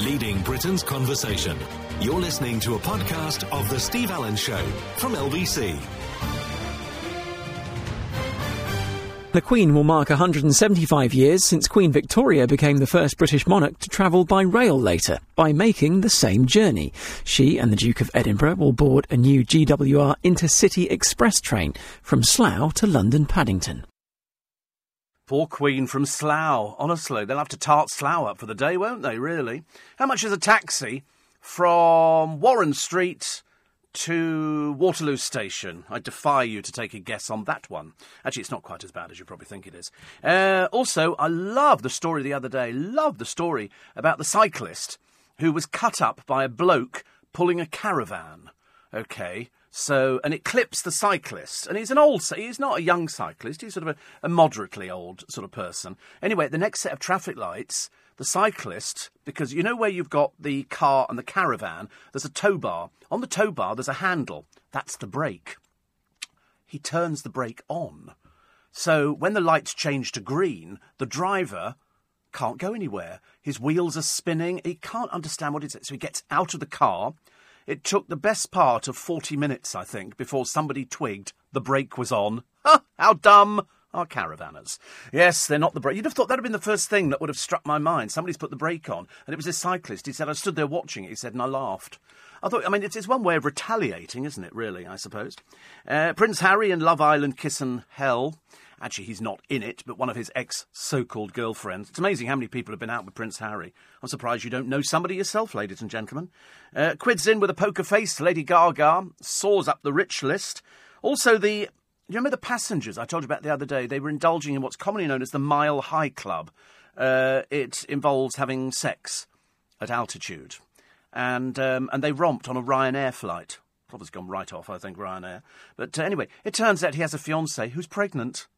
leading Britain's conversation. You're listening to a podcast of The Steve Allen Show from LBC. The Queen will mark 175 years since Queen Victoria became the first British monarch to travel by rail later, by making the same journey. She and the Duke of Edinburgh will board a new GWR Intercity Express train from Slough to London Paddington. Poor Queen from Slough. Honestly, they'll have to tart Slough up for the day, won't they, really? How much is a taxi from Warren Street to Waterloo Station? I defy you to take a guess on that one. Actually, it's not quite as bad as you probably think it is. Uh, also, I love the story the other day, love the story about the cyclist who was cut up by a bloke pulling a caravan. Okay. So, and it clips the cyclist. And he's an old, he's not a young cyclist, he's sort of a, a moderately old sort of person. Anyway, the next set of traffic lights, the cyclist, because you know where you've got the car and the caravan, there's a tow bar. On the tow bar, there's a handle. That's the brake. He turns the brake on. So when the lights change to green, the driver can't go anywhere. His wheels are spinning. He can't understand what it is. So he gets out of the car. It took the best part of 40 minutes, I think, before somebody twigged the brake was on. How dumb are caravanners. Yes, they're not the brake. You'd have thought that would have been the first thing that would have struck my mind. Somebody's put the brake on, and it was this cyclist. He said, I stood there watching it, he said, and I laughed. I thought, I mean, it's, it's one way of retaliating, isn't it, really, I suppose? Uh, Prince Harry and Love Island kissing hell. Actually, he's not in it, but one of his ex so called girlfriends. It's amazing how many people have been out with Prince Harry. I'm surprised you don't know somebody yourself, ladies and gentlemen. Uh, quids in with a poker face. Lady Gaga soars up the rich list. Also, the. You remember the passengers I told you about the other day? They were indulging in what's commonly known as the Mile High Club. Uh, it involves having sex at altitude. And, um, and they romped on a Ryanair flight. Probably gone right off, I think, Ryanair. But uh, anyway, it turns out he has a fiancée who's pregnant.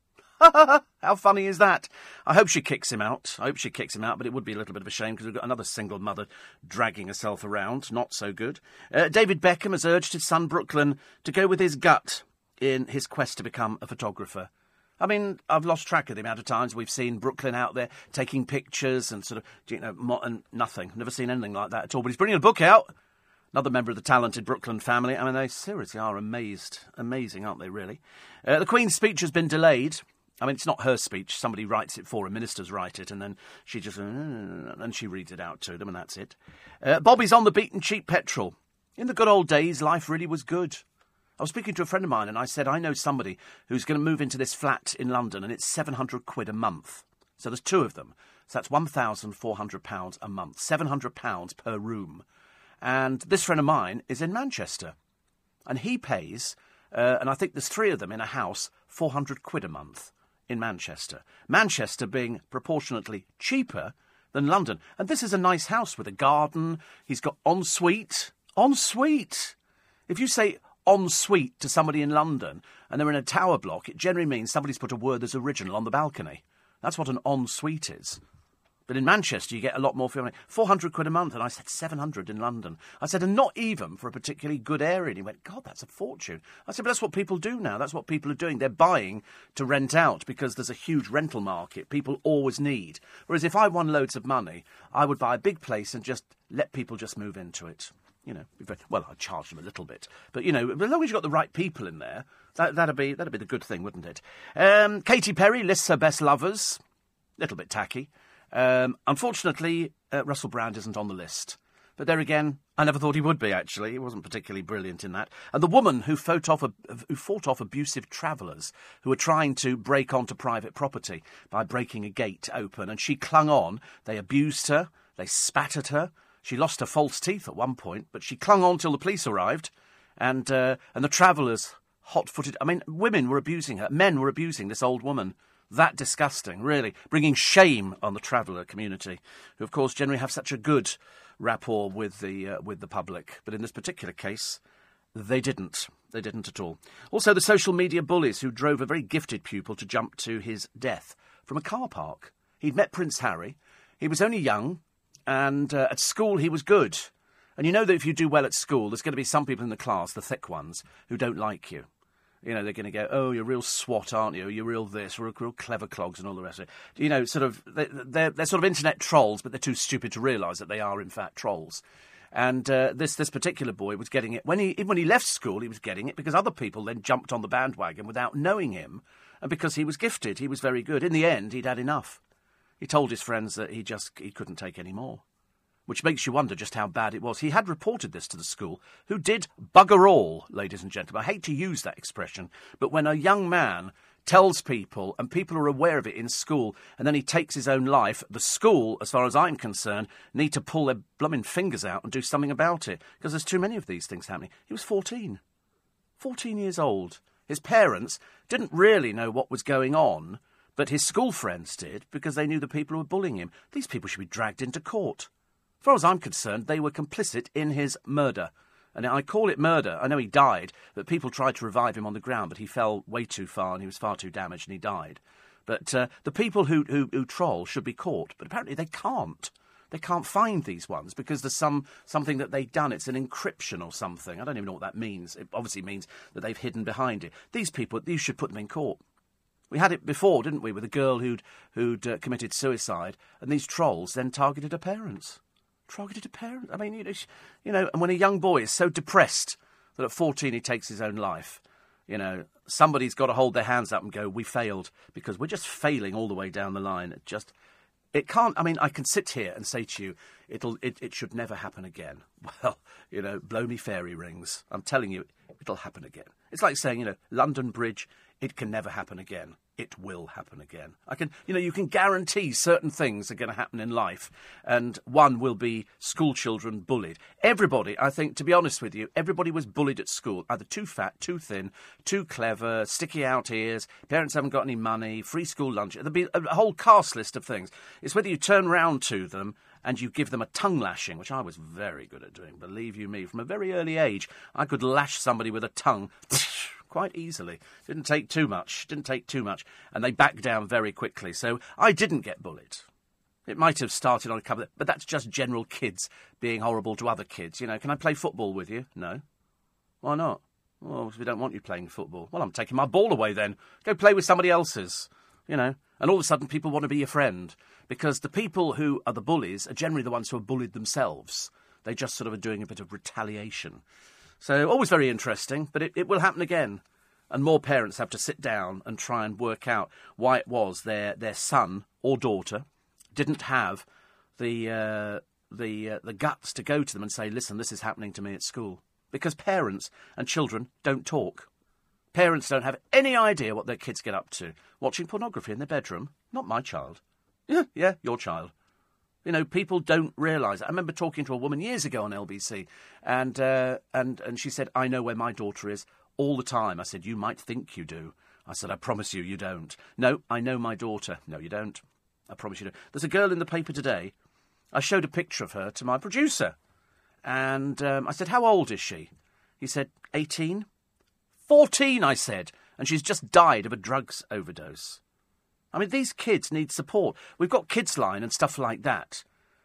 How funny is that? I hope she kicks him out. I hope she kicks him out, but it would be a little bit of a shame because we've got another single mother dragging herself around. Not so good. Uh, David Beckham has urged his son Brooklyn to go with his gut in his quest to become a photographer. I mean, I've lost track of the amount of times we've seen Brooklyn out there taking pictures and sort of, you know, mo- and nothing. Never seen anything like that at all. But he's bringing a book out. Another member of the talented Brooklyn family. I mean, they seriously are amazed. Amazing, aren't they, really? Uh, the Queen's speech has been delayed. I mean, it's not her speech. Somebody writes it for her. Ministers write it, and then she just and she reads it out to them, and that's it. Uh, Bobby's on the beat and cheap petrol. In the good old days, life really was good. I was speaking to a friend of mine, and I said I know somebody who's going to move into this flat in London, and it's seven hundred quid a month. So there's two of them. So that's one thousand four hundred pounds a month. Seven hundred pounds per room. And this friend of mine is in Manchester, and he pays. Uh, and I think there's three of them in a house, 400 quid a month in Manchester. Manchester being proportionately cheaper than London. And this is a nice house with a garden. He's got ensuite. Ensuite! If you say ensuite to somebody in London and they're in a tower block, it generally means somebody's put a word that's original on the balcony. That's what an ensuite is. But in Manchester, you get a lot more for 400 quid a month. And I said, 700 in London. I said, and not even for a particularly good area. And he went, God, that's a fortune. I said, but that's what people do now. That's what people are doing. They're buying to rent out because there's a huge rental market. People always need. Whereas if I won loads of money, I would buy a big place and just let people just move into it. You know, well, I'd charge them a little bit. But, you know, as long as you've got the right people in there, that, that'd, be, that'd be the good thing, wouldn't it? Um, Katy Perry lists her best lovers. Little bit tacky. Um, unfortunately, uh, Russell Brand isn't on the list. But there again, I never thought he would be, actually. He wasn't particularly brilliant in that. And the woman who fought off, who fought off abusive travellers who were trying to break onto private property by breaking a gate open, and she clung on. They abused her, they spat at her. She lost her false teeth at one point, but she clung on till the police arrived. And, uh, and the travellers, hot footed. I mean, women were abusing her, men were abusing this old woman that disgusting, really, bringing shame on the traveller community, who, of course, generally have such a good rapport with the uh, with the public. But in this particular case, they didn't. They didn't at all. Also, the social media bullies who drove a very gifted pupil to jump to his death from a car park. He'd met Prince Harry. He was only young, and uh, at school he was good. And you know that if you do well at school, there's going to be some people in the class, the thick ones, who don't like you. You know, they're going to go, oh, you're real swat, aren't you? You're real this, real, real clever clogs, and all the rest of it. You know, sort of, they're, they're sort of internet trolls, but they're too stupid to realise that they are, in fact, trolls. And uh, this this particular boy was getting it when he when he left school. He was getting it because other people then jumped on the bandwagon without knowing him, and because he was gifted, he was very good. In the end, he'd had enough. He told his friends that he just he couldn't take any more which makes you wonder just how bad it was. He had reported this to the school, who did bugger all, ladies and gentlemen. I hate to use that expression, but when a young man tells people and people are aware of it in school and then he takes his own life, the school, as far as I'm concerned, need to pull their blooming fingers out and do something about it because there's too many of these things happening. He was 14. 14 years old. His parents didn't really know what was going on, but his school friends did because they knew the people who were bullying him. These people should be dragged into court. As far as I'm concerned, they were complicit in his murder. And I call it murder. I know he died, but people tried to revive him on the ground, but he fell way too far and he was far too damaged and he died. But uh, the people who, who, who troll should be caught, but apparently they can't. They can't find these ones because there's some something that they've done. It's an encryption or something. I don't even know what that means. It obviously means that they've hidden behind it. These people, you should put them in court. We had it before, didn't we, with a girl who'd who'd uh, committed suicide, and these trolls then targeted her parents targeted a parent. I mean, you know, you know, and when a young boy is so depressed that at 14 he takes his own life, you know, somebody's got to hold their hands up and go, "We failed," because we're just failing all the way down the line. It just, it can't. I mean, I can sit here and say to you, it'll, it, it should never happen again. Well, you know, blow me fairy rings. I'm telling you, it'll happen again. It's like saying, you know, London Bridge, it can never happen again it will happen again. I can, you know, you can guarantee certain things are going to happen in life, and one will be school children bullied. Everybody, I think, to be honest with you, everybody was bullied at school, either too fat, too thin, too clever, sticky out ears, parents haven't got any money, free school lunch. There'll be a whole cast list of things. It's whether you turn round to them and you give them a tongue lashing, which I was very good at doing, believe you me. From a very early age, I could lash somebody with a tongue quite easily. Didn't take too much. Didn't take too much. And they backed down very quickly. So I didn't get bullied. It might have started on a couple of, but that's just general kids being horrible to other kids. You know, can I play football with you? No. Why not? Well, we don't want you playing football. Well, I'm taking my ball away then. Go play with somebody else's. You know, and all of a sudden people want to be your friend because the people who are the bullies are generally the ones who are bullied themselves. They just sort of are doing a bit of retaliation. So, always very interesting, but it, it will happen again. And more parents have to sit down and try and work out why it was their, their son or daughter didn't have the, uh, the, uh, the guts to go to them and say, listen, this is happening to me at school. Because parents and children don't talk. Parents don't have any idea what their kids get up to. Watching pornography in their bedroom? Not my child. Yeah, yeah, your child. You know, people don't realise. I remember talking to a woman years ago on LBC, and uh, and and she said, "I know where my daughter is all the time." I said, "You might think you do." I said, "I promise you, you don't." No, I know my daughter. No, you don't. I promise you don't. There's a girl in the paper today. I showed a picture of her to my producer, and um, I said, "How old is she?" He said, 18. 14, I said, and she's just died of a drugs overdose. I mean, these kids need support. We've got Kids Line and stuff like that.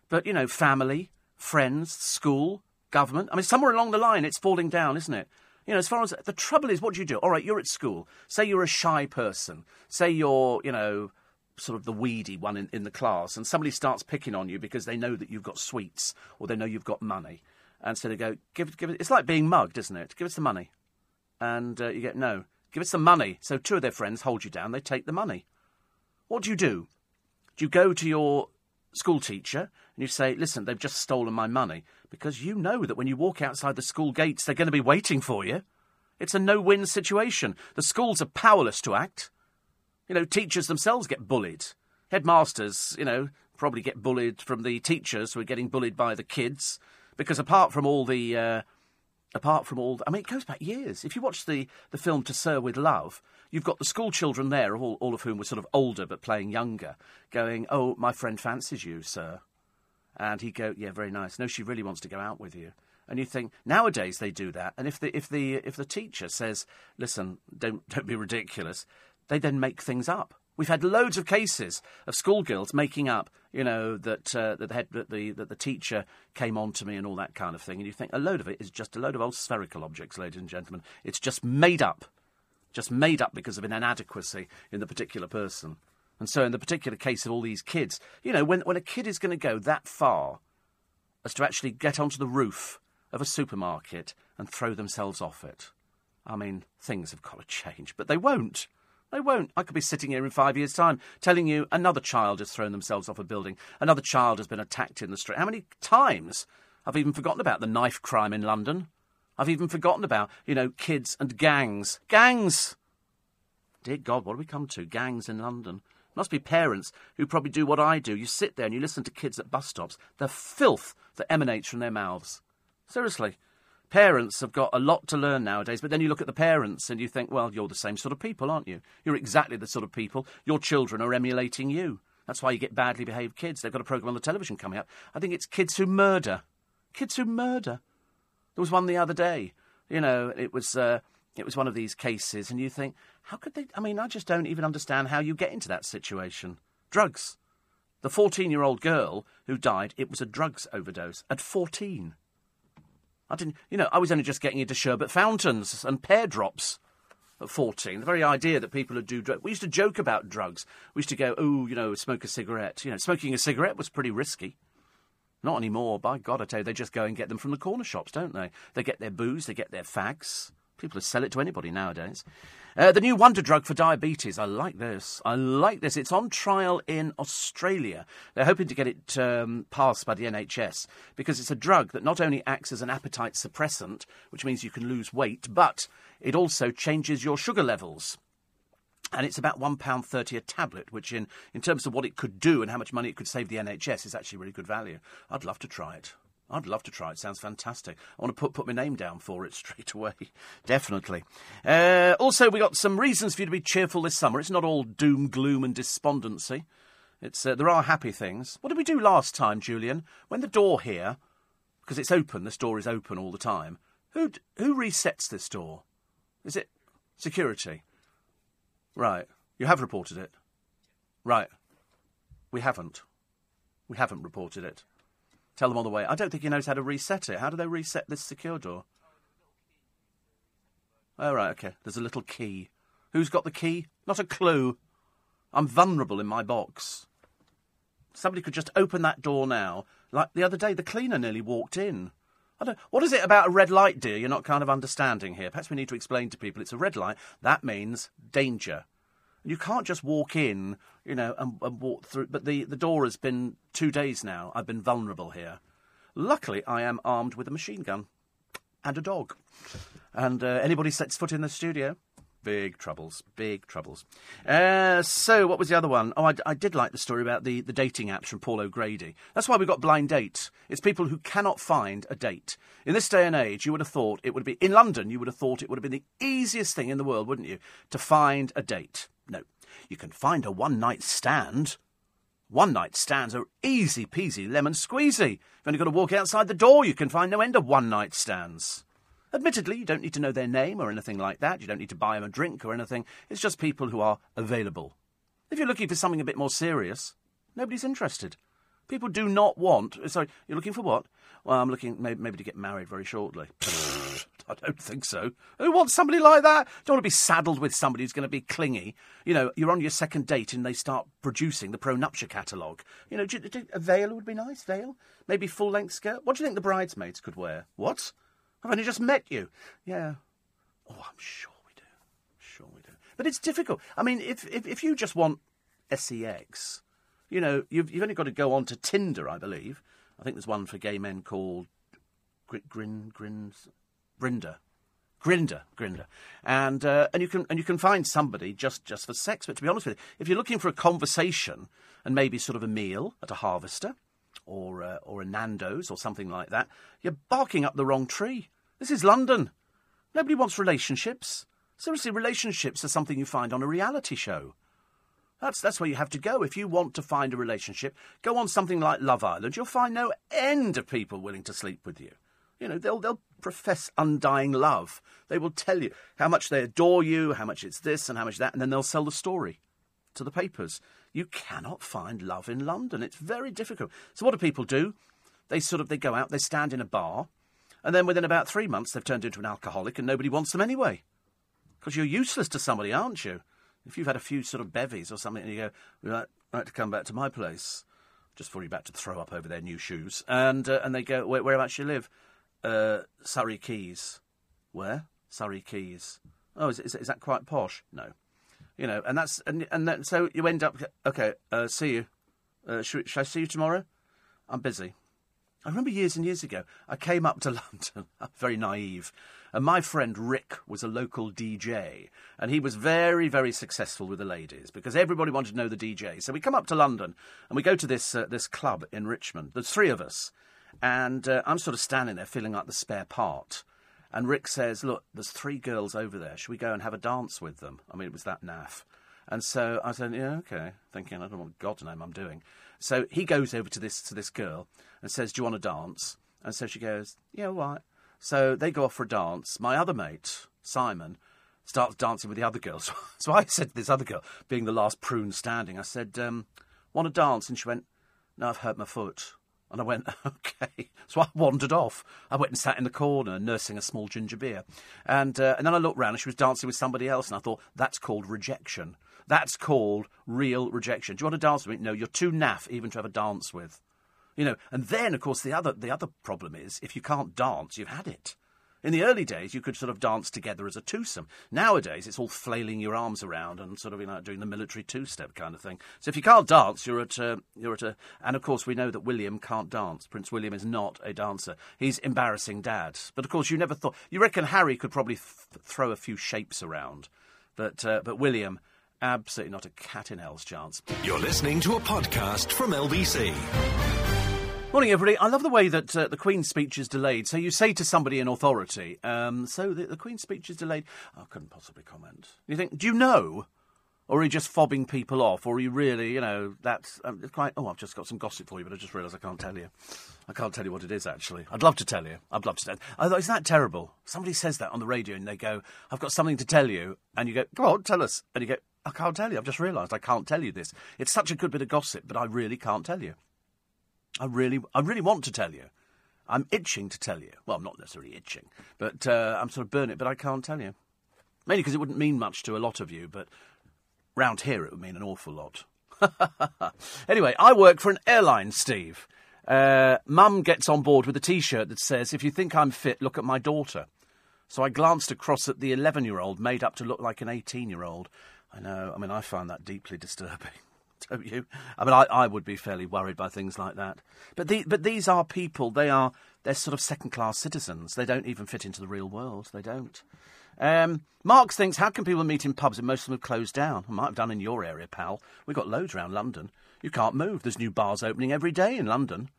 But, you know, family, friends, school, government. I mean, somewhere along the line, it's falling down, isn't it? You know, as far as the trouble is, what do you do? All right, you're at school. Say you're a shy person. Say you're, you know, sort of the weedy one in, in the class, and somebody starts picking on you because they know that you've got sweets or they know you've got money. And so they go, give, it, give it. It's like being mugged, isn't it? Give us the money. And uh, you get, no, give us the money. So two of their friends hold you down, they take the money. What do you do? Do you go to your school teacher and you say, listen, they've just stolen my money? Because you know that when you walk outside the school gates, they're going to be waiting for you. It's a no win situation. The schools are powerless to act. You know, teachers themselves get bullied. Headmasters, you know, probably get bullied from the teachers who are getting bullied by the kids. Because apart from all the. Uh, apart from all. The, I mean, it goes back years. If you watch the, the film To Sir with Love, you've got the school children there, all, all of whom were sort of older but playing younger, going, Oh, my friend fancies you, sir. And he'd go, Yeah, very nice. No, she really wants to go out with you. And you think nowadays they do that, and if the if the if the teacher says, "Listen, don't don't be ridiculous," they then make things up. We've had loads of cases of schoolgirls making up, you know, that uh, that the head that the that the teacher came on to me and all that kind of thing. And you think a load of it is just a load of old spherical objects, ladies and gentlemen. It's just made up just made up because of an inadequacy in the particular person. And so, in the particular case of all these kids, you know, when, when a kid is going to go that far as to actually get onto the roof of a supermarket and throw themselves off it, I mean, things have got to change. But they won't. They won't. I could be sitting here in five years' time telling you another child has thrown themselves off a building, another child has been attacked in the street. How many times? I've even forgotten about the knife crime in London. I've even forgotten about, you know, kids and gangs. Gangs! Dear God, what have we come to? Gangs in London. Must be parents who probably do what I do. You sit there and you listen to kids at bus stops. The filth that emanates from their mouths. Seriously. Parents have got a lot to learn nowadays, but then you look at the parents and you think, well, you're the same sort of people, aren't you? You're exactly the sort of people. Your children are emulating you. That's why you get badly behaved kids. They've got a programme on the television coming up. I think it's Kids Who Murder. Kids Who Murder. There was one the other day. You know, it was uh, it was one of these cases, and you think, how could they? I mean, I just don't even understand how you get into that situation. Drugs. The 14 year old girl who died, it was a drugs overdose at 14. I didn't, you know, I was only just getting into sherbet fountains and pear drops at 14. The very idea that people would do drugs. We used to joke about drugs. We used to go, oh, you know, smoke a cigarette. You know, smoking a cigarette was pretty risky. Not anymore. By God, I tell you, they just go and get them from the corner shops, don't they? They get their booze, they get their fags. People sell it to anybody nowadays. Uh, the new wonder drug for diabetes. I like this. I like this. It's on trial in Australia. They're hoping to get it um, passed by the NHS because it's a drug that not only acts as an appetite suppressant, which means you can lose weight, but it also changes your sugar levels. And it's about £1.30 a tablet, which, in, in terms of what it could do and how much money it could save the NHS, is actually really good value. I'd love to try it. I'd love to try it. Sounds fantastic. I want to put, put my name down for it straight away. Definitely. Uh, also, we got some reasons for you to be cheerful this summer. It's not all doom, gloom, and despondency. It's uh, there are happy things. What did we do last time, Julian? When the door here, because it's open, this door is open all the time. Who who resets this door? Is it security? Right. You have reported it. Right. We haven't. We haven't reported it. Tell them on the way. I don't think he knows how to reset it. How do they reset this secure door? Oh, right, okay. There's a little key. Who's got the key? Not a clue. I'm vulnerable in my box. Somebody could just open that door now. Like the other day, the cleaner nearly walked in. I don't, what is it about a red light, dear, you're not kind of understanding here? Perhaps we need to explain to people it's a red light. That means danger. You can't just walk in, you know, and, and walk through. But the, the door has been two days now. I've been vulnerable here. Luckily, I am armed with a machine gun and a dog. And uh, anybody sets foot in the studio, big troubles, big troubles. Uh, so, what was the other one? Oh, I, I, did like the story about the, the dating apps from Paul O'Grady. That's why we've got blind dates. It's people who cannot find a date. In this day and age, you would have thought it would be, in London, you would have thought it would have been the easiest thing in the world, wouldn't you, to find a date. No. You can find a one night stand. One night stands are easy peasy lemon squeezy. If you've only got to walk outside the door, you can find no end of one night stands. Admittedly, you don't need to know their name or anything like that. You don't need to buy them a drink or anything. It's just people who are available. If you're looking for something a bit more serious, nobody's interested. People do not want. Uh, sorry, you're looking for what? Well, I'm looking maybe, maybe to get married very shortly. I don't think so. Who wants somebody like that? Don't want to be saddled with somebody who's going to be clingy. You know, you're on your second date and they start producing the Pronuptia catalogue. You know, do, do, a veil would be nice. Veil, maybe full-length skirt. What do you think the bridesmaids could wear? What? I've only just met you. Yeah. Oh, I'm sure we do. I'm sure we do. But it's difficult. I mean, if if, if you just want sex, you know, you've you've only got to go on to Tinder, I believe. I think there's one for gay men called Grin Grin Grins Grindr. Grindr, Grindr, and uh, and you can and you can find somebody just just for sex. But to be honest with you, if you're looking for a conversation and maybe sort of a meal at a harvester, or uh, or a Nando's or something like that, you're barking up the wrong tree. This is London. Nobody wants relationships. Seriously, relationships are something you find on a reality show. That's that's where you have to go if you want to find a relationship. Go on something like Love Island. You'll find no end of people willing to sleep with you. You know, they'll they'll profess undying love. They will tell you how much they adore you, how much it's this and how much that, and then they'll sell the story to the papers. You cannot find love in London. It's very difficult. So what do people do? They sort of they go out, they stand in a bar, and then within about three months they've turned into an alcoholic and nobody wants them anyway. Because you're useless to somebody, aren't you? If you've had a few sort of bevies or something and you go, we'd like, to come back to my place, just before you're about to throw up over their new shoes, and uh, and they go, Where, whereabouts you live? Uh, Surrey Quays. Where? Surrey Quays. Oh, is, is, is that quite posh? No. You know, and that's and and then, so you end up okay. Uh, see you. Uh, should, should I see you tomorrow? I'm busy. I remember years and years ago, I came up to London, very naive, and my friend Rick was a local DJ, and he was very, very successful with the ladies because everybody wanted to know the DJ. So we come up to London and we go to this uh, this club in Richmond. There's three of us, and uh, I'm sort of standing there feeling like the spare part. And Rick says, "Look, there's three girls over there. Should we go and have a dance with them?" I mean, it was that naff. And so I said, "Yeah, okay," thinking I don't know what God's name I'm doing. So he goes over to this to this girl and says, "Do you want to dance?" And so she goes, "Yeah, all right." So they go off for a dance. My other mate, Simon, starts dancing with the other girls. So I said to this other girl, being the last prune standing, I said, um, "Want to dance?" And she went, "No, I've hurt my foot." And I went, okay. So I wandered off. I went and sat in the corner, nursing a small ginger beer. And, uh, and then I looked round and she was dancing with somebody else. And I thought, that's called rejection. That's called real rejection. Do you want to dance with me? No, you're too naff even to have a dance with. You know, and then of course the other the other problem is if you can't dance, you've had it. In the early days, you could sort of dance together as a twosome. Nowadays, it's all flailing your arms around and sort of you know doing the military two-step kind of thing. So if you can't dance, you're at a, you're at a. And of course, we know that William can't dance. Prince William is not a dancer. He's embarrassing dad. But of course, you never thought. You reckon Harry could probably th- throw a few shapes around, but uh, but William. Absolutely not a cat in hell's chance. You're listening to a podcast from LBC. Morning, everybody. I love the way that uh, the Queen's speech is delayed. So you say to somebody in authority, um, so the, the, Queen's speech is delayed. I couldn't possibly comment. You think, do you know? Or are you just fobbing people off? Or are you really, you know, that's um, quite. Oh, I've just got some gossip for you, but I just realised I can't tell you. I can't tell you what it is, actually. I'd love to tell you. I'd love to tell thought, isn't that terrible? Somebody says that on the radio and they go, I've got something to tell you. And you go, go on, tell us. And you go, I can't tell you. I've just realised I can't tell you this. It's such a good bit of gossip, but I really can't tell you. I really, I really want to tell you. I'm itching to tell you. Well, I'm not necessarily itching, but uh, I'm sort of burning it, but I can't tell you. Mainly because it wouldn't mean much to a lot of you, but round here it would mean an awful lot. anyway, I work for an airline, Steve. Uh, Mum gets on board with a t shirt that says, If you think I'm fit, look at my daughter. So I glanced across at the 11 year old made up to look like an 18 year old. I know. I mean, I find that deeply disturbing. Don't you? I mean, I, I would be fairly worried by things like that. But the, but these are people. They are they're sort of second class citizens. They don't even fit into the real world. They don't. Um, thinks, how can people meet in pubs and most of them have closed down? I might have done in your area, pal. We've got loads around London. You can't move. There's new bars opening every day in London.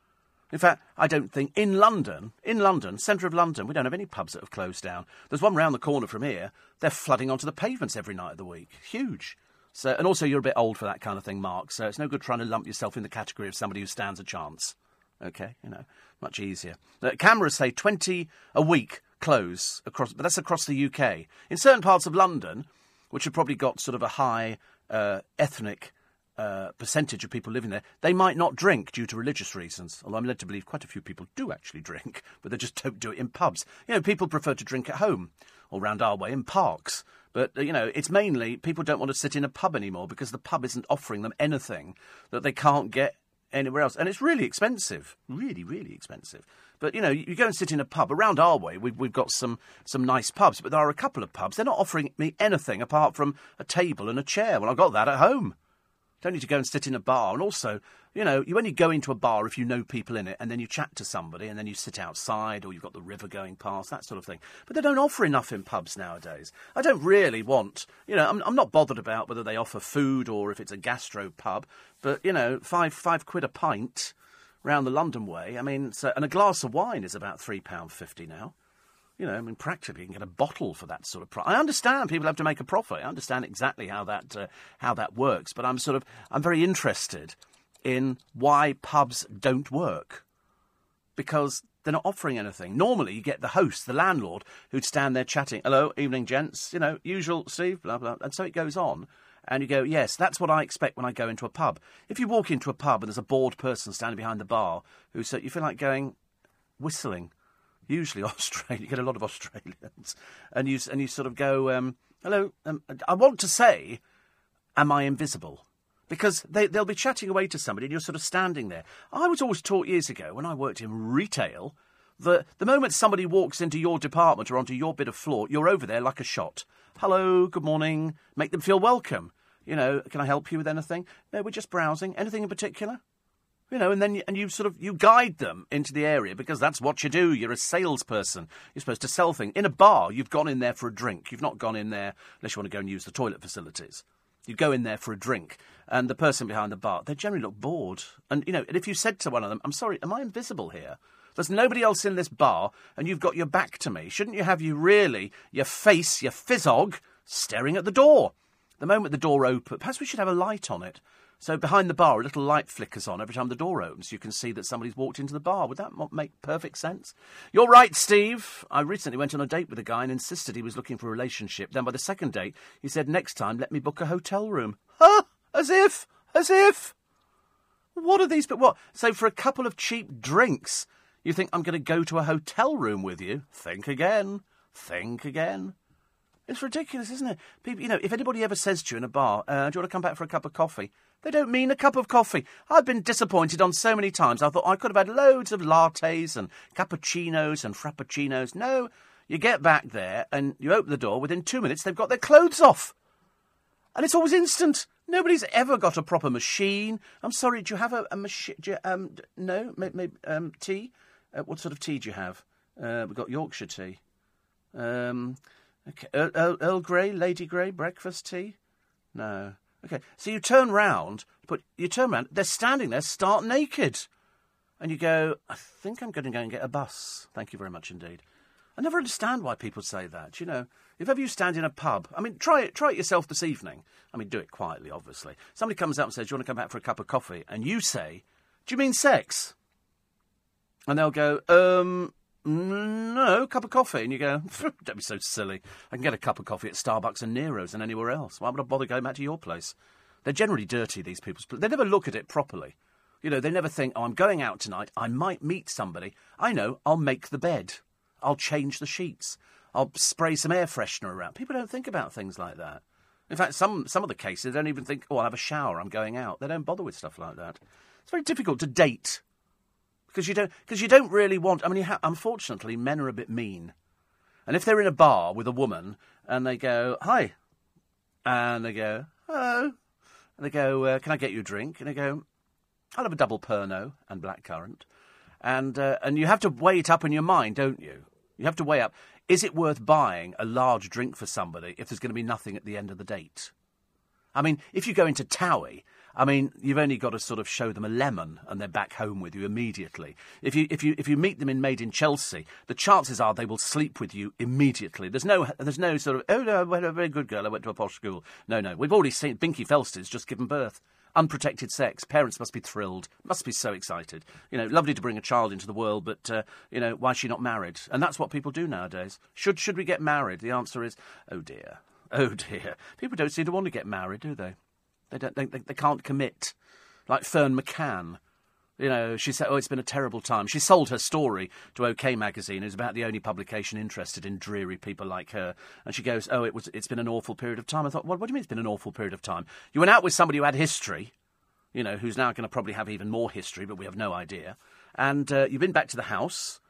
In fact, I don't think in London, in London, centre of London, we don't have any pubs that have closed down. There's one round the corner from here. They're flooding onto the pavements every night of the week. Huge. So, and also, you're a bit old for that kind of thing, Mark. So it's no good trying to lump yourself in the category of somebody who stands a chance. Okay, you know, much easier. Uh, cameras say 20 a week close across, but that's across the UK. In certain parts of London, which have probably got sort of a high uh, ethnic uh, percentage of people living there, they might not drink due to religious reasons. Although I'm led to believe quite a few people do actually drink, but they just don't do it in pubs. You know, people prefer to drink at home or round our way in parks. But, you know, it's mainly people don't want to sit in a pub anymore because the pub isn't offering them anything that they can't get anywhere else. And it's really expensive. Really, really expensive. But, you know, you go and sit in a pub. Around our way, we've, we've got some, some nice pubs, but there are a couple of pubs. They're not offering me anything apart from a table and a chair. Well, I've got that at home. Don't need to go and sit in a bar. And also, you know, you only go into a bar if you know people in it, and then you chat to somebody, and then you sit outside, or you've got the river going past, that sort of thing. But they don't offer enough in pubs nowadays. I don't really want, you know, I'm, I'm not bothered about whether they offer food or if it's a gastro pub, but, you know, five, five quid a pint round the London way. I mean, so, and a glass of wine is about £3.50 now. You know, I mean, practically you can get a bottle for that sort of price. I understand people have to make a profit. I understand exactly how that uh, how that works. But I'm sort of I'm very interested in why pubs don't work because they're not offering anything. Normally, you get the host, the landlord, who'd stand there chatting. Hello, evening, gents. You know, usual, Steve. Blah blah. And so it goes on. And you go, yes, that's what I expect when I go into a pub. If you walk into a pub and there's a bored person standing behind the bar who so you feel like going whistling usually Australia. You get a lot of Australians, and you and you sort of go, um, Hello. Um, I want to say, am I invisible? Because they, they'll be chatting away to somebody and you're sort of standing there. I was always taught years ago when I worked in retail that the moment somebody walks into your department or onto your bit of floor, you're over there like a shot. Hello, good morning. Make them feel welcome. You know, can I help you with anything? No, we're just browsing. Anything in particular? You know, and then and you sort of you guide them into the area because that's what you do. You're a salesperson. You're supposed to sell things. In a bar, you've gone in there for a drink. You've not gone in there unless you want to go and use the toilet facilities. You go in there for a drink, and the person behind the bar, they generally look bored. And you know, and if you said to one of them, "I'm sorry, am I invisible here?" There's nobody else in this bar, and you've got your back to me. Shouldn't you have you really your face, your fizzog, staring at the door? The moment the door opens, perhaps we should have a light on it. So behind the bar, a little light flickers on every time the door opens. You can see that somebody's walked into the bar. Would that make perfect sense? You're right, Steve. I recently went on a date with a guy and insisted he was looking for a relationship. Then by the second date, he said, next time, let me book a hotel room. Huh? As if? As if? What are these? But what? So for a couple of cheap drinks, you think I'm going to go to a hotel room with you? Think again. Think again. It's ridiculous, isn't it? People, you know, if anybody ever says to you in a bar, uh, "Do you want to come back for a cup of coffee?" They don't mean a cup of coffee. I've been disappointed on so many times. I thought I could have had loads of lattes and cappuccinos and frappuccinos. No, you get back there and you open the door. Within two minutes, they've got their clothes off, and it's always instant. Nobody's ever got a proper machine. I'm sorry. Do you have a, a machine? Um, no, maybe um, tea. Uh, what sort of tea do you have? Uh, we've got Yorkshire tea. Um, okay. Earl, Earl Grey, Lady Grey, breakfast tea? No. Okay. So you turn round, but you turn round, they're standing there stark naked. And you go, I think I'm going to go and get a bus. Thank you very much indeed. I never understand why people say that. You know, if ever you stand in a pub, I mean, try it, try it yourself this evening. I mean, do it quietly, obviously. Somebody comes up and says, "Do you want to come back for a cup of coffee?" And you say, "Do you mean sex?" And they'll go, um, no, cup of coffee. And you go, don't be so silly. I can get a cup of coffee at Starbucks and Nero's and anywhere else. Why would I bother going back to your place? They're generally dirty, these people. They never look at it properly. You know, they never think, oh, I'm going out tonight. I might meet somebody. I know, I'll make the bed. I'll change the sheets. I'll spray some air freshener around. People don't think about things like that. In fact, some, some of the cases don't even think, oh, I'll have a shower. I'm going out. They don't bother with stuff like that. It's very difficult to date because you don't because you don't really want. I mean, ha- unfortunately, men are a bit mean, and if they're in a bar with a woman and they go hi, and they go hello, and they go uh, can I get you a drink, and they go I'll have a double Pernod and blackcurrant, and uh, and you have to weigh it up in your mind, don't you? You have to weigh up: is it worth buying a large drink for somebody if there's going to be nothing at the end of the date? I mean, if you go into Towie I mean, you've only got to sort of show them a lemon and they're back home with you immediately. If you, if you, if you meet them in Made in Chelsea, the chances are they will sleep with you immediately. There's no, there's no sort of, oh no, I went a very good girl, I went to a posh school. No, no. We've already seen Binky Felstead's just given birth. Unprotected sex. Parents must be thrilled, must be so excited. You know, lovely to bring a child into the world, but, uh, you know, why is she not married? And that's what people do nowadays. Should, should we get married? The answer is, oh dear. Oh dear. People don't seem to want to get married, do they? They don't. They, they can't commit. Like Ferne McCann. You know, she said, "Oh, it's been a terrible time." She sold her story to OK Magazine, who's about the only publication interested in dreary people like her. And she goes, "Oh, it was. It's been an awful period of time." I thought, "Well, what do you mean it's been an awful period of time? You went out with somebody who had history, you know, who's now going to probably have even more history, but we have no idea. And uh, you've been back to the house,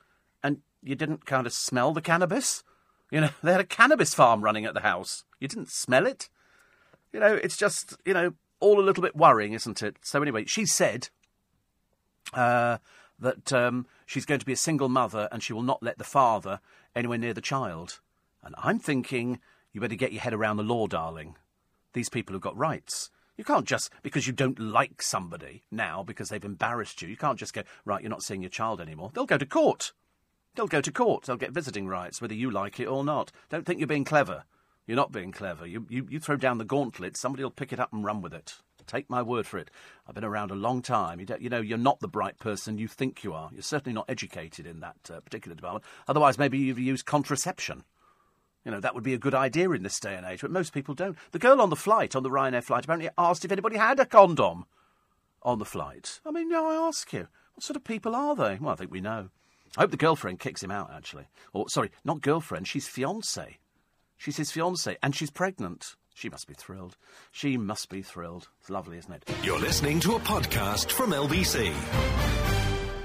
and you didn't kind of smell the cannabis. You know, they had a cannabis farm running at the house. You didn't smell it. You know, it's just, you know, all a little bit worrying, isn't it? So, anyway, she said uh, that um, she's going to be a single mother and she will not let the father anywhere near the child. And I'm thinking, you better get your head around the law, darling. These people have got rights. You can't just, because you don't like somebody now, because they've embarrassed you, you can't just go, right, you're not seeing your child anymore. They'll go to court. They'll go to court. They'll get visiting rights, whether you like it or not. Don't think you're being clever. You're not being clever. You, you, you throw down the gauntlet, somebody will pick it up and run with it. Take my word for it. I've been around a long time. You, you know, you're not the bright person you think you are. You're certainly not educated in that uh, particular department. Otherwise, maybe you've used contraception. You know, that would be a good idea in this day and age, but most people don't. The girl on the flight, on the Ryanair flight, apparently asked if anybody had a condom on the flight. I mean, now I ask you, what sort of people are they? Well, I think we know. I hope the girlfriend kicks him out, actually. Or, sorry, not girlfriend, she's fiance. She's his fiancée, and she's pregnant. She must be thrilled. She must be thrilled. It's lovely, isn't it? You're listening to a podcast from LBC.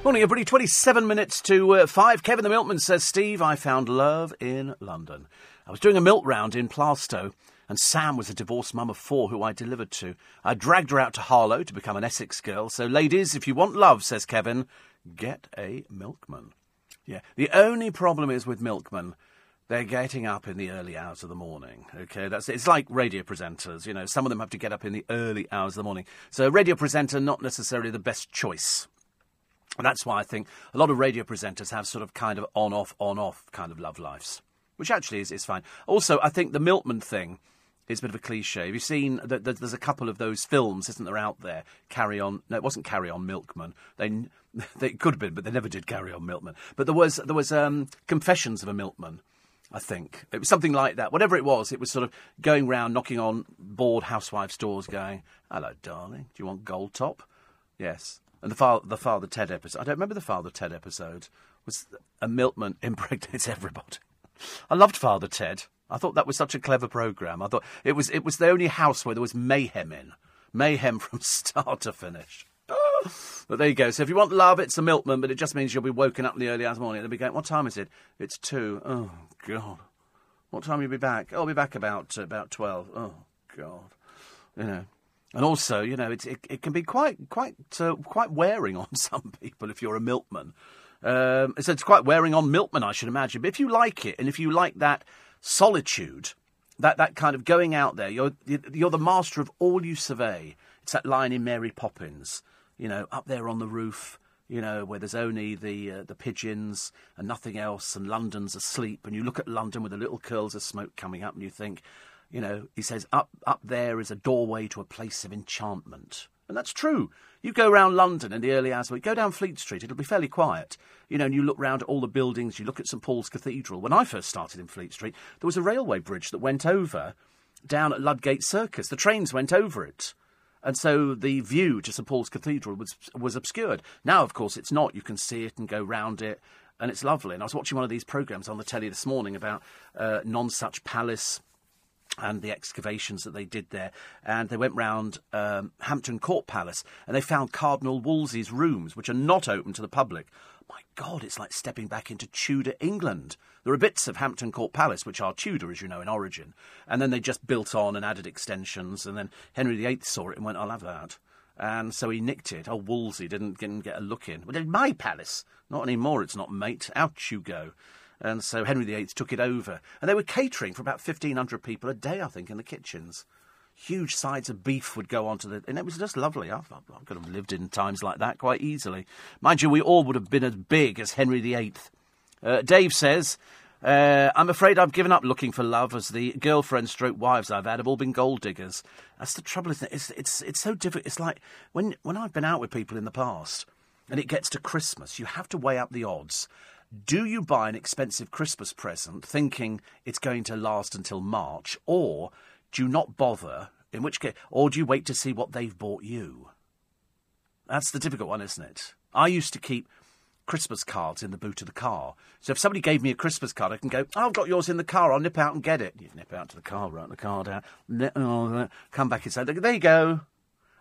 Morning, everybody. 27 minutes to uh, 5. Kevin the Milkman says, Steve, I found love in London. I was doing a milk round in Plaistow, and Sam was a divorced mum of four who I delivered to. I dragged her out to Harlow to become an Essex girl. So, ladies, if you want love, says Kevin, get a milkman. Yeah. The only problem is with milkmen they're getting up in the early hours of the morning. Okay, that's it's like radio presenters. You know, some of them have to get up in the early hours of the morning. So, a radio presenter not necessarily the best choice. And that's why I think a lot of radio presenters have sort of kind of on off, on off kind of love lives, which actually is, is fine. Also, I think the milkman thing is a bit of a cliche. Have you seen that there's a couple of those films, isn't there, out there? Carry on. No, it wasn't Carry On Milkman. They, they could have been, but they never did Carry On Milkman. But there was there was um, Confessions of a Milkman I think. It was something like that. Whatever it was, it was sort of going round, knocking on bored housewives' doors, going, Hello, darling, do you want gold top? Yes. And the, fa- the Father Ted episode, I don't remember the Father Ted episode, was a milkman impregnates everybody. I loved Father Ted. I thought that was such a clever programme. I thought it was, it was the only house where there was mayhem in. Mayhem from start to finish. But there you go. So if you want love, it's a milkman, but it just means you'll be woken up in the early hours of the morning. They'll be going, what time is it? It's two. Oh, God. What time will you be back? Oh, I'll be back about, uh, about 12. Oh, God. You know. And also, you know, it, it can be quite, quite, uh, quite wearing on some people if you're a milkman. Um, so it's quite wearing on milkmen, I should imagine. But if you like it, and if you like that solitude, that, that kind of going out there, you're, you're the master of all you survey. It's that line in Mary Poppins you know, up there on the roof, you know, where there's only the uh, the pigeons and nothing else, and London's asleep, and you look at London with the little curls of smoke coming up, and you think, you know, he says, up up there is a doorway to a place of enchantment, and that's true. You go around London in the early hours go down Fleet Street, it'll be fairly quiet, you know, and you look round at all the buildings, you look at St Paul's Cathedral. When I first started in Fleet Street, there was a railway bridge that went over down at Ludgate Circus. The trains went over it and so the view to St Paul's Cathedral was was obscured. Now, of course, it's not. You can see it and go round it, and it's lovely. And I was watching one of these programs on the telly this morning about uh, Nonsuch Palace and the excavations that they did there. And they went round um, Hampton Court Palace and they found Cardinal Wolsey's rooms, which are not open to the public. My God, it's like stepping back into Tudor England. There are bits of Hampton Court Palace which are Tudor, as you know, in origin, and then they just built on and added extensions. And then Henry VIII saw it and went, "I'll have that." And so he nicked it. Oh, Wolsey didn't, didn't get a look in. Well, it's my palace. Not anymore. It's not, mate. Out you go. And so Henry VIII took it over. And they were catering for about 1,500 people a day, I think, in the kitchens. Huge sides of beef would go onto the. And it was just lovely. I, I could have lived in times like that quite easily. Mind you, we all would have been as big as Henry VIII. Uh, Dave says, uh, I'm afraid I've given up looking for love as the girlfriend stroke wives I've had have all been gold diggers. That's the trouble, isn't it? It's, it's, it's so difficult. It's like when, when I've been out with people in the past and it gets to Christmas, you have to weigh up the odds. Do you buy an expensive Christmas present thinking it's going to last until March, or do you not bother? In which case, or do you wait to see what they've bought you? That's the difficult one, isn't it? I used to keep Christmas cards in the boot of the car. So if somebody gave me a Christmas card, I can go, oh, I've got yours in the car, I'll nip out and get it. You nip out to the car, write the card out, oh, uh, come back and say, there you go.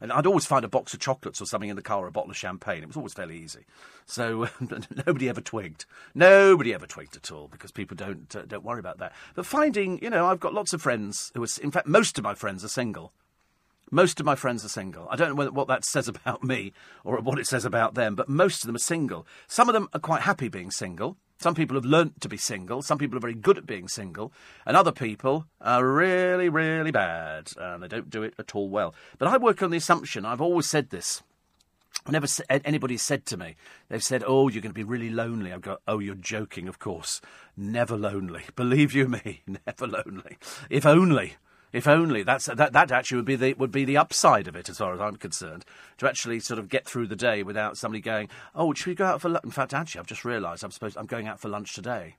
And I'd always find a box of chocolates or something in the car or a bottle of champagne. It was always fairly easy. So nobody ever twigged. Nobody ever twigged at all because people don't, uh, don't worry about that. But finding, you know, I've got lots of friends who are, in fact, most of my friends are single. Most of my friends are single. I don't know what that says about me or what it says about them, but most of them are single. Some of them are quite happy being single. Some people have learnt to be single. Some people are very good at being single. And other people are really, really bad. And they don't do it at all well. But I work on the assumption, I've always said this. Whenever anybody said to me, they've said, Oh, you're going to be really lonely. I go, Oh, you're joking, of course. Never lonely. Believe you me, never lonely. If only. If only that's that that actually would be the would be the upside of it, as far as I'm concerned, to actually sort of get through the day without somebody going, "Oh, should we go out for lunch?" In fact, actually, I've just realised I'm supposed I'm going out for lunch today.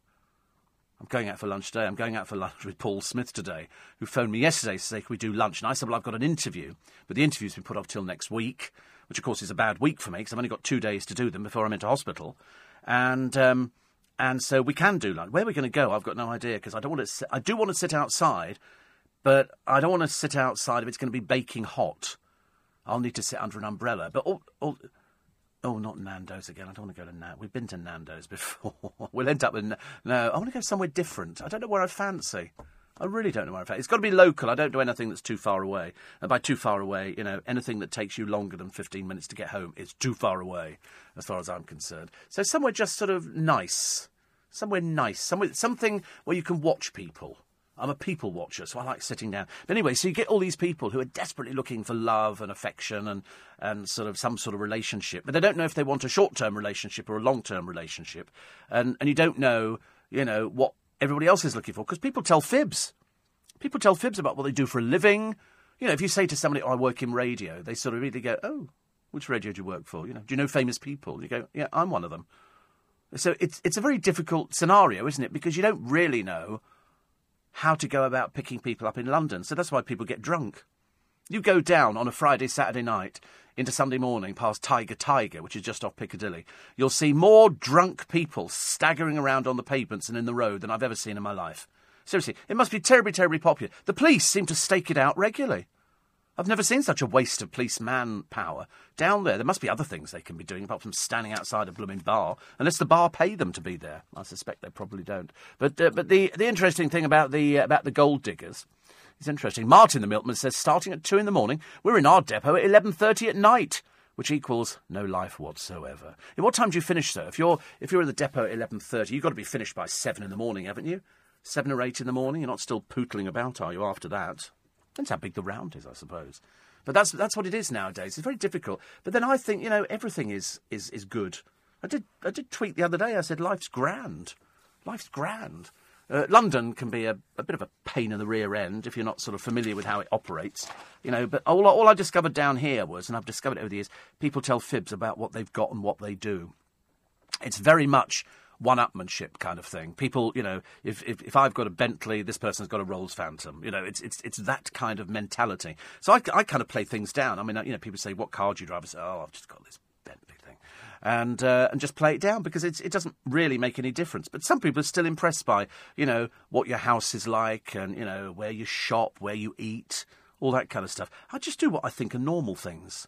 I'm going out for lunch today. I'm going out for lunch with Paul Smith today, who phoned me yesterday to say, "Can we do lunch?" And I said, "Well, I've got an interview, but the interview's been put off till next week, which of course is a bad week for me because I've only got two days to do them before I'm into hospital." And um, and so we can do lunch. Where we're going to go, I've got no idea because I don't want to. I do want to sit outside, but I don't want to sit outside if it's going to be baking hot. I'll need to sit under an umbrella. But oh, not Nando's again. I don't want to go to Nando's. We've been to Nando's before. we'll end up with no. I want to go somewhere different. I don't know where I fancy. I really don't know where I fancy. It's got to be local. I don't do anything that's too far away. And by too far away, you know, anything that takes you longer than 15 minutes to get home is too far away, as far as I'm concerned. So somewhere just sort of nice. Somewhere nice. Somewhere, something where you can watch people. I'm a people watcher, so I like sitting down. But anyway, so you get all these people who are desperately looking for love and affection and, and sort of some sort of relationship, but they don't know if they want a short term relationship or a long term relationship. And, and you don't know, you know, what everybody else is looking for because people tell fibs. People tell fibs about what they do for a living. You know, if you say to somebody, oh, I work in radio, they sort of really go, oh, which radio do you work for? You know, do you know famous people? You go, yeah, I'm one of them. So it's, it's a very difficult scenario, isn't it? Because you don't really know how to go about picking people up in London. So that's why people get drunk. You go down on a Friday, Saturday night into Sunday morning past Tiger Tiger, which is just off Piccadilly. You'll see more drunk people staggering around on the pavements and in the road than I've ever seen in my life. Seriously, it must be terribly, terribly popular. The police seem to stake it out regularly. I've never seen such a waste of police manpower down there. There must be other things they can be doing apart from standing outside a blooming bar, unless the bar pay them to be there. I suspect they probably don't. But uh, but the the interesting thing about the uh, about the gold diggers is interesting. Martin the milkman says starting at two in the morning, we're in our depot at eleven thirty at night. Which equals no life whatsoever. In what time do you finish, sir? If you're if you're at the depot at eleven thirty, you've got to be finished by seven in the morning, haven't you? Seven or eight in the morning. You're not still pootling about, are you? After that, Depends how big the round is, I suppose. But that's that's what it is nowadays. It's very difficult. But then I think you know everything is is is good. I did I did tweet the other day. I said life's grand. Life's grand. Uh, London can be a, a, bit of a pain in the rear end if you're not sort of familiar with how it operates, you know. But all, all I discovered down here was, and I've discovered over the years, people tell fibs about what they've got and what they do. It's very much one-upmanship kind of thing. People, you know, if, if, if I've got a Bentley, this person's got a Rolls Phantom. You know, it's it's it's that kind of mentality. So I, I kind of play things down. I mean, you know, people say, "What car do you drive?" I say, "Oh, I've just got this Bentley thing," and uh, and just play it down because it doesn't really make any difference. But some people are still impressed by you know what your house is like and you know where you shop, where you eat, all that kind of stuff. I just do what I think are normal things.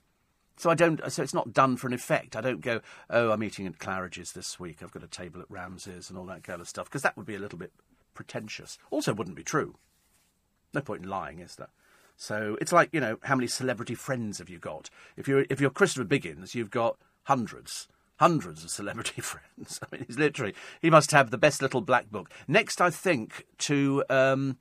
So I don't. So it's not done for an effect. I don't go. Oh, I'm eating at Claridge's this week. I've got a table at Ramsay's and all that kind of stuff because that would be a little bit pretentious. Also, wouldn't be true. No point in lying, is there? So it's like you know, how many celebrity friends have you got? If you're if you're Christopher Biggins, you've got hundreds, hundreds of celebrity friends. I mean, he's literally he must have the best little black book. Next, I think to um,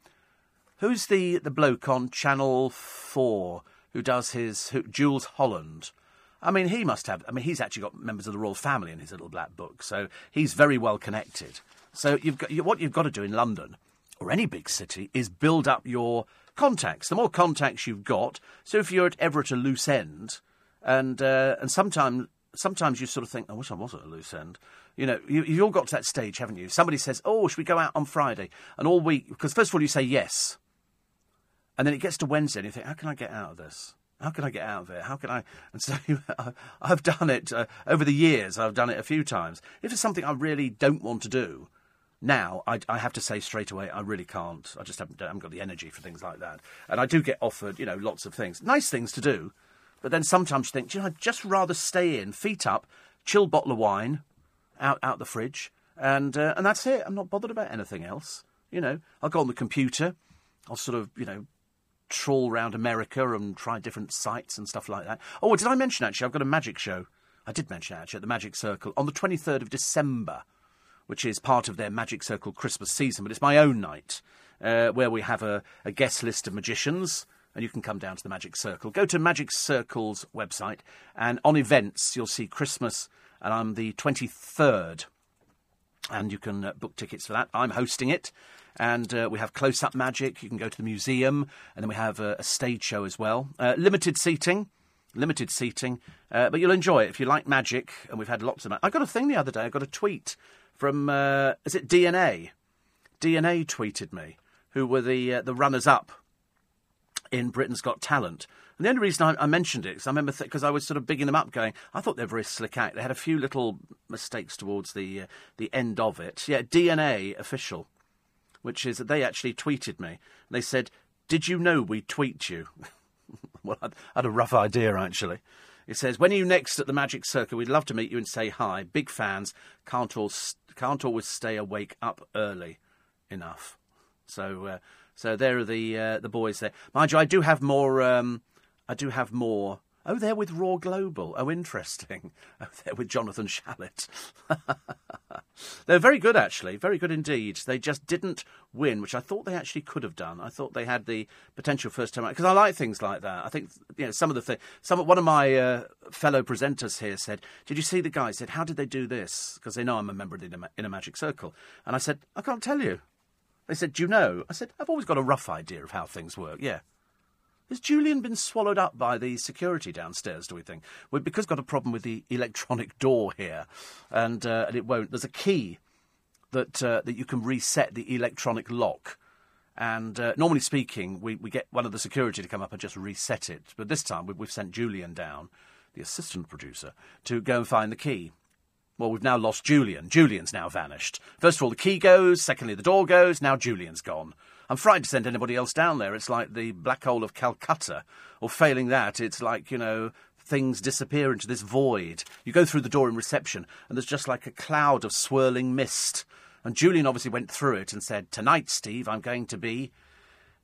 who's the the bloke on Channel Four who does his who, Jools Holland. I mean, he must have. I mean, he's actually got members of the royal family in his little black book, so he's very well connected. So you've got what you've got to do in London or any big city is build up your contacts. The more contacts you've got, so if you're at ever at a loose end, and uh, and sometimes sometimes you sort of think, I wish I was at a loose end. You know, you, you've all got to that stage, haven't you? Somebody says, "Oh, should we go out on Friday?" And all week, because first of all you say yes, and then it gets to Wednesday and you think, how can I get out of this? How can I get out of it? How can I? And so I've done it uh, over the years. I've done it a few times. If it's something I really don't want to do, now I, I have to say straight away I really can't. I just haven't, haven't got the energy for things like that. And I do get offered, you know, lots of things, nice things to do. But then sometimes you think, you know, I'd just rather stay in, feet up, chill bottle of wine, out out the fridge, and uh, and that's it. I'm not bothered about anything else. You know, I'll go on the computer. I'll sort of, you know, trawl around America and try different sites and stuff like that. Oh, did I mention actually? I've got a magic show. I did mention actually at the Magic Circle on the 23rd of December, which is part of their Magic Circle Christmas season, but it's my own night uh, where we have a, a guest list of magicians and you can come down to the Magic Circle. Go to Magic Circle's website, and on events, you'll see Christmas, and I'm the 23rd. And you can uh, book tickets for that. I'm hosting it and uh, we have close up magic. You can go to the museum, and then we have a, a stage show as well. Uh, limited seating. Limited seating, uh, but you'll enjoy it if you like magic. And we've had lots of. I got a thing the other day. I got a tweet from uh, is it DNA? DNA tweeted me, who were the uh, the runners up in Britain's Got Talent. And the only reason I, I mentioned it is I remember because th- I was sort of bigging them up, going, I thought they were very slick out. They had a few little mistakes towards the uh, the end of it. Yeah, DNA official, which is that they actually tweeted me. They said, "Did you know we tweet you?" well, I had a rough idea actually. It says, "When are you next at the Magic Circle? We'd love to meet you and say hi. Big fans. Can't all can't always stay awake up early enough." So, uh, so there are the uh, the boys there. Mind you, I do have more. Um, I do have more. Oh, they're with ROAR Global. Oh, interesting. Oh, they're with Jonathan Shalit. they're very good, actually. Very good indeed. They just didn't win, which I thought they actually could have done. I thought they had the potential first time because I like things like that. I think you know some of the things. Some one of my uh, fellow presenters here said, "Did you see the guy?" I said, "How did they do this?" Because they know I'm a member of the Inner Magic Circle, and I said, "I can't tell you." They said, Do you know? I said, I've always got a rough idea of how things work, yeah. Has Julian been swallowed up by the security downstairs, do we think? We've because got a problem with the electronic door here, and, uh, and it won't. There's a key that, uh, that you can reset the electronic lock. And uh, normally speaking, we, we get one of the security to come up and just reset it. But this time we've, we've sent Julian down, the assistant producer, to go and find the key. Well, we've now lost Julian. Julian's now vanished. First of all, the key goes. Secondly, the door goes. Now Julian's gone. I'm frightened to send anybody else down there. It's like the black hole of Calcutta. Or failing that, it's like, you know, things disappear into this void. You go through the door in reception, and there's just like a cloud of swirling mist. And Julian obviously went through it and said, Tonight, Steve, I'm going to be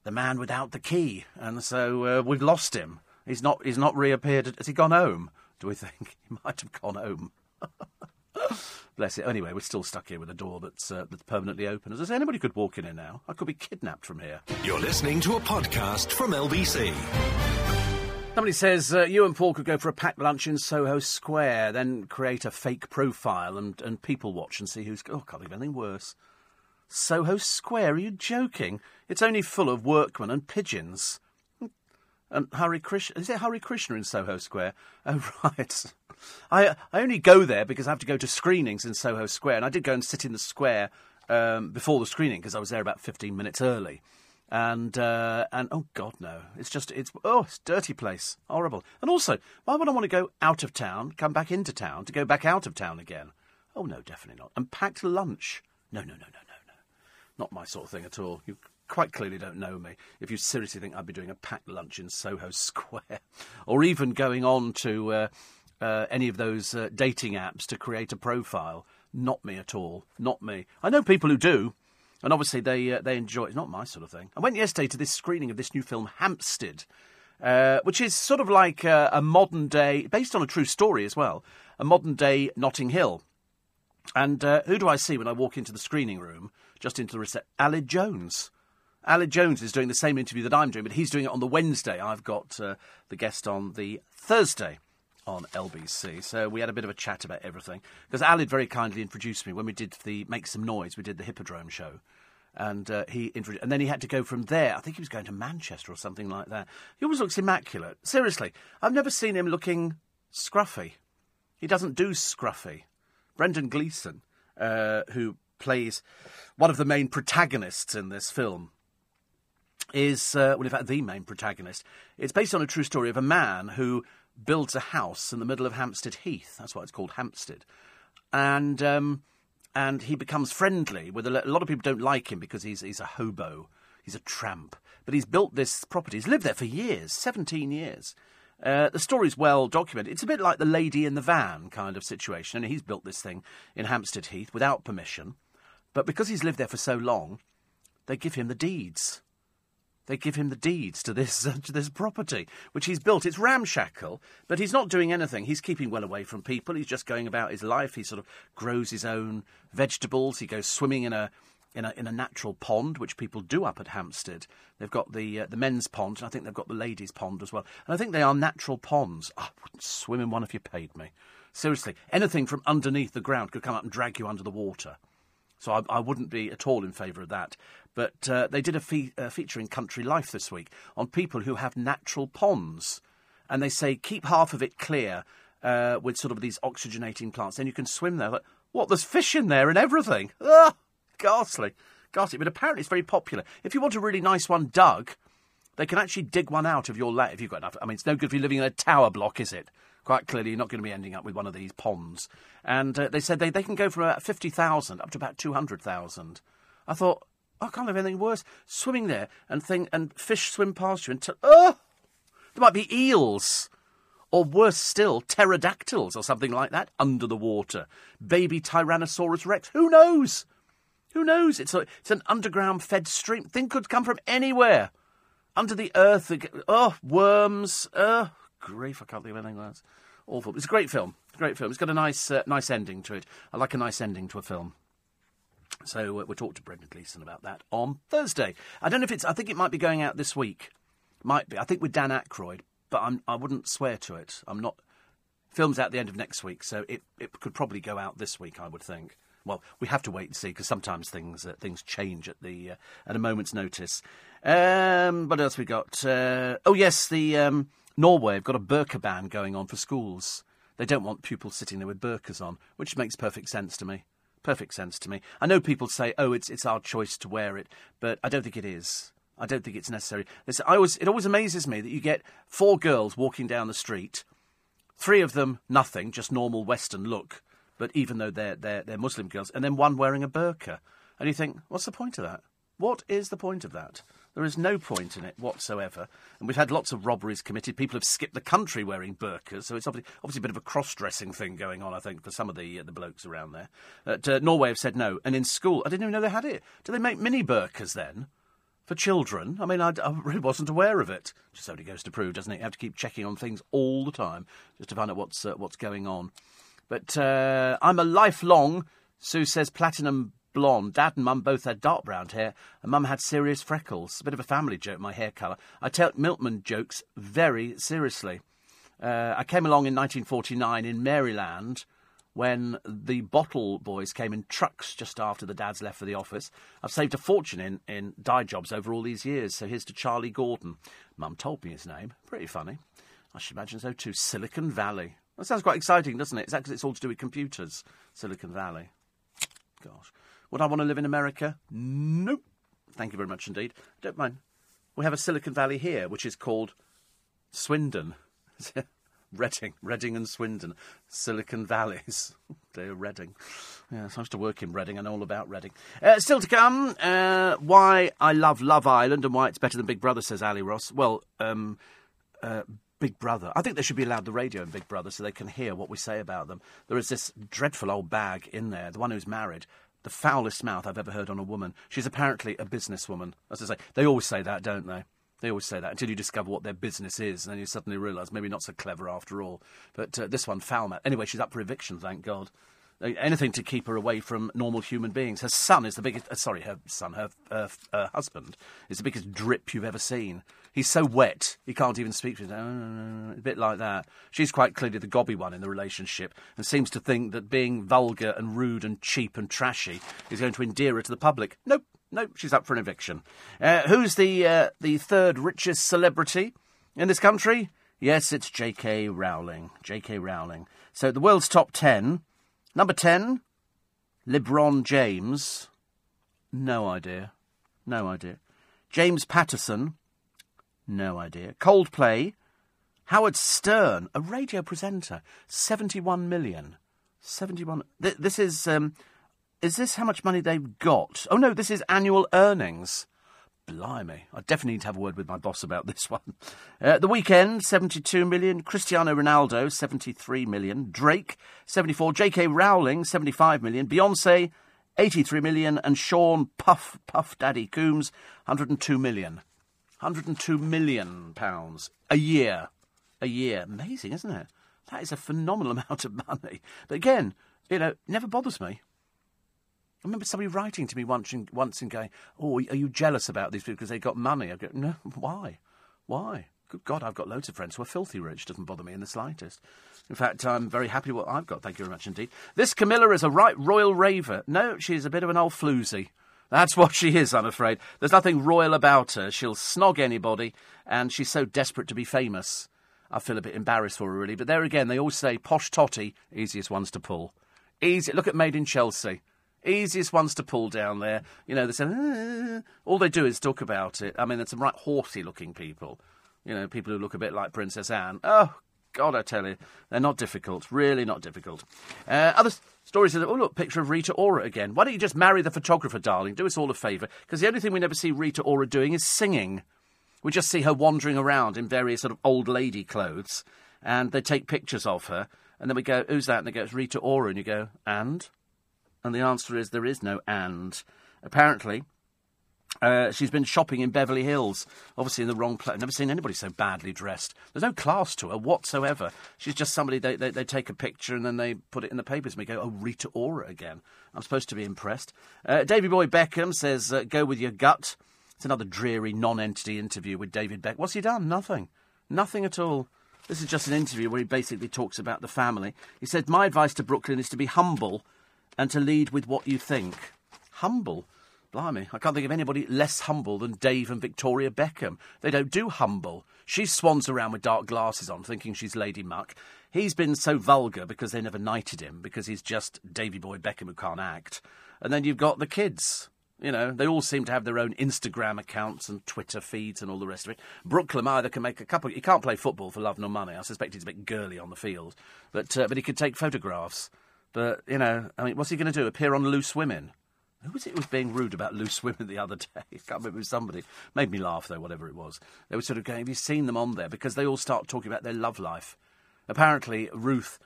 the man without the key. And so uh, we've lost him. He's not, he's not reappeared. Has he gone home? Do we think? He might have gone home. Bless it. Anyway, we're still stuck here with a door that's uh, that's permanently open. As I say, anybody could walk in here now. I could be kidnapped from here. You're listening to a podcast from LBC. Somebody says uh, you and Paul could go for a packed lunch in Soho Square, then create a fake profile and, and people watch and see who's. Oh, can't think of anything worse. Soho Square? Are you joking? It's only full of workmen and pigeons. And Hare Krishna. Is it Hare Krishna in Soho Square? Oh, right. I I only go there because I have to go to screenings in Soho Square, and I did go and sit in the square um, before the screening because I was there about fifteen minutes early. And uh, and oh god no, it's just it's oh it's a dirty place, horrible. And also, why would I want to go out of town, come back into town, to go back out of town again? Oh no, definitely not. And packed lunch? No, no, no, no, no, no. Not my sort of thing at all. You quite clearly don't know me if you seriously think I'd be doing a packed lunch in Soho Square, or even going on to. Uh, uh, any of those uh, dating apps to create a profile. Not me at all. Not me. I know people who do, and obviously they uh, they enjoy. It's not my sort of thing. I went yesterday to this screening of this new film Hampstead, uh, which is sort of like a, a modern day, based on a true story as well, a modern day Notting Hill. And uh, who do I see when I walk into the screening room? Just into the reception, Aled Jones. Aled Jones is doing the same interview that I'm doing, but he's doing it on the Wednesday. I've got uh, the guest on the Thursday on LBC. So we had a bit of a chat about everything. Because Aled very kindly introduced me when we did the Make Some Noise, we did the Hippodrome show. And uh, he introduced, and then he had to go from there. I think he was going to Manchester or something like that. He always looks immaculate. Seriously, I've never seen him looking scruffy. He doesn't do scruffy. Brendan Gleeson, uh, who plays one of the main protagonists in this film, is, uh, well, in fact, the main protagonist. It's based on a true story of a man who builds a house in the middle of Hampstead Heath. That's why it's called Hampstead. And um, and he becomes friendly with a, a, lot of people don't like him because he's he's a hobo, he's a tramp. But he's built this property. He's lived there for years, seventeen years. Uh, the story's well documented. It's a bit like the lady in the van kind of situation. And he's built this thing in Hampstead Heath without permission. But because he's lived there for so long, they give him the deeds. They give him the deeds to this uh, to this property, which he's built. It's ramshackle, but he's not doing anything. He's keeping well away from people. He's just going about his life. He sort of grows his own vegetables. He goes swimming in a in a in a natural pond, which people do up at Hampstead. They've got the uh, the men's pond, and I think they've got the ladies' pond as well. And I think they are natural ponds. Oh, I wouldn't swim in one if you paid me. Seriously, anything from underneath the ground could come up and drag you under the water. So I, I wouldn't be at all in favour of that. But uh, they did a, fe- feature in Country Life this week on people who have natural ponds. And they say keep half of it clear uh, with sort of these oxygenating plants, then you can swim there. Like, what? There's fish in there and everything. Ah, ghastly, ghastly. But apparently it's very popular. If you want a really nice one dug, They can actually dig one out of your land if you've got enough. I mean, it's no good if you're living in a tower block, is it? Quite clearly, you're not going to be ending up with one of these ponds. And uh, they said they, they can go from about 50,000 up to about 200,000. I thought, I can't have anything worse. Swimming there and thing and fish swim past you and oh, there might be eels, or worse still, pterodactyls or something like that under the water. Baby Tyrannosaurus Rex. Who knows? Who knows? It's a, it's an underground fed stream. Thing could come from anywhere. Under the earth. Oh, worms. Oh, grief. I can't think of anything else. Awful. It's a great film. Great film. It's got a nice, uh, nice ending to it. I like a nice ending to a film. So uh, we'll talk to Brendan Gleeson about that on Thursday. I don't know if it's. I think it might be going out this week. Might be. I think with Dan Aykroyd, but I'm, I wouldn't swear to it. I'm not. Film's out the end of next week, so it, it could probably go out this week. I would think. Well, we have to wait and see because sometimes things uh, things change at the uh, at a moment's notice. Um, what else we got? Uh, oh yes, the um, Norway have got a burqa ban going on for schools. They don't want pupils sitting there with burqas on, which makes perfect sense to me. Perfect sense to me. I know people say, "Oh, it's it's our choice to wear it," but I don't think it is. I don't think it's necessary. I always, it always amazes me that you get four girls walking down the street, three of them nothing, just normal Western look, but even though they're, they're, they're Muslim girls, and then one wearing a burqa. And you think, what's the point of that? What is the point of that? There is no point in it whatsoever. And we've had lots of robberies committed. People have skipped the country wearing burqas, so it's obviously, obviously a bit of a cross-dressing thing going on, I think, for some of the uh, the blokes around there. Uh, Norway have said no. And in school, I didn't even know they had it. Do they make mini burqas then? For children? I mean, I, I really wasn't aware of it. Just only goes to prove, doesn't it? You have to keep checking on things all the time just to find out what's, uh, what's going on. But uh, I'm a lifelong, Sue says, platinum blonde. Dad and Mum both had dark brown hair, and Mum had serious freckles. A bit of a family joke, my hair colour. I take Milkman jokes very seriously. Uh, I came along in 1949 in Maryland when the bottle boys came in trucks just after the dads left for the office. I've saved a fortune in, in dye jobs over all these years, so here's to Charlie Gordon. Mum told me his name. Pretty funny. I should imagine so too. Silicon Valley. That sounds quite exciting, doesn't it? Is that because it's all to do with computers? Silicon Valley. Gosh. Would I want to live in America? Nope. Thank you very much indeed. I don't mind. We have a Silicon Valley here, which is called Swindon. Reading, Reading and Swindon, Silicon Valleys. They're Reading. Yeah, I used to work in Reading. I know all about Reading. Uh, still to come, uh, why I love Love Island and why it's better than Big Brother, says Ali Ross. Well, um, uh, Big Brother. I think they should be allowed the radio in Big Brother so they can hear what we say about them. There is this dreadful old bag in there, the one who's married. The foulest mouth I've ever heard on a woman. She's apparently a businesswoman. As I say, they always say that, don't they? They always say that until you discover what their business is, and then you suddenly realise maybe not so clever after all. But uh, this one, foul mouth. Anyway, she's up for eviction, thank God. Anything to keep her away from normal human beings. Her son is the biggest. Uh, sorry, her son, her, her, her husband is the biggest drip you've ever seen. He's so wet, he can't even speak to her. A bit like that. She's quite clearly the gobby one in the relationship and seems to think that being vulgar and rude and cheap and trashy is going to endear her to the public. Nope, nope, she's up for an eviction. Uh, who's the, uh, the third richest celebrity in this country? Yes, it's J.K. Rowling. J.K. Rowling. So the world's top ten. Number ten, LeBron James. No idea. No idea. James Patterson. No idea. Coldplay. Howard Stern, a radio presenter. 71 million. 71. Th- this is. Um, is this how much money they've got? Oh no, this is annual earnings. Blimey. I definitely need to have a word with my boss about this one. Uh, The Weeknd, 72 million. Cristiano Ronaldo, 73 million. Drake, 74. J.K. Rowling, 75 million. Beyonce, 83 million. And Sean Puff, Puff Daddy Combs, 102 million. 102 million pounds a year. A year. Amazing, isn't it? That is a phenomenal amount of money. But again, you know, never bothers me. I remember somebody writing to me once and, once and going, "Oh, are you jealous about these people because they got money?" I go, "No, why? Why? Good God, I've got loads of friends who are filthy rich. Doesn't bother me in the slightest. In fact, I'm very happy with what I've got. Thank you very much indeed. This Camilla is a right royal raver. No, she's a bit of an old floozy. That's what she is, I'm afraid. There's nothing royal about her. She'll snog anybody, and she's so desperate to be famous. I feel a bit embarrassed for her, really. But there again, they always say posh totty, easiest ones to pull. Easy. Look at Made in Chelsea. Easiest ones to pull down there. You know, they say, "Ah." all they do is talk about it. I mean, there's some right horsey looking people. You know, people who look a bit like Princess Anne. Oh, God, I tell you, they're not difficult. Really not difficult. Uh, other s- stories are, oh, look, picture of Rita Ora again. Why don't you just marry the photographer, darling? Do us all a favour. Because the only thing we never see Rita Ora doing is singing. We just see her wandering around in various sort of old lady clothes, and they take pictures of her, and then we go, who's that? And they go, it's Rita Ora, and you go, and? And the answer is there is no and. Apparently, uh, she's been shopping in Beverly Hills, obviously in the wrong place. I've never seen anybody so badly dressed. There's no class to her whatsoever. She's just somebody, they, they, they take a picture and then they put it in the papers and we go, oh, Rita Ora again. I'm supposed to be impressed. Uh, Davy Boy Beckham says, uh, go with your gut. It's another dreary non-entity interview with David Beckham. What's he done? Nothing. Nothing at all. This is just an interview where he basically talks about the family. He said, my advice to Brooklyn is to be humble and to lead with what you think. Humble? Blimey, I can't think of anybody less humble than Dave and Victoria Beckham. They don't do humble. She swans around with dark glasses on, thinking she's Lady Muck. He's been so vulgar because they never knighted him, because he's just Davy Boy Beckham who can't act. And then you've got the kids. You know, they all seem to have their own Instagram accounts and Twitter feeds and all the rest of it. Brooklyn either can make a couple. He can't play football for love nor money. I suspect he's a bit girly on the field, but uh, but he could take photographs. But you know, I mean, what's he going to do? Appear on Loose Women? Who was it was being rude about loose women the other day? I can't remember. Somebody. Made me laugh, though, whatever it was. They were sort of going, Have you seen them on there? Because they all start talking about their love life. Apparently, Ruth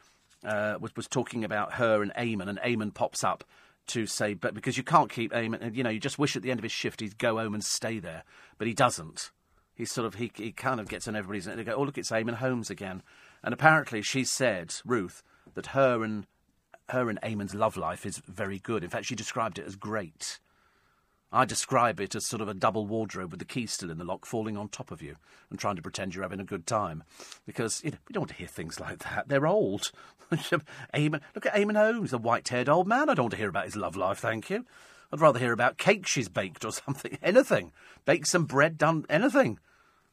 uh, was, was talking about her and Eamonn, and Eamonn pops up to say, But because you can't keep Eamonn, you know, you just wish at the end of his shift he'd go home and stay there. But he doesn't. He sort of, he, he kind of gets on everybody's, and they go, Oh, look, it's Eamonn Holmes again. And apparently, she said, Ruth, that her and her and Eamonn's love life is very good. In fact, she described it as great. I describe it as sort of a double wardrobe with the key still in the lock falling on top of you and trying to pretend you're having a good time. Because, you know, we don't want to hear things like that. They're old. Eamonn, look at Eamonn Holmes, a white haired old man. I don't want to hear about his love life, thank you. I'd rather hear about cake she's baked or something. Anything. Bake some bread, done anything.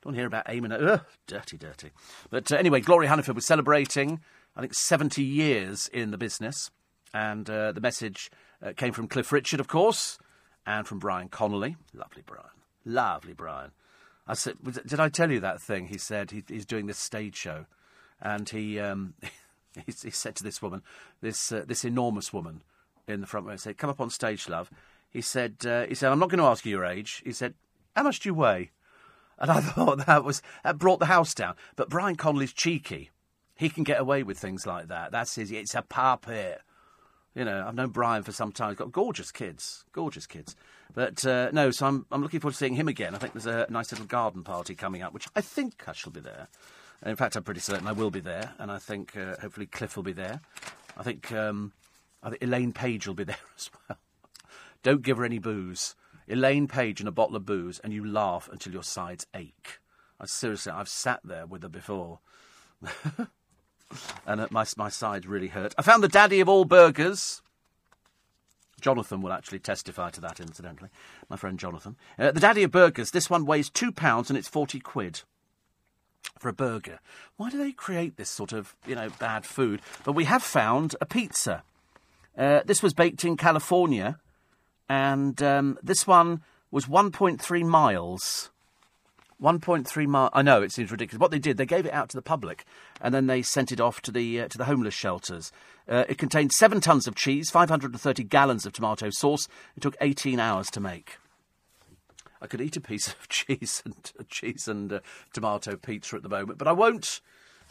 Don't hear about Eamonn. Ugh, dirty, dirty. But uh, anyway, Gloria Hunniford was celebrating, I think, 70 years in the business. And uh, the message uh, came from Cliff Richard, of course, and from Brian Conley. Lovely Brian. Lovely Brian. I said, did I tell you that thing? He said he, he's doing this stage show. And he, um, he, he said to this woman, this, uh, this enormous woman in the front row, he said, come up on stage, love. He said, uh, he said, I'm not going to ask you your age. He said, how much do you weigh? And I thought that was that brought the house down. But Brian Conley's cheeky. He can get away with things like that. That's his. It's a puppet. You know, I've known Brian for some time. He's got gorgeous kids, gorgeous kids. But uh, no, so I'm I'm looking forward to seeing him again. I think there's a nice little garden party coming up, which I think I shall be there. In fact, I'm pretty certain I will be there, and I think uh, hopefully Cliff will be there. I think um, I think Elaine Paige will be there as well. Don't give her any booze. Elaine Paige and a bottle of booze, and you laugh until your sides ache. I seriously, I've sat there with her before, and uh, my my sides really hurt. I found the daddy of all burgers. Jonathan will actually testify to that, incidentally. My friend Jonathan. Uh, the daddy of burgers. This one weighs two pounds and it's forty quid for a burger. Why do they create this sort of you know bad food? But we have found a pizza. Uh, this was baked in California and um, this one was 1.3 miles. 1.3 mile. I know it seems ridiculous. What they did, they gave it out to the public, and then they sent it off to the uh, to the homeless shelters. Uh, it contained seven tons of cheese, 530 gallons of tomato sauce. It took 18 hours to make. I could eat a piece of cheese and cheese and uh, tomato pizza at the moment, but I won't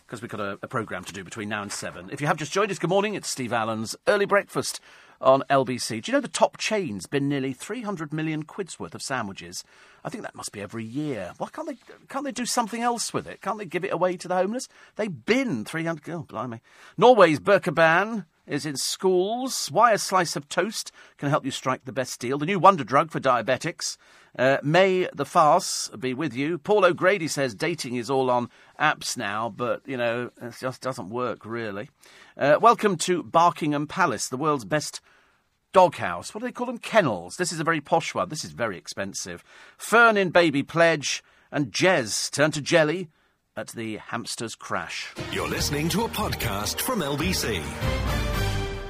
because we've got a, a programme to do between now and seven. If you have just joined us, good morning. It's Steve Allen's early breakfast on LBC. Do you know the top chain's been nearly 300 million quid's worth of sandwiches? I think that must be every year. Why can't they, can't they do something else with it? Can't they give it away to the homeless? They bin 300. Oh, blimey. Norway's burqa ban is in schools. Why a slice of toast can help you strike the best deal. The new wonder drug for diabetics. Uh, may the farce be with you. Paul O'Grady says dating is all on apps now, but, you know, it just doesn't work, really. Uh, welcome to Barkingham Palace, the world's best doghouse. What do they call them? Kennels. This is a very posh one. This is very expensive. Fern in Baby Pledge and Jez turn to jelly at the hamster's crash. You're listening to a podcast from LBC.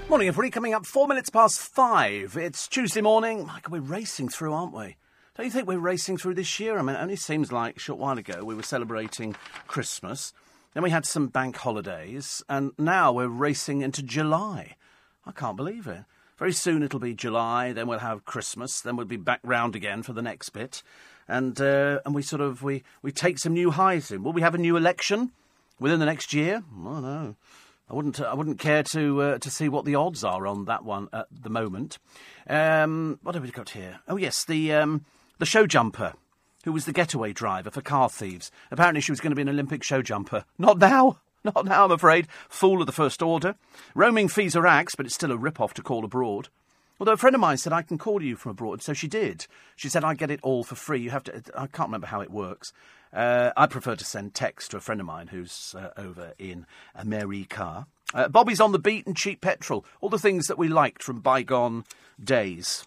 Morning, everybody. Coming up four minutes past five. It's Tuesday morning. Michael, we're racing through, aren't we? Don't you think we're racing through this year? I mean, it only seems like a short while ago we were celebrating Christmas. Then we had some bank holidays, and now we're racing into July. I can't believe it. Very soon it'll be July, then we'll have Christmas, then we'll be back round again for the next bit. And uh, and we sort of we, we take some new highs in. Will we have a new election within the next year? I don't know. I wouldn't. I wouldn't care to uh, to see what the odds are on that one at the moment. Um, what have we got here? Oh yes, the um, the show jumper, who was the getaway driver for car thieves. Apparently, she was going to be an Olympic show jumper. Not now. Not now, I'm afraid. Fool of the first order. Roaming fees are axed, but it's still a rip-off to call abroad. Although a friend of mine said I can call you from abroad, so she did. She said I get it all for free. You have to. I can't remember how it works. Uh, I prefer to send text to a friend of mine who's uh, over in America. Uh, Bobby's on the beat and cheap petrol. All the things that we liked from bygone days.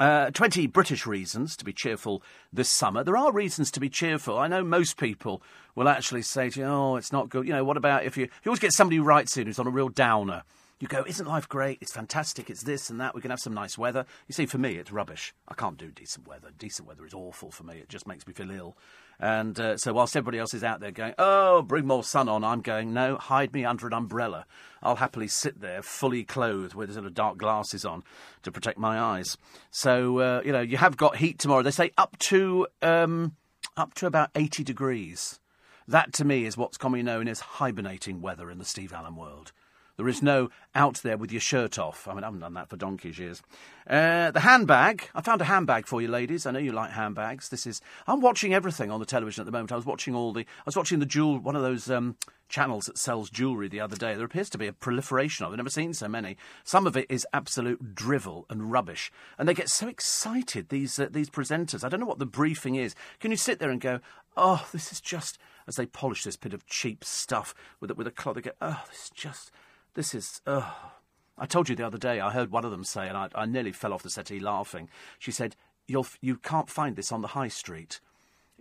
Uh, 20 British reasons to be cheerful this summer. There are reasons to be cheerful. I know most people will actually say to you, oh, it's not good. You know, what about if you, you always get somebody who writes in who's on a real downer. You go, isn't life great? It's fantastic. It's this and that. We can have some nice weather. You see, for me, it's rubbish. I can't do decent weather. Decent weather is awful for me. It just makes me feel ill. And uh, so, whilst everybody else is out there going, oh, bring more sun on, I'm going, no, hide me under an umbrella. I'll happily sit there fully clothed with sort of dark glasses on to protect my eyes. So, uh, you know, you have got heat tomorrow. They say up to, um, up to about 80 degrees. That to me is what's commonly known as hibernating weather in the Steve Allen world. There is no out there with your shirt off. I mean, I haven't done that for donkey's years. Uh, the handbag. I found a handbag for you, ladies. I know you like handbags. This is. I'm watching everything on the television at the moment. I was watching all the. I was watching the jewel. One of those um, channels that sells jewellery the other day. There appears to be a proliferation of. I've never seen so many. Some of it is absolute drivel and rubbish, and they get so excited. These uh, these presenters. I don't know what the briefing is. Can you sit there and go, "Oh, this is just." As they polish this bit of cheap stuff with with a cloth, they go, "Oh, this is just." This is. Uh, I told you the other day, I heard one of them say, and I, I nearly fell off the settee laughing. She said, You'll, You can't find this on the high street.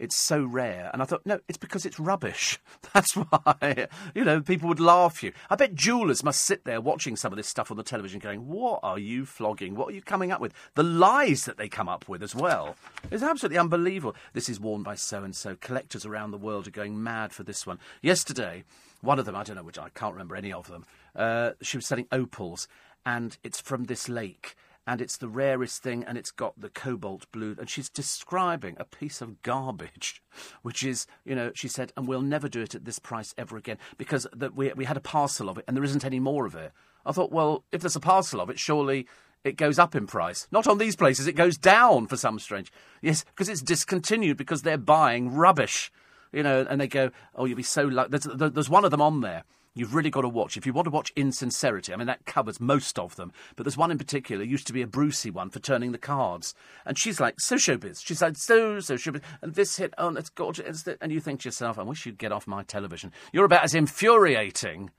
It's so rare. And I thought, no, it's because it's rubbish. That's why, you know, people would laugh you. I bet jewellers must sit there watching some of this stuff on the television going, what are you flogging? What are you coming up with? The lies that they come up with as well. It's absolutely unbelievable. This is worn by so and so. Collectors around the world are going mad for this one. Yesterday, one of them, I don't know which, I can't remember any of them, uh, she was selling opals, and it's from this lake, and it's the rarest thing, and it's got the cobalt blue. And she's describing a piece of garbage, which is, you know, she said, and we'll never do it at this price ever again because the, we, we had a parcel of it, and there isn't any more of it. I thought, well, if there's a parcel of it, surely it goes up in price. Not on these places, it goes down for some strange. Yes, because it's discontinued because they're buying rubbish. You know, and they go, oh, you'll be so lucky. There's, there's one of them on there you've really got to watch. If you want to watch Insincerity, I mean, that covers most of them, but there's one in particular, used to be a Brucey one for turning the cards. And she's like, so showbiz. She's like, so, so showbiz. And this hit, oh, it's gorgeous. And you think to yourself, I wish you'd get off my television. You're about as infuriating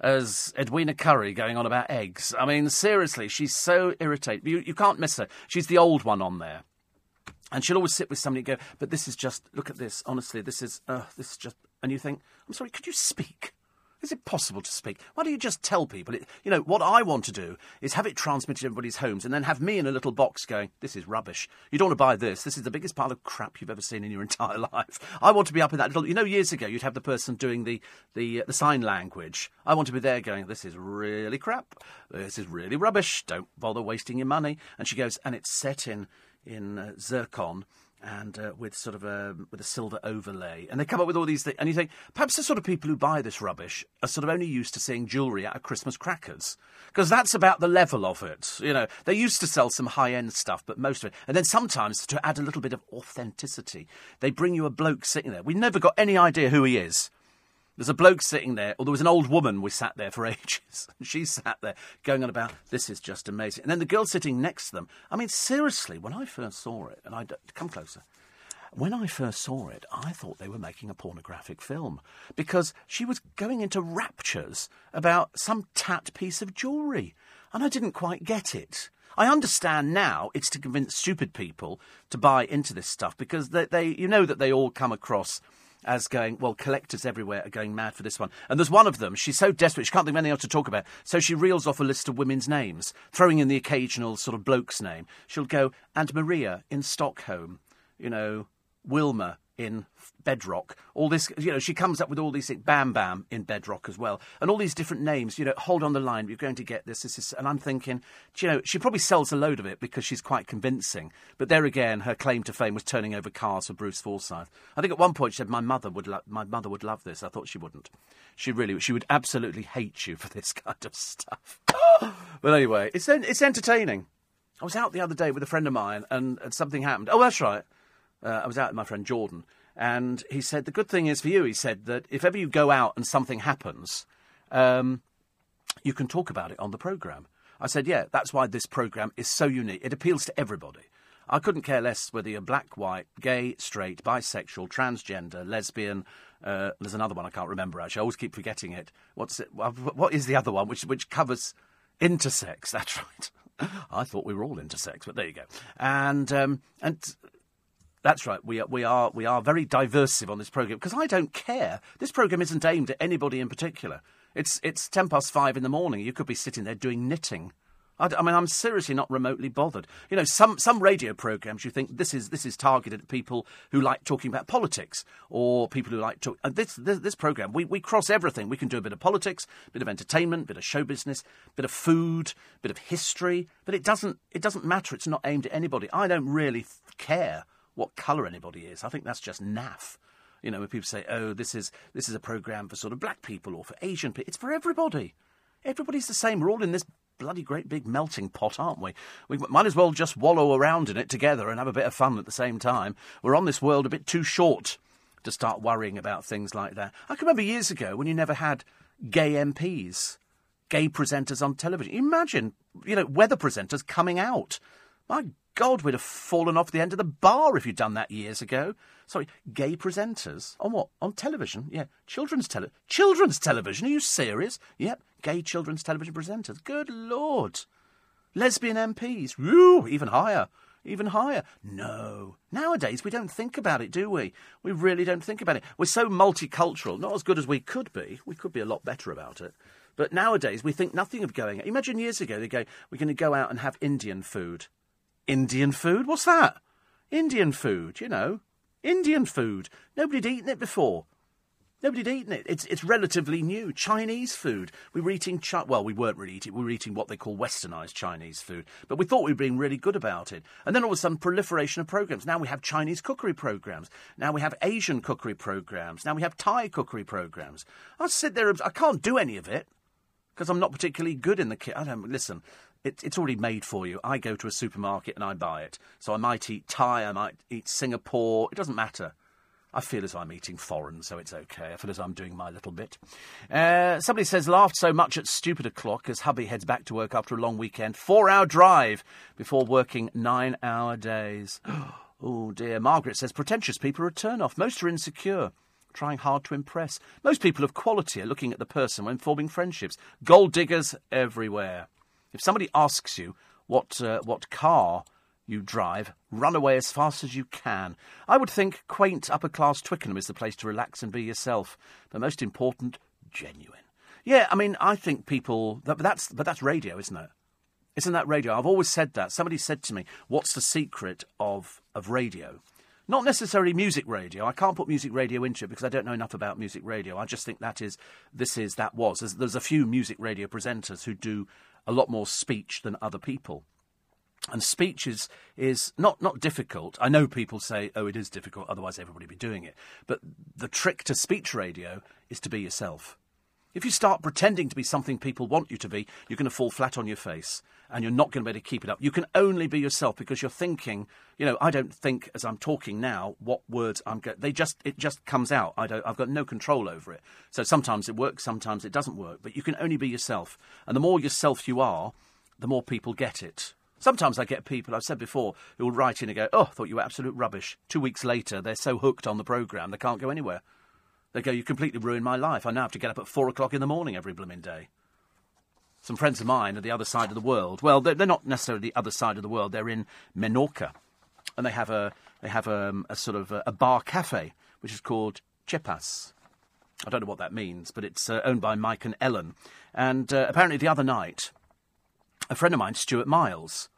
as Edwina Currie going on about eggs. I mean, seriously, she's so irritating. You, you can't miss her. She's the old one on there. And she'll always sit with somebody and go, but this is just, look at this, honestly, this is, uh, this is just, and you think, I'm sorry, could you speak? Is it possible to speak? Why don't you just tell people? It, you know, what I want to do is have it transmitted to everybody's homes and then have me in a little box going, this is rubbish. You don't want to buy this. This is the biggest pile of crap you've ever seen in your entire life. I want to be up in that little, you know, years ago you'd have the person doing the, the, uh, the sign language. I want to be there going, this is really crap. This is really rubbish. Don't bother wasting your money. And she goes, and it's set in, in uh, zircon and uh, with sort of a with a silver overlay, and they come up with all these things, and you think perhaps the sort of people who buy this rubbish are sort of only used to seeing jewellery out of Christmas crackers, because that's about the level of it. You know, they used to sell some high end stuff, but most of it, and then sometimes to add a little bit of authenticity, they bring you a bloke sitting there. We never got any idea who he is. There's a bloke sitting there, or there was an old woman we sat there for ages. she sat there going on about, this is just amazing. And then the girl sitting next to them. I mean, seriously, when I first saw it, and I come closer. When I first saw it, I thought they were making a pornographic film because she was going into raptures about some tat piece of jewellery, and I didn't quite get it. I understand now it's to convince stupid people to buy into this stuff because they, they you know that they all come across as going, well, collectors everywhere are going mad for this one. And there's one of them, she's so desperate, she can't think of anything else to talk about. So she reels off a list of women's names, throwing in the occasional sort of bloke's name. She'll go, and Maria in Stockholm, you know, Wilma in Bedrock. All this, you know, she comes up with all these things. Bam Bam in Bedrock as well, and all these different names. You know, hold on the line. You're going to get this. This is, and I'm thinking, you know, she probably sells a load of it because she's quite convincing. But there again, her claim to fame was turning over cars for Bruce Forsyth. I think at one point she said, "My mother would, lo- my mother would love this." I thought she wouldn't. She really, she would absolutely hate you for this kind of stuff. but anyway, it's it's entertaining. I was out the other day with a friend of mine, and, and something happened. Oh, that's right. Uh, I was out with my friend Jordan, and he said, The good thing is for you, he said, that if ever you go out and something happens, um, you can talk about it on the programme. I said, Yeah, that's why this programme is so unique. It appeals to everybody. I couldn't care less whether you're black, white, gay, straight, bisexual, transgender, lesbian. Uh, there's another one I can't remember actually. I always keep forgetting it. What's it? What is the other one which which covers intersex? That's right. I thought we were all intersex, but there you go. And um, and that's right. We are, we are we are very diversive on this program because I don't care. This program isn't aimed at anybody in particular. It's it's ten past five in the morning. You could be sitting there doing knitting. I, I, mean, I'm seriously not remotely bothered. You know, some some radio programs you think this is this is targeted at people who like talking about politics or people who like to. Uh, this, this this program we we cross everything. We can do a bit of politics, a bit of entertainment, a bit of show business, a bit of food, a bit of history. But it doesn't it doesn't matter. It's not aimed at anybody. I don't really care what colour anybody is. I think that's just naff. You know, when people say, "Oh, this is this is a program for sort of black people or for Asian people," it's for everybody. Everybody's the same. We're all in this bloody great big melting pot, aren't we? We might as well just wallow around in it together and have a bit of fun at the same time. We're on this world a bit too short to start worrying about things like that. I can remember years ago when you never had gay MPs, gay presenters on television. Imagine, you know, weather presenters coming out. My God, we'd have fallen off the end of the bar if you'd done that years ago. Sorry, gay presenters on what? On television? Yeah, children's tele children's television. Are you serious? Yep, gay children's television presenters. Good lord, lesbian MPs. Woo, even higher, even higher. No, nowadays we don't think about it, do we? We really don't think about it. We're so multicultural, not as good as we could be. We could be a lot better about it. But nowadays we think nothing of going. Imagine years ago they go, we're going to go out and have Indian food. Indian food? What's that? Indian food, you know. Indian food. Nobody'd eaten it before. Nobody'd eaten it. It's, it's relatively new. Chinese food. We were eating, chi- well, we weren't really eating, we were eating what they call westernised Chinese food. But we thought we were being really good about it. And then all of a sudden, proliferation of programs. Now we have Chinese cookery programs. Now we have Asian cookery programs. Now we have Thai cookery programs. I sit there, I can't do any of it because I'm not particularly good in the kitchen. I don't, listen, it, it's already made for you. I go to a supermarket and I buy it. So I might eat Thai, I might eat Singapore. It doesn't matter. I feel as I'm eating foreign, so it's okay. I feel as I'm doing my little bit. Uh, somebody says, laughed so much at stupid o'clock as hubby heads back to work after a long weekend. Four hour drive before working nine hour days. oh dear. Margaret says, pretentious people are a turn off. Most are insecure trying hard to impress. Most people of quality are looking at the person when forming friendships. Gold diggers everywhere. If somebody asks you what uh, what car you drive, run away as fast as you can. I would think quaint upper class Twickenham is the place to relax and be yourself. But most important, genuine. Yeah, I mean, I think people. But that's but that's radio, isn't it? Isn't that radio? I've always said that. Somebody said to me, "What's the secret of of radio?" Not necessarily music radio. I can't put music radio into it because I don't know enough about music radio. I just think that is, this is, that was. There's, there's a few music radio presenters who do a lot more speech than other people. And speech is, is not, not difficult. I know people say, oh, it is difficult, otherwise everybody would be doing it. But the trick to speech radio is to be yourself. If you start pretending to be something people want you to be, you're going to fall flat on your face and you're not going to be able to keep it up. You can only be yourself because you're thinking, you know, I don't think as I'm talking now what words I'm going they just it just comes out. I don't I've got no control over it. So sometimes it works, sometimes it doesn't work, but you can only be yourself. And the more yourself you are, the more people get it. Sometimes I get people, I've said before, who will write in and go, Oh, I thought you were absolute rubbish. Two weeks later, they're so hooked on the programme, they can't go anywhere. They go, You completely ruined my life. I now have to get up at four o'clock in the morning every blooming day. Some friends of mine are the other side of the world, well, they're, they're not necessarily the other side of the world, they're in Menorca. And they have a, they have a, a sort of a, a bar cafe, which is called Chipas. I don't know what that means, but it's uh, owned by Mike and Ellen. And uh, apparently, the other night, a friend of mine, Stuart Miles,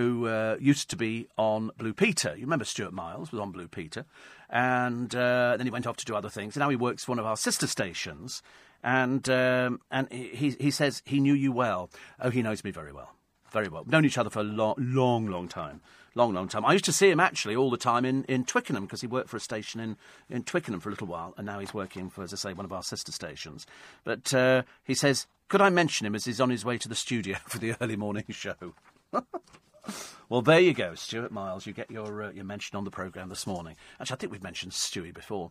who uh, used to be on Blue Peter. You remember Stuart Miles was on Blue Peter, and uh, then he went off to do other things. And now he works for one of our sister stations, and um, and he he says he knew you well. Oh, he knows me very well, very well. Known each other for a long, long, long time. Long, long time. I used to see him actually all the time in, in Twickenham because he worked for a station in, in Twickenham for a little while, and now he's working for, as I say, one of our sister stations. But uh, he says, could I mention him as he's on his way to the studio for the early morning show? well, there you go, Stuart Miles. You get your uh, your mention on the programme this morning. Actually, I think we've mentioned Stewie before.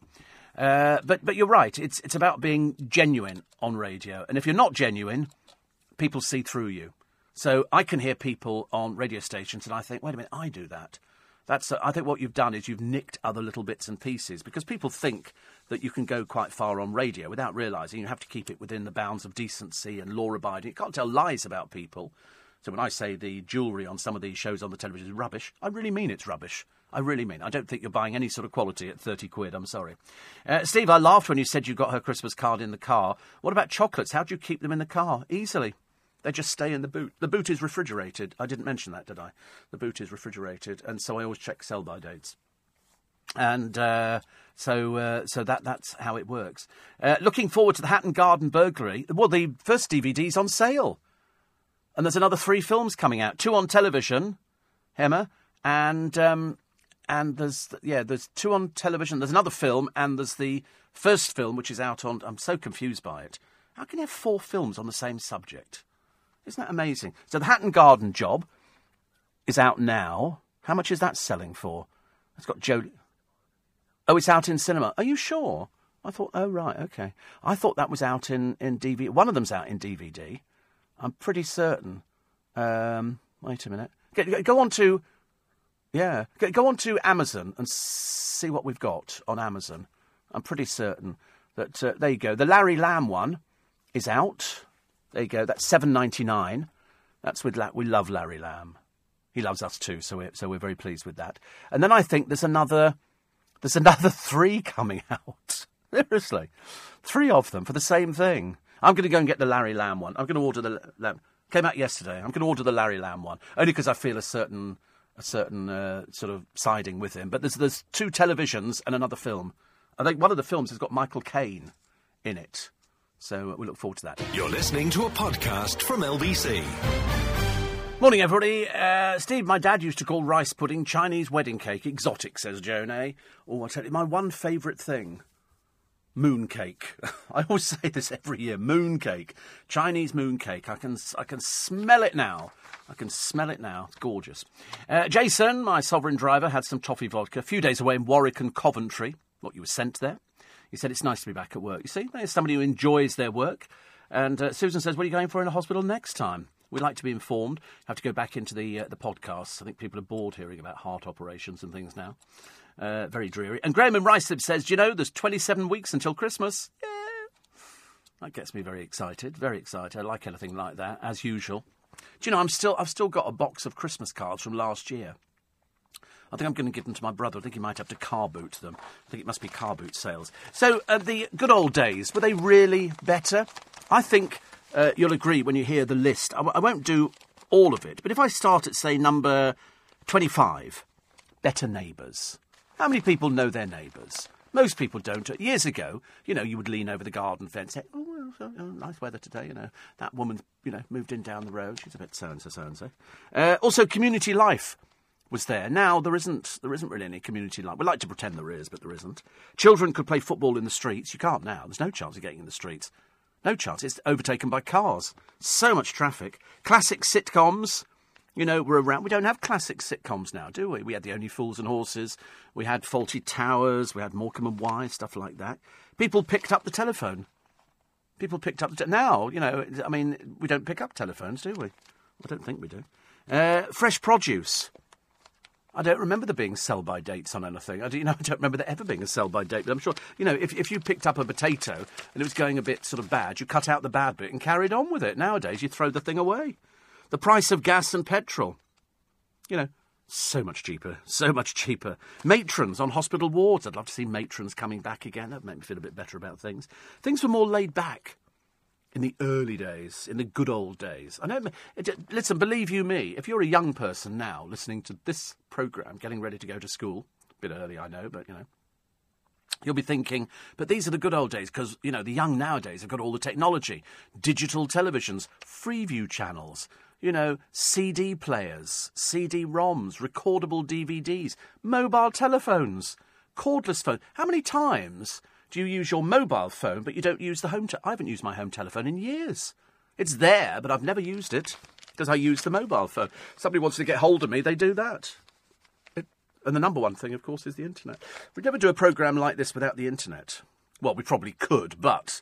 Uh, but but you're right. It's it's about being genuine on radio, and if you're not genuine, people see through you. So I can hear people on radio stations, and I think, wait a minute, I do that. That's, uh, I think what you've done is you've nicked other little bits and pieces because people think that you can go quite far on radio without realising you have to keep it within the bounds of decency and law abiding. You can't tell lies about people. So when I say the jewellery on some of these shows on the television is rubbish, I really mean it's rubbish. I really mean. I don't think you're buying any sort of quality at 30 quid. I'm sorry. Uh, Steve, I laughed when you said you got her Christmas card in the car. What about chocolates? How do you keep them in the car? Easily. They just stay in the boot. The boot is refrigerated. I didn't mention that, did I? The boot is refrigerated, and so I always check sell by dates. And uh, so, uh, so that that's how it works. Uh, looking forward to the Hatton Garden burglary. Well, the first DVD's on sale, and there's another three films coming out. Two on television, Emma, and um, and there's yeah, there's two on television. There's another film, and there's the first film which is out on. I'm so confused by it. How can you have four films on the same subject? Isn't that amazing? So the Hatton Garden job is out now. How much is that selling for? It's got Joe. Oh, it's out in cinema. Are you sure? I thought, oh right, okay. I thought that was out in in DVD. One of them's out in DVD. I'm pretty certain. Um, wait a minute. Go, go on to, yeah, go, go on to Amazon and see what we've got on Amazon. I'm pretty certain that uh, there you go. The Larry Lamb one is out. There you go. That's seven ninety nine. That's with La- we love Larry Lamb. He loves us too, so we're so we're very pleased with that. And then I think there's another there's another three coming out. Seriously, three of them for the same thing. I'm going to go and get the Larry Lamb one. I'm going to order the Lamb. Came out yesterday. I'm going to order the Larry Lamb one only because I feel a certain a certain uh, sort of siding with him. But there's there's two televisions and another film. I think one of the films has got Michael Caine in it. So we look forward to that. You're listening to a podcast from LBC. Morning, everybody. Uh, Steve, my dad used to call rice pudding Chinese wedding cake exotic, says Joan A. Oh, I tell you, my one favourite thing mooncake. I always say this every year. Mooncake, Chinese mooncake. I can I can smell it now. I can smell it now. It's gorgeous. Uh, Jason, my sovereign driver, had some toffee vodka. A few days away in Warwick and Coventry. What you were sent there. He said, It's nice to be back at work. You see, there's somebody who enjoys their work. And uh, Susan says, What are you going for in a hospital next time? We'd like to be informed. Have to go back into the uh, the podcasts. I think people are bored hearing about heart operations and things now. Uh, very dreary. And Graham in Ruislip says, Do you know, there's 27 weeks until Christmas. Yeah. That gets me very excited. Very excited. I like anything like that, as usual. Do you know, I'm still, I've still got a box of Christmas cards from last year. I think I'm going to give them to my brother. I think he might have to car boot them. I think it must be car boot sales. So, uh, the good old days, were they really better? I think uh, you'll agree when you hear the list. I w- I won't do all of it, but if I start at, say, number 25, Better Neighbours. How many people know their neighbours? Most people don't. Years ago, you know, you would lean over the garden fence, say, "Oh, so, oh, nice weather today." You know, that woman, you know, moved in down the road. She's a bit so and so, so and so. Uh, also, community life was there. Now there isn't. There isn't really any community life. We like to pretend there is, but there isn't. Children could play football in the streets. You can't now. There's no chance of getting in the streets. No chance. It's overtaken by cars. So much traffic. Classic sitcoms you know, we're around. We don't have classic sitcoms now, do we? We had The Only Fools and Horses, we had Fawlty Towers, we had Morecambe and Wise, stuff like that. People picked up the telephone. People picked up the te- now. You know, I mean, we don't pick up telephones, do we? I don't think we do. Uh, fresh produce. I don't remember there being sell by dates on anything. I do, you know, I don't remember there ever being a sell by date. But I'm sure, you know, if if you picked up a potato and it was going a bit sort of bad, you cut out the bad bit and carried on with it. Nowadays, you throw the thing away the price of gas and petrol. You know, So much cheaper. So much cheaper. Matrons on hospital wards. I'd love to see matrons coming back again. That'd make me feel a bit better about things. Things were more laid back in the early days, in the good old days. I know. Listen, believe you me, if you're a young person now listening to this programme, getting ready to go to school, a bit early, I know, but you know, You'll be thinking, but these are the good old days because, you know, the young nowadays have got all the technology digital televisions, Freeview channels, you know, CD players, CD ROMs, recordable DVDs, mobile telephones, cordless phones. How many times do you use your mobile phone but you don't use the home? Te- I haven't used my home telephone in years. It's there, but I've never used it because I use the mobile phone. Somebody wants to get hold of me, they do that. It, and the number one thing, of course, is the internet. We'd never do a programme like this without the internet. Well, we probably could, but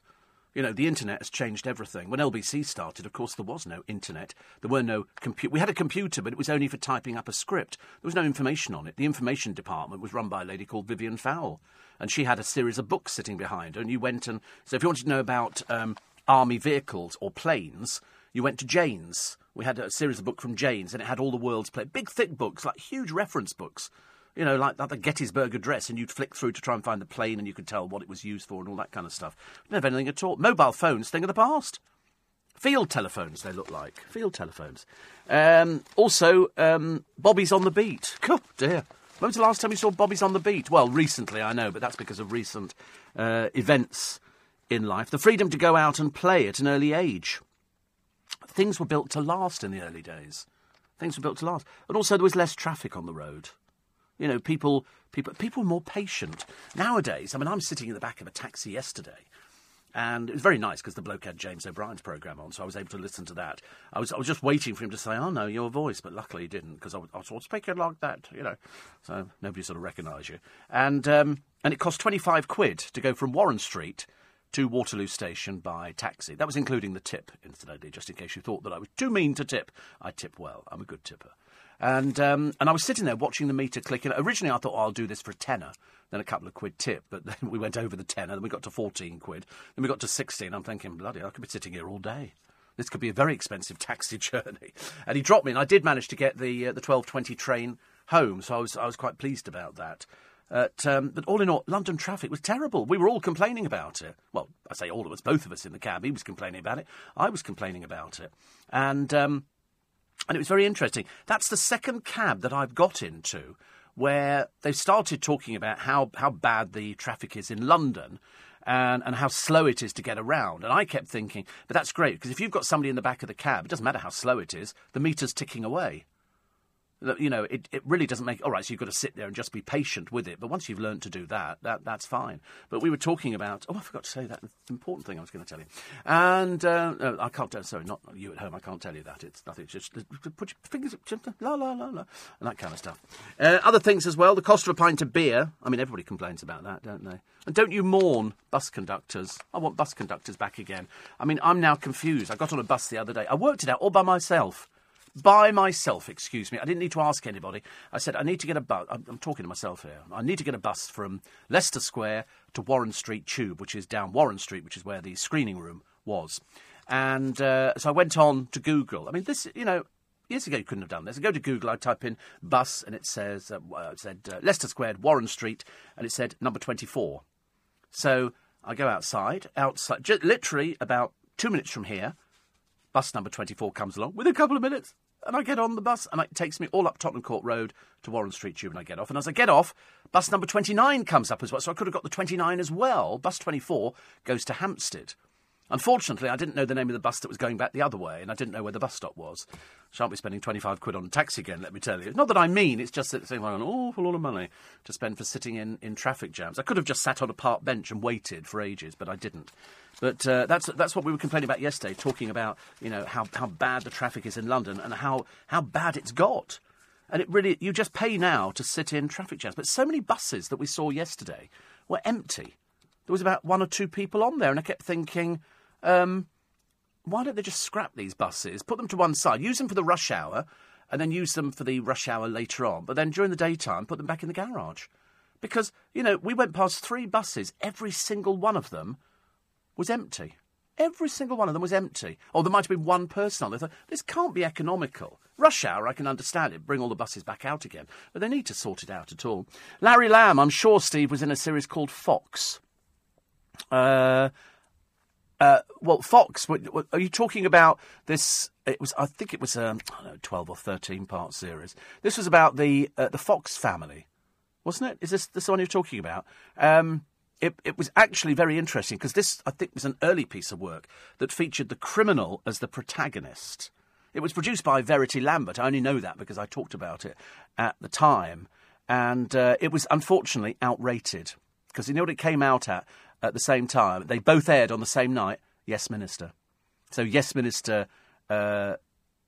you know, the internet has changed everything. When LBC started, of course, there was no internet. There were no computer. We had a computer, but it was only for typing up a script. There was no information on it. The information department was run by a lady called Vivian Fowle, and she had a series of books sitting behind her. And you went and so if you wanted to know about um, army vehicles or planes, you went to Jane's. We had a series of books from Jane's, and it had all the world's play. big thick books, like huge reference books you know, like, like the Gettysburg Address, and you'd flick through to try and find the plane, and you could tell what it was used for and all that kind of stuff. Didn't have anything at all. Mobile phones, thing of the past. Field telephones, they look like. Field telephones. Um, also, um, Bobby's on the beat. Oh, dear. When was the last time you saw Bobby's on the beat? Well, recently, I know, but that's because of recent uh, events in life. The freedom to go out and play at an early age. Things were built to last in the early days. Things were built to last. And also, there was less traffic on the road. You know, people, people, people were more patient. Nowadays, I mean, I'm sitting in the back of a taxi yesterday, and it was very nice because the bloke had James O'Brien's programme on, so I was able to listen to that. I was, I was just waiting for him to say, oh, no, your voice, but luckily he didn't because I, was, I was speaking like that, you know. So nobody sort of recognised you. And, um, and it cost 25 quid to go from Warren Street to Waterloo Station by taxi. That was including the tip, incidentally, just in case you thought that I was too mean to tip. I tip well. I'm a good tipper. And um, and I was sitting there watching the meter click. And originally, I thought, oh, I'll do this for a tenner, then a couple of quid tip. But then we went over the tenner, then we got to 14 quid, then we got to 16. I'm thinking, bloody, I could be sitting here all day. This could be a very expensive taxi journey. And he dropped me, and I did manage to get the uh, the 12:20 train home, so I was I was quite pleased about that. um, but all in all, London traffic was terrible. We were all complaining about it. Well, I say all of us, both of us in the cab. He was complaining about it. I was complaining about it. And um, and it was very interesting. That's the second cab that I've got into where they've started talking about how, how bad the traffic is in London and, and how slow it is to get around. And I kept thinking, but that's great because if you've got somebody in the back of the cab, it doesn't matter how slow it is, the meter's ticking away you know, it, it really doesn't make. All right, so you've got to sit there and just be patient with it. But once you've learned to do that, that that's fine. But we were talking about. Oh, I forgot to say that important thing I was going to tell you. And uh, I can't. tell. sorry, not you at home. I can't tell you that. It's nothing. It's just put your fingers up la la la la, and that kind of stuff. Uh, other things as well. The cost of a pint of beer. I mean, everybody complains about that, don't they? And don't you mourn bus conductors? I want bus conductors back again. I mean, I'm now confused. I got on a bus the other day. I worked it out all by myself by myself, excuse me. I didn't need to ask anybody. I said, I need to get a bus. I'm, I'm, talking to myself here. I need to get a bus from Leicester Square to Warren Street Tube, which is down Warren Street, which is where the screening room was. And uh, so I went on to Google. I mean, this, you know, years ago you couldn't have done this. I go to Google, I type in bus, and it says, uh, it said uh, Leicester Square, Warren Street, and it said number 24. So I go outside, outside, j- literally about two minutes from here, bus number 24 comes along with a couple of minutes and I get on the bus, and it takes me all up Tottenham Court Road to Warren Street Tube, and I get off. And as I get off, bus number 29 comes up as well, so I could have got the 29 as well. Bus 24 goes to Hampstead. Unfortunately, I didn't know the name of the bus that was going back the other way, and I didn't know where the bus stop was. Shan't be spending 25 quid on a taxi again, let me tell you. It's not that I mean, it's just that it's an awful lot of money to spend for sitting in, in traffic jams. I could have just sat on a park bench and waited for ages, but I didn't. But uh, that's that's what we were complaining about yesterday, talking about you know how, how bad the traffic is in London and how, how bad it's got. And it really you just pay now to sit in traffic jams. But so many buses that we saw yesterday were empty. There was about one or two people on there, and I kept thinking, um, why don't they just scrap these buses, put them to one side, use them for the rush hour, and then use them for the rush hour later on. But then during the daytime, put them back in the garage. Because, you know, we went past three buses, every single one of them was empty. Every single one of them was empty. Or there might have been one person on there. This can't be economical. Rush hour, I can understand it, bring all the buses back out again, but they need to sort it out at all. Larry Lamb, I'm sure Steve was in a series called Fox. Uh, uh, well, Fox, what, what, are you talking about this? It was, I think it was a um, twelve or thirteen part series. This was about the uh, the Fox family, wasn't it? Is this this the one you're talking about? Um, it, it was actually very interesting because this, I think, was an early piece of work that featured the criminal as the protagonist. It was produced by Verity Lambert. I only know that because I talked about it at the time, and uh, it was unfortunately outrated because you know what it came out at at the same time. They both aired on the same night. Yes, Minister. So Yes, Minister uh,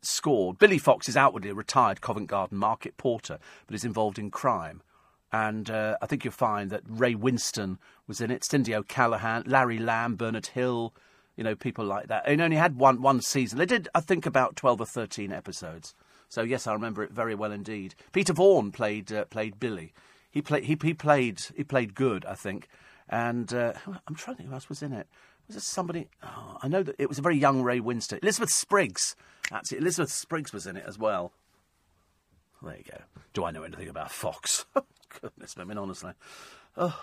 scored. Billy Fox is outwardly a retired Covent Garden market porter, but is involved in crime. And uh, I think you'll find that Ray Winstone was in it, Cindy O'Callaghan, Larry Lamb, Bernard Hill, you know, people like that. It only had one one season. They did, I think, about twelve or thirteen episodes. So yes, I remember it very well indeed. Peter Vaughan played uh, played Billy. He played he, he played he played good, I think. And uh, I'm trying to think who else was in it. Was it somebody? Oh, I know that it was a very young Ray Winstone. Elizabeth Spriggs. That's it. Elizabeth Spriggs was in it as well. There you go. Do I know anything about Fox? Goodness, I mean, honestly. Oh.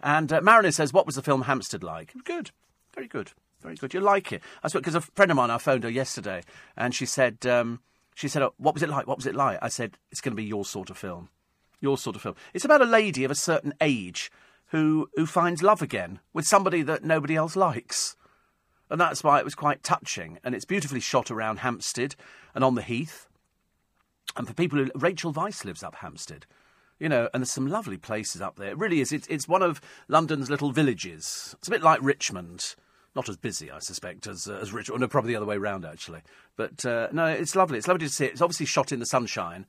And uh, Mariner says, What was the film Hampstead like? Good. Very good. Very good. You like it. I because a friend of mine, I phoned her yesterday, and she said, um, she said, oh, What was it like? What was it like? I said, It's going to be your sort of film. Your sort of film. It's about a lady of a certain age who who finds love again with somebody that nobody else likes. And that's why it was quite touching. And it's beautifully shot around Hampstead and on the Heath. And for people who. Rachel Weisz lives up Hampstead. You know, and there's some lovely places up there. It really is. It's, it's one of London's little villages. It's a bit like Richmond. Not as busy, I suspect, as, uh, as Richmond. No, probably the other way round, actually. But uh, no, it's lovely. It's lovely to see it. It's obviously shot in the sunshine.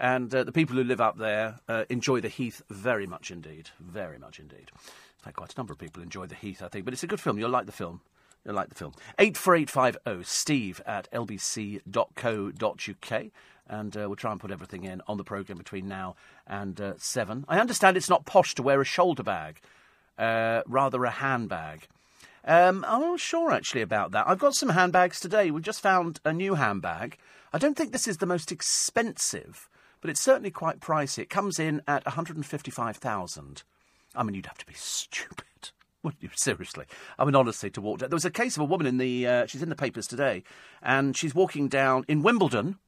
And uh, the people who live up there uh, enjoy the Heath very much indeed. Very much indeed. In fact, quite a number of people enjoy the Heath, I think. But it's a good film. You'll like the film. You'll like the film. 84850 steve at lbc.co.uk. And uh, we'll try and put everything in on the programme between now and uh, 7. I understand it's not posh to wear a shoulder bag, uh, rather a handbag. Um, I'm not sure actually about that. I've got some handbags today. We've just found a new handbag. I don't think this is the most expensive but it's certainly quite pricey. It comes in at 155,000. I mean, you'd have to be stupid. Wouldn't you? Seriously. I mean, honestly, to walk down. There was a case of a woman in the. Uh, she's in the papers today, and she's walking down in Wimbledon,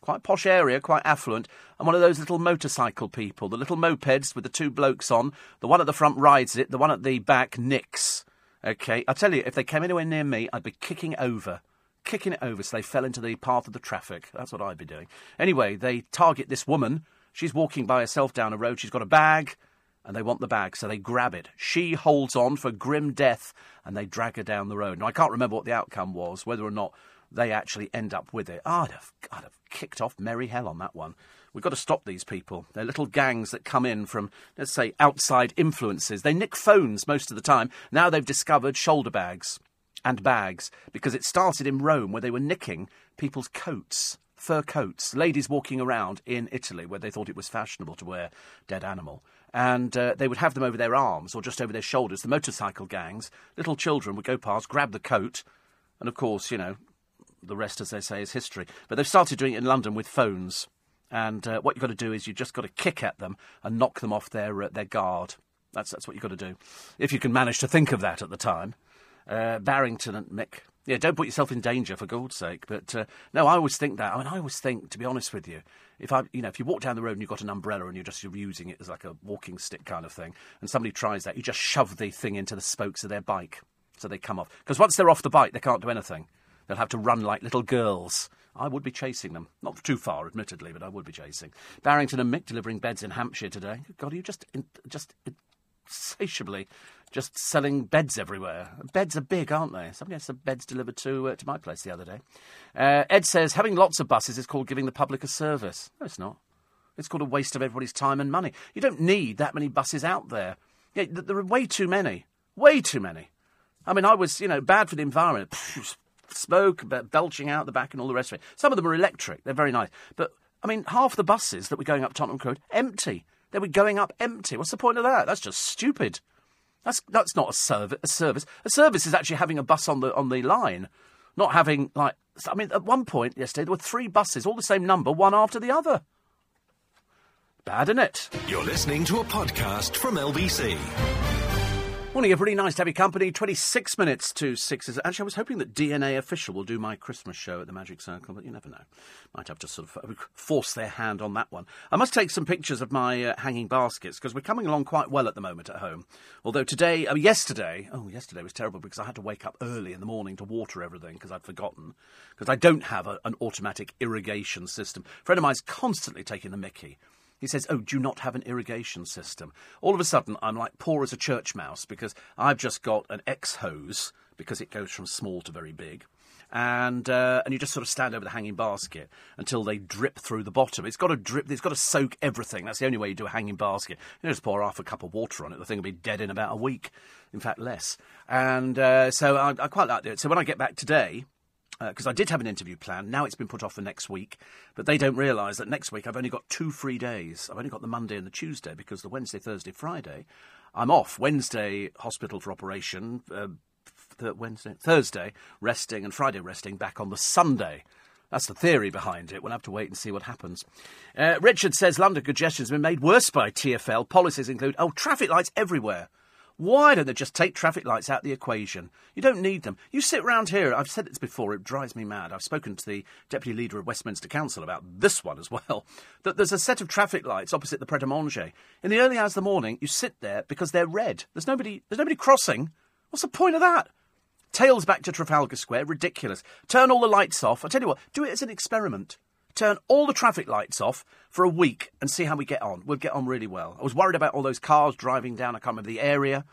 quite posh area, quite affluent, and one of those little motorcycle people, the little mopeds with the two blokes on. The one at the front rides it, the one at the back nicks. Okay, I tell you, if they came anywhere near me, I'd be kicking over kicking it over so they fell into the path of the traffic. That's what I'd be doing. Anyway, they target this woman. She's walking by herself down a road. She's got a bag, and they want the bag, so they grab it. She holds on for grim death, and they drag her down the road. Now, I can't remember what the outcome was, whether or not they actually end up with it. I'd have, I'd have kicked off merry hell on that one. We've got to stop these people. They're little gangs that come in from, let's say, outside influences. They nick phones most of the time. Now they've discovered shoulder bags and bags because it started in Rome where they were nicking people's coats, fur coats, ladies walking around in Italy where they thought it was fashionable to wear dead animal. And uh, they would have them over their arms or just over their shoulders. The motorcycle gangs, little children would go past, grab the coat, and of course, you know, the rest, as they say, is history. But they've started doing it in London with phones. And uh, what you've got to do is you've just got to kick at them and knock them off their, uh, their guard. That's, that's what you've got to do. If you can manage to think of that at the time. Uh, Barrington and Mick. Yeah, don't put yourself in danger for God's sake. But uh, no, I always think that. I mean, I always think, to be honest with you, if I, you know, if you walk down the road and you've got an umbrella and you're just you're using it as like a walking stick kind of thing, and somebody tries that, you just shove the thing into the spokes of their bike so they come off. Because once they're off the bike, they can't do anything. They'll have to run like little girls. I would be chasing them. Not too far, admittedly, but I would be chasing. Barrington and Mick delivering beds in Hampshire today. God, you just, just insatiably just selling beds everywhere. Beds are big, aren't they? Somebody had some beds delivered to uh, to my place the other day. Uh, Ed says having lots of buses is called giving the public a service. No, it's not. It's called a waste of everybody's time and money. You don't need that many buses out there. Yeah, there are way too many. Way too many. I mean, I was, you know, bad for the environment. Smoke, belching out the back, and all the rest of it. Some of them are electric. They're very nice. But, I mean, half the buses that were going up Tottenham Road, empty. They were going up empty. What's the point of that? That's just stupid. That's that's not a, serv- a service. A service is actually having a bus on the on the line, not having like I mean, at one point yesterday, there were three buses, all the same number, one after the other. Bad, isn't it? You're listening to a podcast from LBC. Morning, everybody. Nice to have company. 26 minutes to 6. Is, Actually, I was hoping that DNA Official will do my Christmas show at the Magic Circle, but you never know. Might have to sort of force their hand on that one. I must take some pictures of my uh, hanging baskets because we're coming along quite well at the moment at home. Although today, uh, yesterday, oh, yesterday was terrible because I had to wake up early in the morning to water everything because I'd forgotten. Because I don't have a, an automatic irrigation system. A friend of mine's constantly taking the mickey he says, Oh, do you not have an irrigation system? All of a sudden, I'm like poor as a church mouse because I've just got an X hose because it goes from small to very big. And uh, and you just sort of stand over the hanging basket until they drip through the bottom. It's got to drip. It's got to soak everything. That's the only way you do a hanging basket. You just pour half a cup of water on it. The thing will be dead in about a week. In fact, less. And uh, so I, I quite like it. So when I get back today, because uh, I did have an interview planned. Now it's been put off for next week, but they don't realise that next week I've only got two free days. I've only got the Monday and the Tuesday because the Wednesday, Thursday, Friday, I'm off. Wednesday, hospital for operation. Uh, th- Wednesday, Thursday, resting, and Friday resting. Back on the Sunday. That's the theory behind it. We'll have to wait and see what happens. Uh, Richard says London congestion has been made worse by TFL. Policies include oh traffic lights everywhere. Why don't they just take traffic lights out of the equation? You don't need them. You sit round here, I've said this before, it drives me mad. I've spoken to the Deputy Leader of Westminster Council about this one as well. That there's a set of traffic lights opposite the Pret a Manger. In the early hours of the morning, you sit there because they're red. There's nobody, there's nobody crossing. What's the point of that? Tails back to Trafalgar Square, ridiculous. Turn all the lights off. I tell you what, do it as an experiment turn all the traffic lights off for a week and see how we get on. We'll get on really well. I was worried about all those cars driving down, I can't remember the area.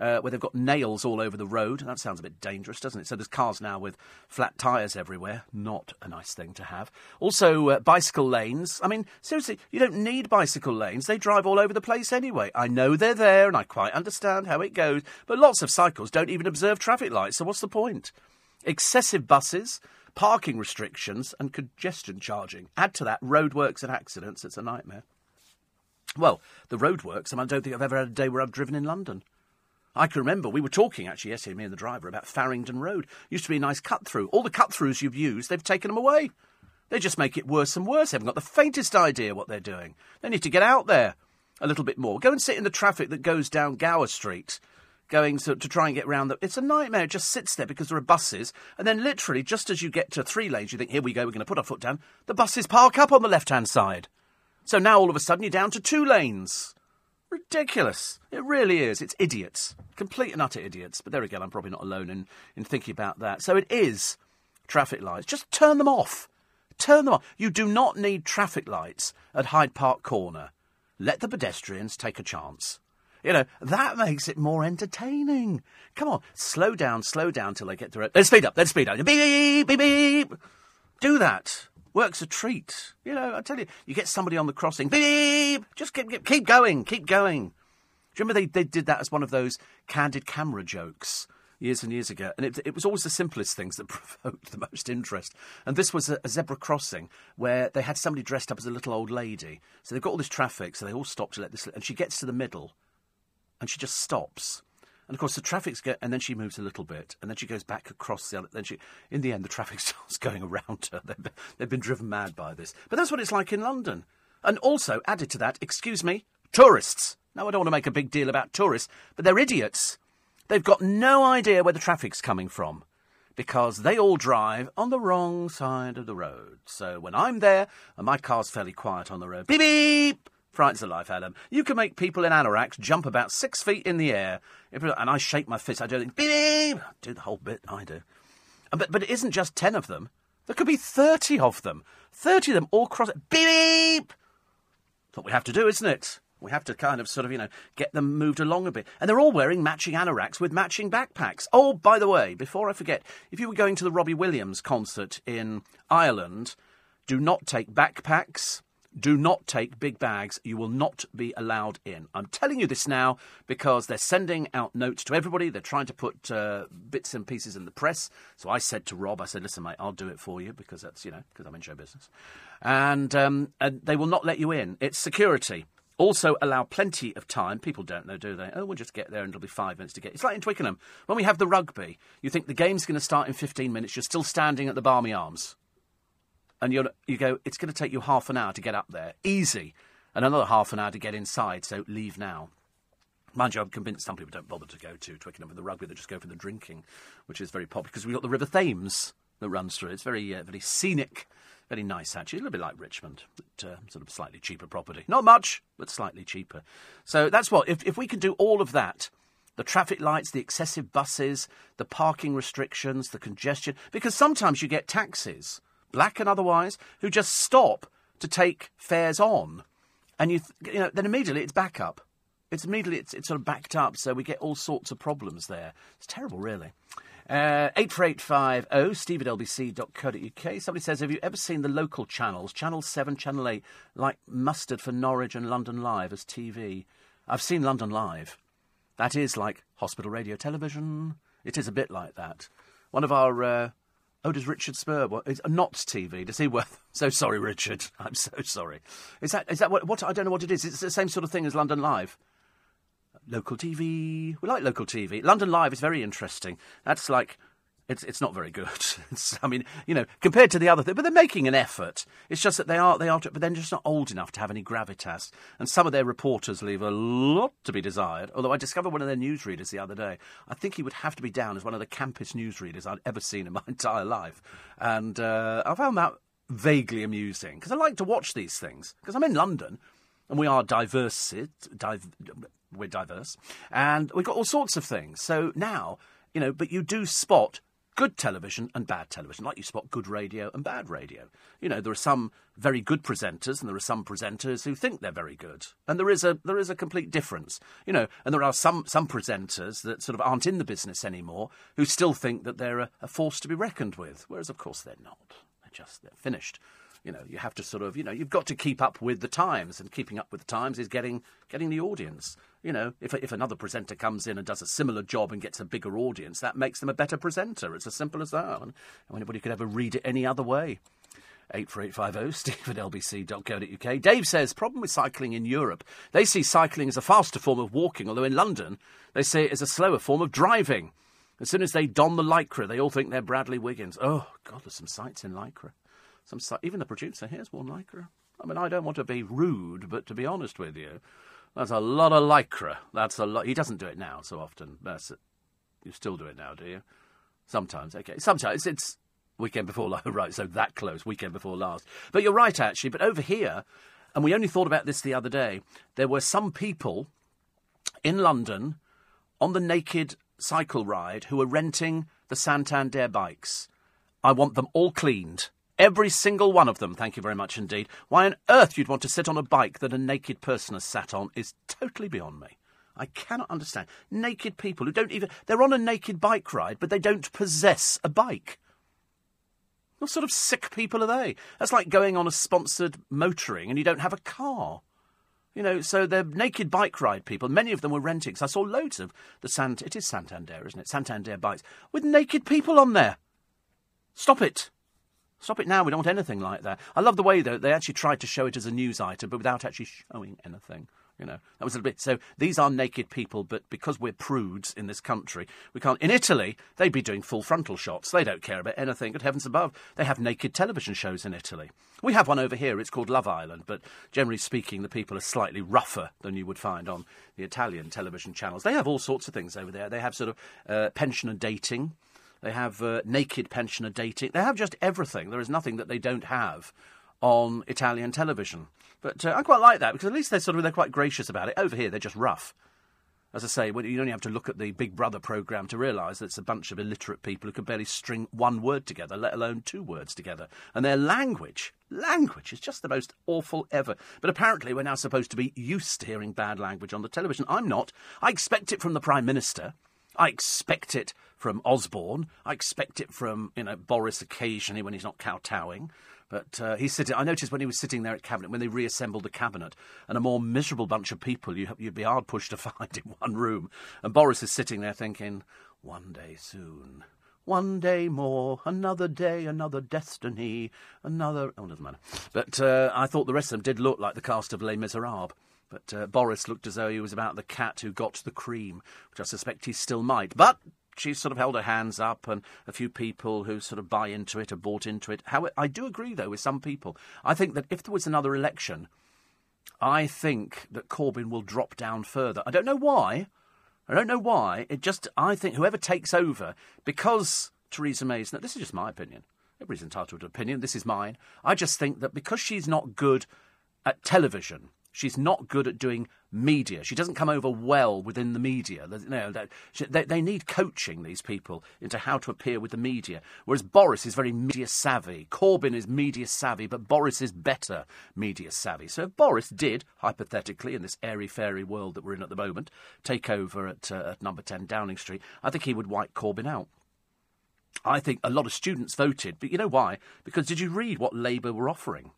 Uh, where they've got nails all over the road. That sounds a bit dangerous, doesn't it? So there's cars now with flat tyres everywhere. Not a nice thing to have. Also, uh, bicycle lanes. I mean, seriously, you don't need bicycle lanes. They drive all over the place anyway. I know they're there and I quite understand how it goes, but lots of cycles don't even observe traffic lights, so what's the point? Excessive buses parking restrictions, and congestion charging. Add to that roadworks and accidents, it's a nightmare. Well, the roadworks, and I don't think I've ever had a day where I've driven in London. I can remember we were talking actually yesterday, me and the driver, about Farringdon Road. Used to be a nice cut through. All the cut throughs you've used, they've taken them away. They just make it worse and worse. They haven't got the faintest idea what they're doing. They need to get out there a little bit more. Go and sit in the traffic that goes down Gower Street going to, to try and get round the. It's a nightmare. It just sits there because there are buses, and then literally, just as you get to three lanes, you think, "Here we go. We're going to put our foot down." The buses park up on the left-hand side, so now all of a sudden you're down to two lanes. Ridiculous. It really is. It's idiots. Complete and utter idiots. But there again, I'm probably not alone in, in thinking about that. So it is traffic lights. Just turn them off. Turn them off. You do not need traffic lights at Hyde Park Corner. Let the pedestrians take a chance. You know, that makes it more entertaining. Come on, slow down, slow down till they get to it. Let's speed up, let's speed up. Beep, beep, beep, beep. Do that. Works a treat. You know, I tell you, you get somebody on the crossing. Beep, just keep, keep going, keep going. Do you remember they, they did that as one of those candid camera jokes? years and years ago, and it, it, was always the simplest things that provoked the most interest. And this was a, a, zebra crossing where they had somebody dressed up as a little old lady. So they've got all this traffic, so they all stop to let this, and she gets to the middle, and she just stops. And of course, the traffic's go, and then she moves a little bit, and then she goes back across the. Then she, in the end, the traffic starts going around her. They've been, they've been driven mad by this. But that's what it's like in London. And also, added to that, excuse me, tourists. Now, I don't want to make a big deal about tourists, but they're idiots. They've got no idea where the traffic's coming from because they all drive on the wrong side of the road. So when I'm there and my car's fairly quiet on the road, beep beep, frightens the life of them. You can make people in anoraks jump about six feet in the air, and I shake my fist. I do beep, do the whole bit. I do. But but it isn't just ten of them. There could be thirty of them. Thirty of them all cross. Beep. That's what we have to do, isn't it? We have to kind of sort of, you know, get them moved along a bit. And they're all wearing matching anoraks with matching backpacks. Oh, by the way, before I forget, if you were going to the Robbie Williams concert in Ireland, do not take backpacks do not take big bags. You will not be allowed in. I'm telling you this now because they're sending out notes to everybody. They're trying to put uh, bits and pieces in the press. So I said to Rob, I said, listen, mate, I'll do it for you because that's, you know, because I'm in show business. And, um, and they will not let you in. It's security. Also, allow plenty of time. People don't know, do they? Oh, we'll just get there and it'll be five minutes to get. It's like in Twickenham. When we have the rugby, you think the game's going to start in 15 minutes, you're still standing at the Barmy Arms. And you're, you go, it's going to take you half an hour to get up there. Easy. And another half an hour to get inside, so leave now. Mind you, I'm convinced some people don't bother to go to Twickenham for the rugby, they just go for the drinking, which is very popular because we've got the River Thames that runs through. It's very, uh, very scenic, very nice actually. A little bit like Richmond, but uh, sort of slightly cheaper property. Not much, but slightly cheaper. So that's what. If if we can do all of that, the traffic lights, the excessive buses, the parking restrictions, the congestion, because sometimes you get taxis, black and otherwise, who just stop to take fares on, and you th- you know then immediately it's back up. It's immediately it's, it's sort of backed up, so we get all sorts of problems there. It's terrible, really. Uh, 84850 steve at lbc.co.uk. Somebody says, Have you ever seen the local channels, Channel 7, Channel 8, like mustard for Norwich and London Live as TV? I've seen London Live. That is like hospital radio television. It is a bit like that. One of our. Uh, oh, does Richard Spur. Is, uh, not TV. Does he worth. So sorry, Richard. I'm so sorry. Is that, is that what, what. I don't know what it is. It's the same sort of thing as London Live local TV. We like local TV. London Live is very interesting. That's like. It's, it's not very good. It's, I mean, you know, compared to the other thing, but they're making an effort. It's just that they are, they are, but they're just not old enough to have any gravitas. And some of their reporters leave a lot to be desired. Although I discovered one of their newsreaders the other day. I think he would have to be down as one of the campest newsreaders I'd ever seen in my entire life. And uh, I found that vaguely amusing because I like to watch these things because I'm in London and we are diverse, div- we're diverse, and we've got all sorts of things. So now, you know, but you do spot good television and bad television, like you spot good radio and bad radio. You know, there are some very good presenters, and there are some presenters who think they're very good, and there is a there is a complete difference. You know, and there are some some presenters that sort of aren't in the business anymore who still think that they're a, a force to be reckoned with, whereas of course they're not. They're just they're finished you know, you have to sort of, you know, you've got to keep up with the times, and keeping up with the times is getting getting the audience. You know, if if another presenter comes in and does a similar job and gets a bigger audience, that makes them a better presenter. It's as simple as that. And anybody could ever read it any other way. 84850 steve at lbc.co.uk. Dave says, problem with cycling in Europe. They see cycling as a faster form of walking, although in London they see it as a slower form of driving. As soon as they don the lycra, they all think they're Bradley Wiggins. Oh, God, there's some sights in lycra. Some even the producer here's one lycra. I mean, I don't want to be rude, but to be honest with you, that's a lot of lycra. That's a lot. He doesn't do it now so often. That's. You still do it now, do you? Sometimes, okay. Sometimes it's weekend before last, right? So that close, weekend before last. But you're right, actually. But over here, and we only thought about this the other day. There were some people in London on the naked cycle ride who were renting the Santander bikes. I want them all cleaned. Every single one of them, thank you very much indeed. Why on earth you'd want to sit on a bike that a naked person has sat on is totally beyond me. I cannot understand. Naked people who don't even. They're on a naked bike ride, but they don't possess a bike. What sort of sick people are they? That's like going on a sponsored motoring and you don't have a car. You know, so they're naked bike ride people. Many of them were renting. I saw loads of the Sant. It is Santander, isn't it? Santander bikes with naked people on there. Stop it. Stop it now. We don't want anything like that. I love the way, though, they actually tried to show it as a news item, but without actually showing anything. You know, that was a bit. So these are naked people, but because we're prudes in this country, we can't. In Italy, they'd be doing full frontal shots. They don't care about anything. Good heavens above, they have naked television shows in Italy. We have one over here. It's called Love Island, but generally speaking, the people are slightly rougher than you would find on the Italian television channels. They have all sorts of things over there. They have sort of uh, pensioner dating. They have uh, naked pensioner dating. They have just everything. There is nothing that they don't have on Italian television. But uh, I quite like that because at least they're sort of they're quite gracious about it. Over here, they're just rough. As I say, you only have to look at the Big Brother programme to realise that it's a bunch of illiterate people who can barely string one word together, let alone two words together. And their language, language is just the most awful ever. But apparently, we're now supposed to be used to hearing bad language on the television. I'm not. I expect it from the Prime Minister. I expect it from Osborne. I expect it from you know Boris occasionally when he's not kowtowing. But uh, he's sitting. I noticed when he was sitting there at cabinet, when they reassembled the cabinet, and a more miserable bunch of people you, would be hard pushed to find in one room. And Boris is sitting there thinking, "One day soon, one day more, another day, another destiny, another." Oh, doesn't matter. But uh, I thought the rest of them did look like the cast of Les Miserables. But uh, Boris looked as though he was about the cat who got the cream, which I suspect he still might. But she sort of held her hands up, and a few people who sort of buy into it have bought into it. How I do agree, though, with some people. I think that if there was another election, I think that Corbyn will drop down further. I don't know why. I don't know why. It just, I think whoever takes over, because Theresa May's, this is just my opinion. Everybody's entitled to opinion. This is mine. I just think that because she's not good at television, She's not good at doing media. She doesn't come over well within the media. Know, they, they need coaching, these people, into how to appear with the media. Whereas Boris is very media savvy. Corbyn is media savvy, but Boris is better media savvy. So if Boris did, hypothetically, in this airy fairy world that we're in at the moment, take over at, uh, at number 10 Downing Street, I think he would wipe Corbyn out. I think a lot of students voted, but you know why? Because did you read what Labour were offering?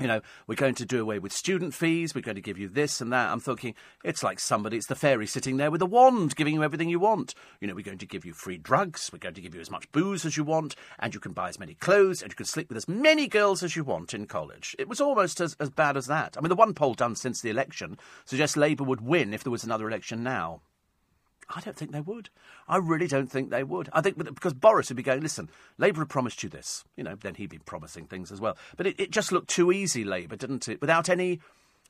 You know, we're going to do away with student fees, we're going to give you this and that. I'm thinking, it's like somebody, it's the fairy sitting there with a wand giving you everything you want. You know, we're going to give you free drugs, we're going to give you as much booze as you want, and you can buy as many clothes, and you can sleep with as many girls as you want in college. It was almost as, as bad as that. I mean, the one poll done since the election suggests Labour would win if there was another election now. I don't think they would. I really don't think they would. I think because Boris would be going, listen, Labour had promised you this. You know, then he'd be promising things as well. But it, it just looked too easy, Labour, didn't it? Without any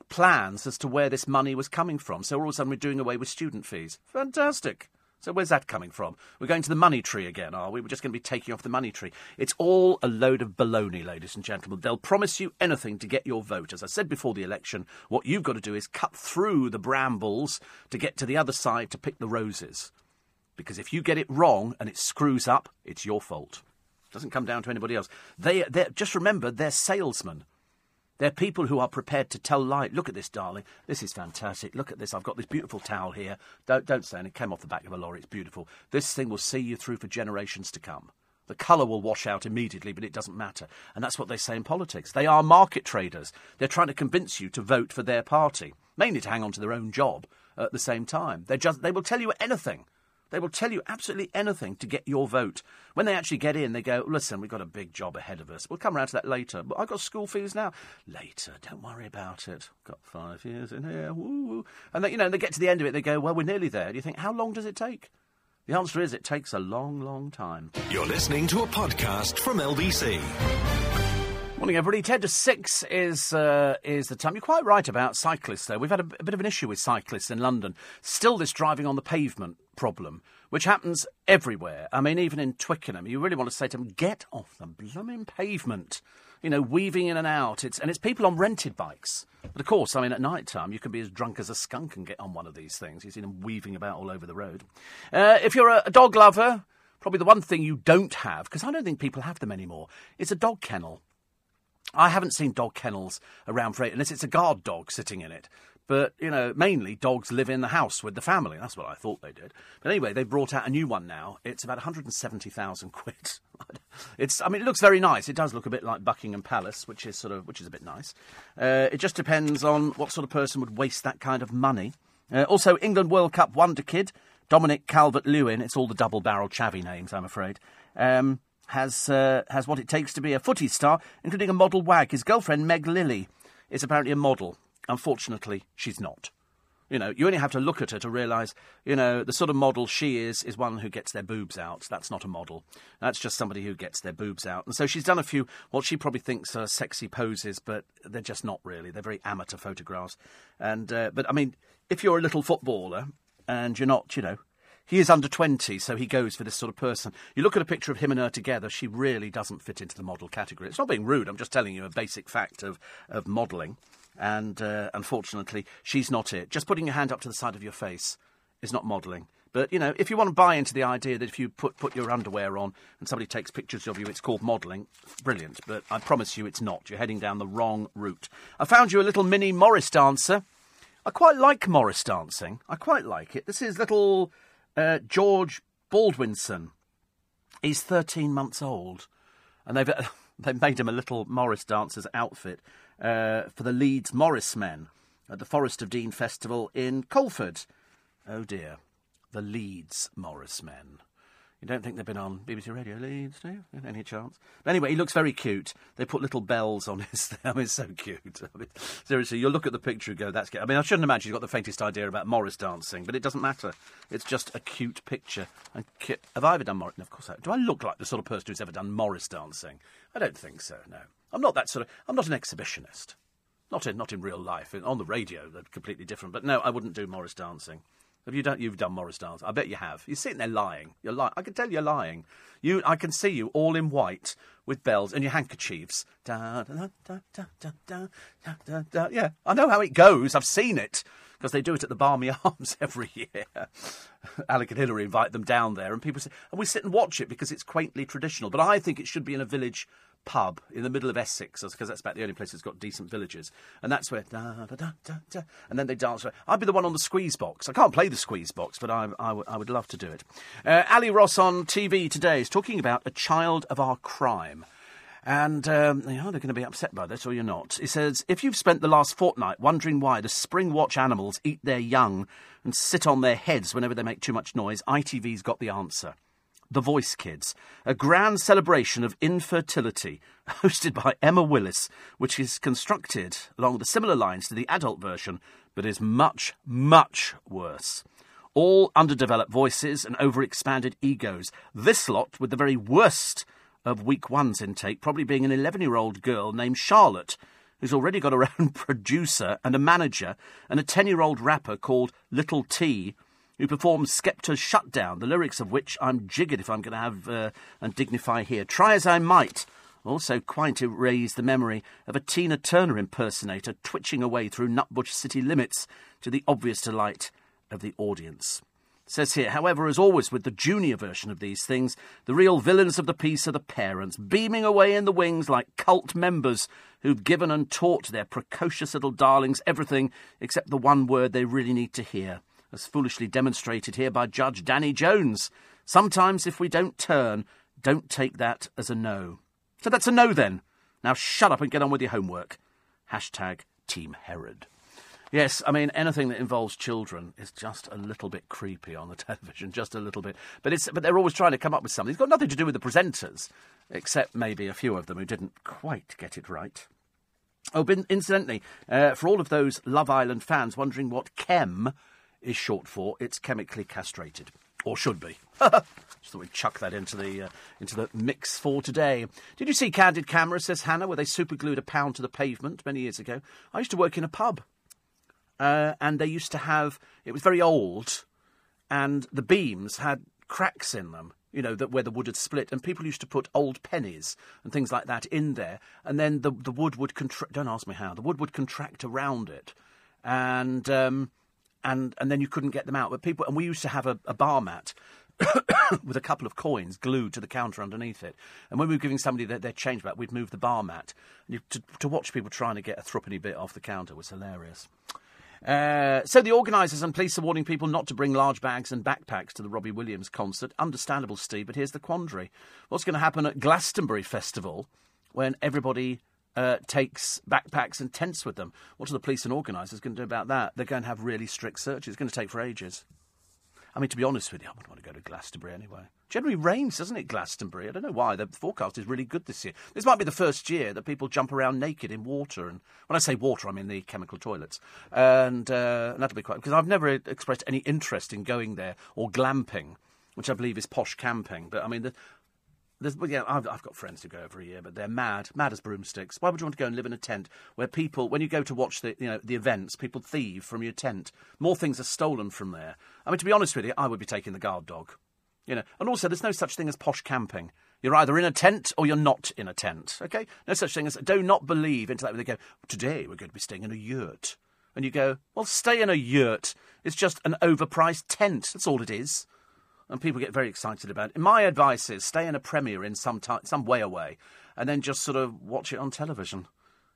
plans as to where this money was coming from. So all of a sudden we're doing away with student fees. Fantastic. So where's that coming from? We're going to the money tree again, are we? We're just going to be taking off the money tree. It's all a load of baloney, ladies and gentlemen. They'll promise you anything to get your vote. As I said before the election, what you've got to do is cut through the brambles to get to the other side to pick the roses. Because if you get it wrong and it screws up, it's your fault. It doesn't come down to anybody else. They, just remember, they're salesmen. They're people who are prepared to tell lies. Look at this, darling. This is fantastic. Look at this. I've got this beautiful towel here. Don't, don't say it. It came off the back of a lorry. It's beautiful. This thing will see you through for generations to come. The colour will wash out immediately, but it doesn't matter. And that's what they say in politics. They are market traders. They're trying to convince you to vote for their party, mainly to hang on to their own job at the same time. They just they will tell you anything they will tell you absolutely anything to get your vote. When they actually get in, they go, listen, we've got a big job ahead of us. We'll come around to that later. But I've got school fees now. Later, don't worry about it. Got five years in here. Woo. And they, you know, they get to the end of it, they go, well, we're nearly there. Do you think, how long does it take? The answer is it takes a long, long time. You're listening to a podcast from LBC. Morning, everybody. Ten to six is uh, is the time. You're quite right about cyclists, though. We've had a, a, bit of an issue with cyclists in London. Still, this driving on the pavement problem, which happens everywhere. I mean, even in Twickenham, you really want to say to them, "Get off the blooming pavement." You know, weaving in and out. It's and it's people on rented bikes. But of course, I mean, at night time, you can be as drunk as a skunk and get on one of these things. You see them weaving about all over the road. Uh, if you're a, a dog lover, probably the one thing you don't have, because I don't think people have them anymore, is a dog kennel. I haven't seen dog kennels around for unless it's a guard dog sitting in it. But, you know, mainly dogs live in the house with the family. That's what I thought they did. But anyway, they've brought out a new one now. It's about 170,000 quid. it's, I mean, it looks very nice. It does look a bit like Buckingham Palace, which is sort of, which is a bit nice. Uh, it just depends on what sort of person would waste that kind of money. Uh, also, England World Cup wonder kid, Dominic Calvert-Lewin. It's all the double-barrel chavvy names, I'm afraid. Um, has uh, has what it takes to be a footy star, including a model wag. His girlfriend Meg Lilly is apparently a model. Unfortunately, she's not. You know, you only have to look at her to realise, you know, the sort of model she is is one who gets their boobs out. That's not a model. That's just somebody who gets their boobs out. And so she's done a few what she probably thinks are sexy poses, but they're just not really. They're very amateur photographs. And uh, but I mean, if you're a little footballer and you're not, you know, he is under 20, so he goes for this sort of person. You look at a picture of him and her together, she really doesn't fit into the model category. It's not being rude, I'm just telling you a basic fact of, of modelling. And uh, unfortunately, she's not it. Just putting your hand up to the side of your face is not modelling. But, you know, if you want to buy into the idea that if you put, put your underwear on and somebody takes pictures of you, it's called modelling, brilliant. But I promise you it's not. You're heading down the wrong route. I found you a little mini Morris dancer. I quite like Morris dancing. I quite like it. This is little uh, George Baldwinson. He's 13 months old, and they've they've made him a little Morris dancer's outfit uh, for the Leeds Morris Men at the Forest of Dean Festival in Coleford. Oh dear, the Leeds Morris Men. You don't think they've been on BBC Radio Leeds, do you? Any chance? But anyway, he looks very cute. They put little bells on his. I mean, it's so cute. I mean, seriously, you'll look at the picture and go, "That's." Cute. I mean, I shouldn't imagine he's got the faintest idea about Morris dancing, but it doesn't matter. It's just a cute picture. And have I ever done Morris? No, of course I. Have. Do I look like the sort of person who's ever done Morris dancing? I don't think so. No, I'm not that sort of. I'm not an exhibitionist. Not in not in real life. On the radio, they're completely different. But no, I wouldn't do Morris dancing. Have you done? You've done Morris dancing. I bet you have. You're sitting there lying. You're lying. I can tell you're lying. You, I can see you all in white with bells and your handkerchiefs. Da, da, da, da, da, da, da, da, Yeah, I know how it goes. I've seen it because they do it at the Barmy Arms every year. Alec and Hillary invite them down there, and people say, and we sit and watch it because it's quaintly traditional. But I think it should be in a village pub in the middle of Essex, because that's about the only place that's got decent villages. And that's where, da, da, da, da, da, and then they dance. I'd be the one on the squeeze box. I can't play the squeeze box, but I, I, w- I would love to do it. Uh, Ally Ross on TV today is talking about a child of our crime. And um, know, they're going to be upset by this, or you're not. He says, if you've spent the last fortnight wondering why the spring watch animals eat their young and sit on their heads whenever they make too much noise, ITV's got the answer. The Voice Kids, a grand celebration of infertility hosted by Emma Willis, which is constructed along the similar lines to the adult version, but is much, much worse. All underdeveloped voices and overexpanded egos. This lot with the very worst of week one's intake, probably being an 11 year old girl named Charlotte, who's already got her own producer and a manager, and a 10 year old rapper called Little T, who performs Skepta's Shutdown, the lyrics of which I'm jiggered if I'm going to have uh, and dignify here. Try as I might, also quite erase the memory of a Tina Turner impersonator twitching away through Nutbush city limits to the obvious delight of the audience. Says here, however, as always with the junior version of these things, the real villains of the piece are the parents, beaming away in the wings like cult members who've given and taught their precocious little darlings everything except the one word they really need to hear as foolishly demonstrated here by Judge Danny Jones. Sometimes, if we don't turn, don't take that as a no. So that's a no then. Now shut up and get on with your homework. Hashtag Team Herod. Yes, I mean anything that involves children is just a little bit creepy on the television, just a little bit. But it's but they're always trying to come up with something. It's got nothing to do with the presenters, except maybe a few of them who didn't quite get it right. Oh, incidentally, uh, for all of those Love Island fans wondering what chem is short for, it's chemically castrated, or should be. Just thought we'd chuck that into the uh, into the mix for today. Did you see Candid Camera? Says Hannah, where they superglued a pound to the pavement many years ago. I used to work in a pub, uh, and they used to have. It was very old, and the beams had cracks in them. You know that where the wood had split, and people used to put old pennies and things like that in there, and then the the wood would contract. Don't ask me how. The wood would contract around it, and. Um, and and then you couldn't get them out. But people and we used to have a, a bar mat with a couple of coins glued to the counter underneath it. And when we were giving somebody their, their change back, we'd move the bar mat. You, to, to watch people trying to get a threepenny bit off the counter was hilarious. Uh, so the organisers and police are warning people not to bring large bags and backpacks to the Robbie Williams concert. Understandable, Steve, but here's the quandary. What's going to happen at Glastonbury Festival when everybody uh, takes backpacks and tents with them. What are the police and organisers going to do about that? They're going to have really strict searches. It's going to take for ages. I mean, to be honest with you, I wouldn't want to go to Glastonbury anyway. Generally rains, doesn't it, Glastonbury? I don't know why. The forecast is really good this year. This might be the first year that people jump around naked in water. And when I say water, I mean the chemical toilets. And, uh, and that'll be quite... Because I've never expressed any interest in going there or glamping, which I believe is posh camping. But, I mean, the, there's, well, yeah, I've, I've, got friends who go every year, but they're mad, mad as broomsticks. Why would you want to go and live in a tent where people, when you go to watch the, you know, the events, people thieve from your tent? More things are stolen from there. I mean, to be honest with you, I would be taking the guard dog. You know, and also, there's no such thing as posh camping. You're either in a tent or you're not in a tent. Okay, no such thing as. Do not believe into that. Where they go, today we're going to be staying in a yurt, and you go, well, stay in a yurt. It's just an overpriced tent. That's all it is and people get very excited about it. My advice is stay in a Premier Inn some some way away, and then just sort of watch it on television.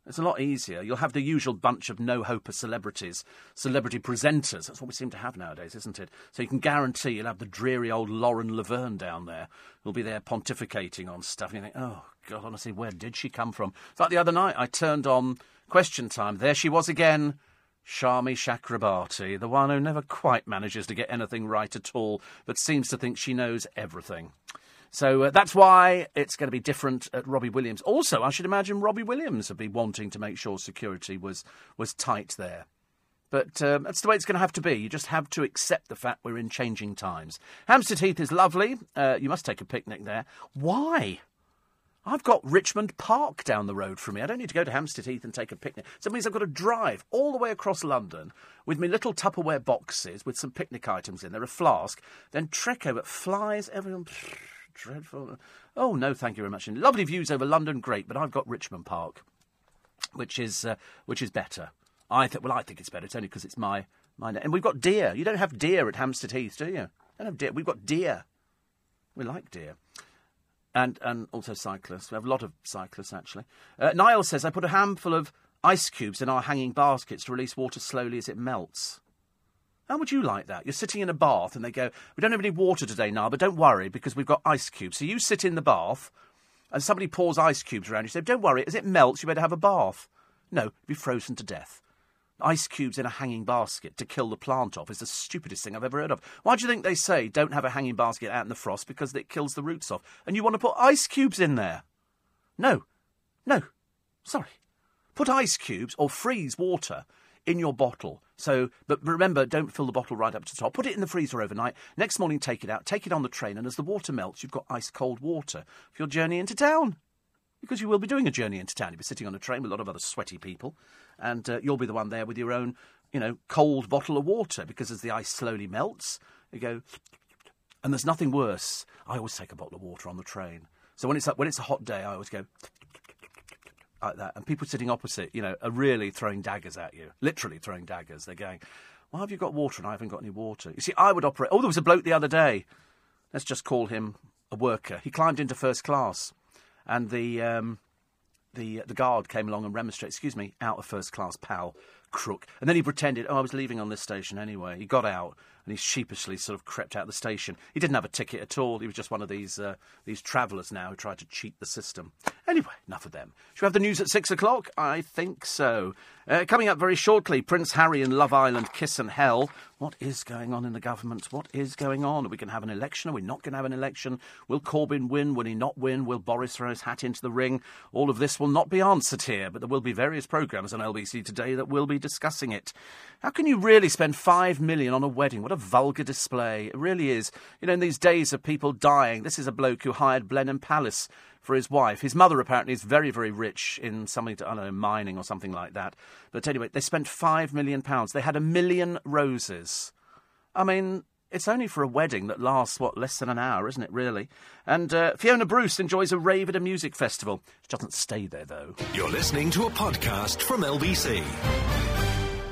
It's a lot easier. You'll have the usual bunch of no hope of celebrities, celebrity presenters. That's what we seem to have nowadays, isn't it? So you can guarantee you'll have the dreary old Lauren Laverne down there who'll be there pontificating on stuff. And you think, oh, God, honestly, where did she come from? It's like the other night, I turned on Question Time. There she was again, Shami Chakrabarti, the one who never quite manages to get anything right at all, but seems to think she knows everything. So uh, that's why it's going to be different at Robbie Williams. Also, I should imagine Robbie Williams would be wanting to make sure security was was tight there. But um, that's the way it's going to have to be. You just have to accept the fact we're in changing times. Hampstead Heath is lovely. Uh, you must take a picnic there. Why? I've got Richmond Park down the road from me. I don't need to go to Hampstead Heath and take a picnic. So it means I've got to drive all the way across London with my little Tupperware boxes with some picnic items in there, a flask, then trek over. Flies, everyone. Dreadful. Oh, no, thank you very much. And lovely views over London, great, but I've got Richmond Park, which is, uh, which is better. I think. Well, I think it's better. It's only because it's my my. And we've got deer. You don't have deer at Hampstead Heath, do you? Don't have deer. We've got deer. We like deer. And and also cyclists. We have a lot of cyclists actually. Uh, Niall says I put a handful of ice cubes in our hanging baskets to release water slowly as it melts. How would you like that? You're sitting in a bath and they go, We don't have any water today, Niall, but don't worry because we've got ice cubes. So you sit in the bath and somebody pours ice cubes around you. Say, Don't worry, as it melts, you better have a bath. No, you'd be frozen to death ice cubes in a hanging basket to kill the plant off is the stupidest thing I've ever heard of. Why do you think they say don't have a hanging basket out in the frost? Because it kills the roots off. And you want to put ice cubes in there? No. No. Sorry. Put ice cubes or freeze water in your bottle. So, but remember, don't fill the bottle right up to the top. Put it in the freezer overnight. Next morning, take it out. Take it on the train, and as the water melts, you've got ice cold water for your journey into town because you will be doing a journey into town. You'll be sitting on a train with a lot of other sweaty people, and uh, you'll be the one there with your own, you know, cold bottle of water because as the ice slowly melts, you go, and there's nothing worse. I always take a bottle of water on the train. So when it's when it's a hot day, I always go like that, and people sitting opposite, you know, are really throwing daggers at you, literally throwing daggers. They're going, "Why have you got water and I haven't got any water?" You see, I would operate. Oh, there was a bloke the other day. Let's just call him a worker. He climbed into first class and the um, the the guard came along and remonstrated. Excuse me, out of first class, pal, crook. And then he pretended, oh, I was leaving on this station anyway. He got out and he sheepishly sort of crept out of the station. He didn't have a ticket at all. He was just one of these uh, these travellers now who tried to cheat the system. Anyway, enough of them. Should we have the news at six o'clock? I think so. Uh, coming up very shortly, Prince Harry and Love Island kiss and hell. What is going on in the government? What is going on? Are we going to have an election? Are we not going to have an election? Will Corbyn win? Will he not win? Will Boris throw his hat into the ring? All of this will not be answered here, but there will be various programmes on LBC today that will be discussing it. How can you really spend five million on a wedding? What a vulgar display. It really is. You know, in these days of people dying, this is a bloke who hired Blenheim Palace for his wife. His mother apparently is very, very rich in something, to, I don't know, mining or something like that. But anyway, they spent five million pounds. They had a million roses. I mean, it's only for a wedding that lasts, what, less than an hour, isn't it, really? And uh, Fiona Bruce enjoys a rave at a music festival. She doesn't stay there, though. You're listening to a podcast from LBC.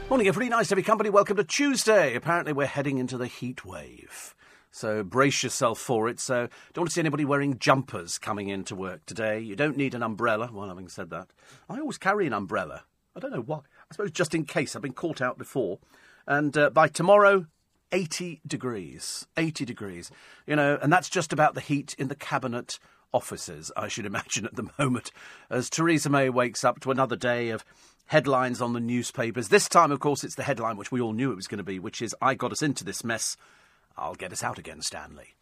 Morning, everybody. Nice to you company. Welcome to Tuesday. Apparently, we're heading into the heat wave. So brace yourself for it. So don't want to see anybody wearing jumpers coming into work today. You don't need an umbrella. Well, having said that, I always carry an umbrella. I don't know why. I suppose just in case. I've been caught out before. And uh, by tomorrow, 80 degrees. 80 degrees. You know, and that's just about the heat in the cabinet offices, I should imagine, at the moment, as Theresa May wakes up to another day of headlines on the newspapers. This time, of course, it's the headline which we all knew it was going to be, which is I got us into this mess I'll get us out again, Stanley.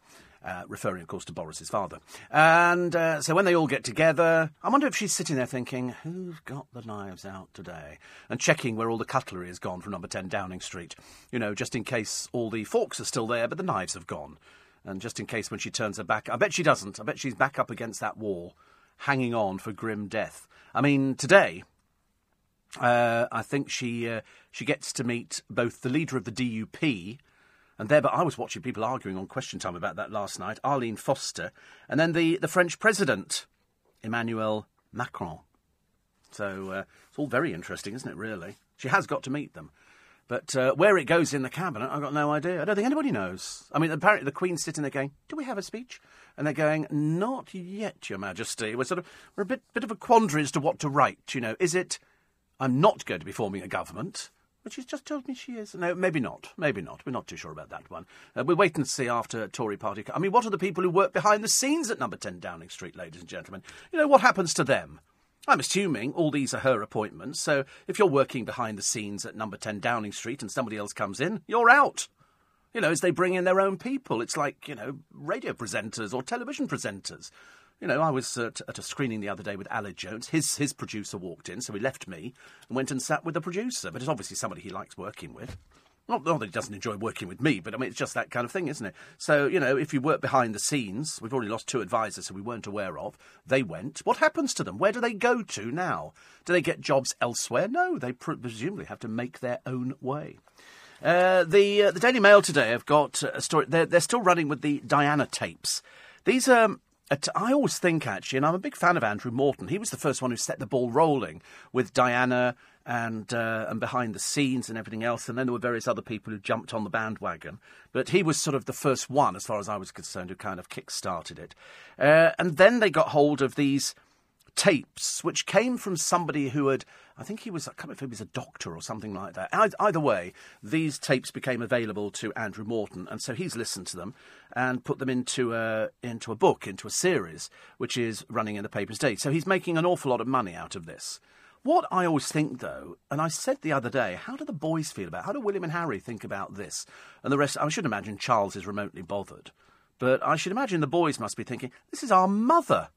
Uh, referring, of course, to Boris's father. And uh, so when they all get together, I wonder if she's sitting there thinking, who's got the knives out today? And checking where all the cutlery has gone from number 10 Downing Street. You know, just in case all the forks are still there, but the knives have gone. And just in case when she turns her back, I bet she doesn't. I bet she's back up against that wall, hanging on for grim death. I mean, today, uh, I think she uh, she gets to meet both the leader of the DUP and there, but I was watching people arguing on Question Time about that last night. Arlene Foster, and then the, the French president, Emmanuel Macron. So uh, it's all very interesting, isn't it, really? She has got to meet them. But uh, where it goes in the cabinet, I've got no idea. I don't think anybody knows. I mean, apparently the Queen's sitting there going, "Do we have a speech?" And they're going, "Not yet, Your Majesty." We're sort of we're a bit bit of a quandary as to what to write. You know, is it? I'm not going to be forming a government. But she's just told me she is. No, maybe not. Maybe not. We're not too sure about that one. Uh, we'll wait and see after Tory party. I mean, what are the people who work behind the scenes at number 10 Downing Street, ladies and gentlemen? You know, what happens to them? I'm assuming all these are her appointments, so if you're working behind the scenes at number 10 Downing Street and somebody else comes in, you're out. You know, as they bring in their own people. It's like, you know, radio presenters or television presenters. You know, I was at, at a screening the other day with Aled Jones. His, his producer walked in, so he left me and went and sat with the producer. But it's obviously somebody he likes working with. Not, not, that he doesn't enjoy working with me, but I mean, it's just that kind of thing, isn't it? So, you know, if you work behind the scenes, we've already lost two advisors who we weren't aware of. They went. What happens to them? Where do they go to now? Do they get jobs elsewhere? No, they presumably have to make their own way. Uh, the uh, the Daily Mail today have got a story. They're, they're still running with the Diana tapes. These are I always think, actually, and I'm a big fan of Andrew Morton. He was the first one who set the ball rolling with Diana and uh, and behind the scenes and everything else. And then there were various other people who jumped on the bandwagon. But he was sort of the first one, as far as I was concerned, who kind of kick-started it. Uh, and then they got hold of these tapes, which came from somebody who had, I think he was, I can't remember if he was a doctor or something like that. Either way, these tapes became available to Andrew Morton, and so he's listened to them and put them into a, into a book, into a series, which is running in the papers today. So he's making an awful lot of money out of this. What I always think, though, and I said the other day, how do the boys feel about? How do William and Harry think about this? And the rest, I should imagine Charles is remotely bothered. But I should imagine the boys must be thinking, this is our mother.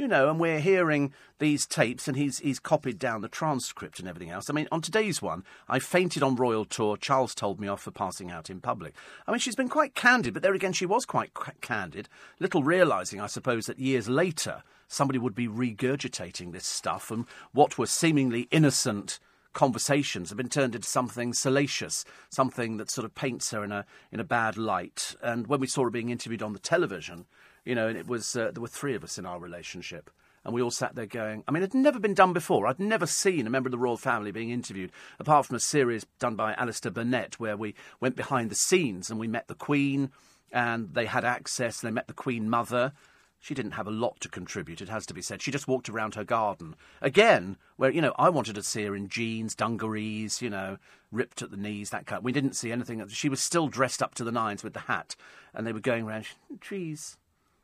You know, and we're hearing these tapes, and he's he's copied down the transcript and everything else. I mean, on today's one, I fainted on royal tour. Charles told me off for passing out in public. I mean, she's been quite candid, but there again, she was quite candid. Little realising, I suppose, that years later somebody would be regurgitating this stuff, and what were seemingly innocent conversations have been turned into something salacious, something that sort of paints her in a in a bad light. And when we saw her being interviewed on the television, you know, and it was uh, there were three of us in our relationship. And we all sat there going, I mean, it had never been done before. I'd never seen a member of the royal family being interviewed, apart from a series done by Alastair Burnet, where we went behind the scenes and we met the Queen, and they had access, and they met the Queen Mother. She didn't have a lot to contribute, it has to be said. She just walked around her garden. Again, where, you know, I wanted to see her in jeans, dungarees, you know, ripped at the knees, that kind. We didn't see anything. She was still dressed up to the nines with the hat, and they were going around, trees,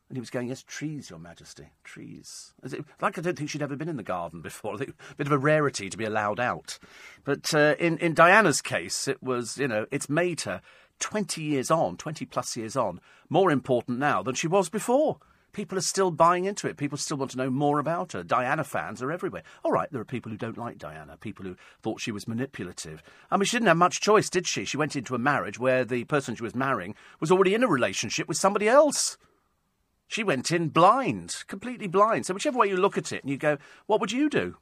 and he was going, Yes, trees, Your Majesty, trees. It, like I don't think she'd ever been in the garden before. A bit of a rarity to be allowed out. But uh, in, in Diana's case, it was, you know, it's made her 20 years on, 20 plus years on, more important now than she was before. People are still buying into it. People still want to know more about her. Diana fans are everywhere. All right, there are people who don't like Diana, people who thought she was manipulative. I mean, she didn't have much choice, did she? She went into a marriage where the person she was marrying was already in a relationship with somebody else. She went in blind, completely blind. So, whichever way you look at it, and you go, what would you do?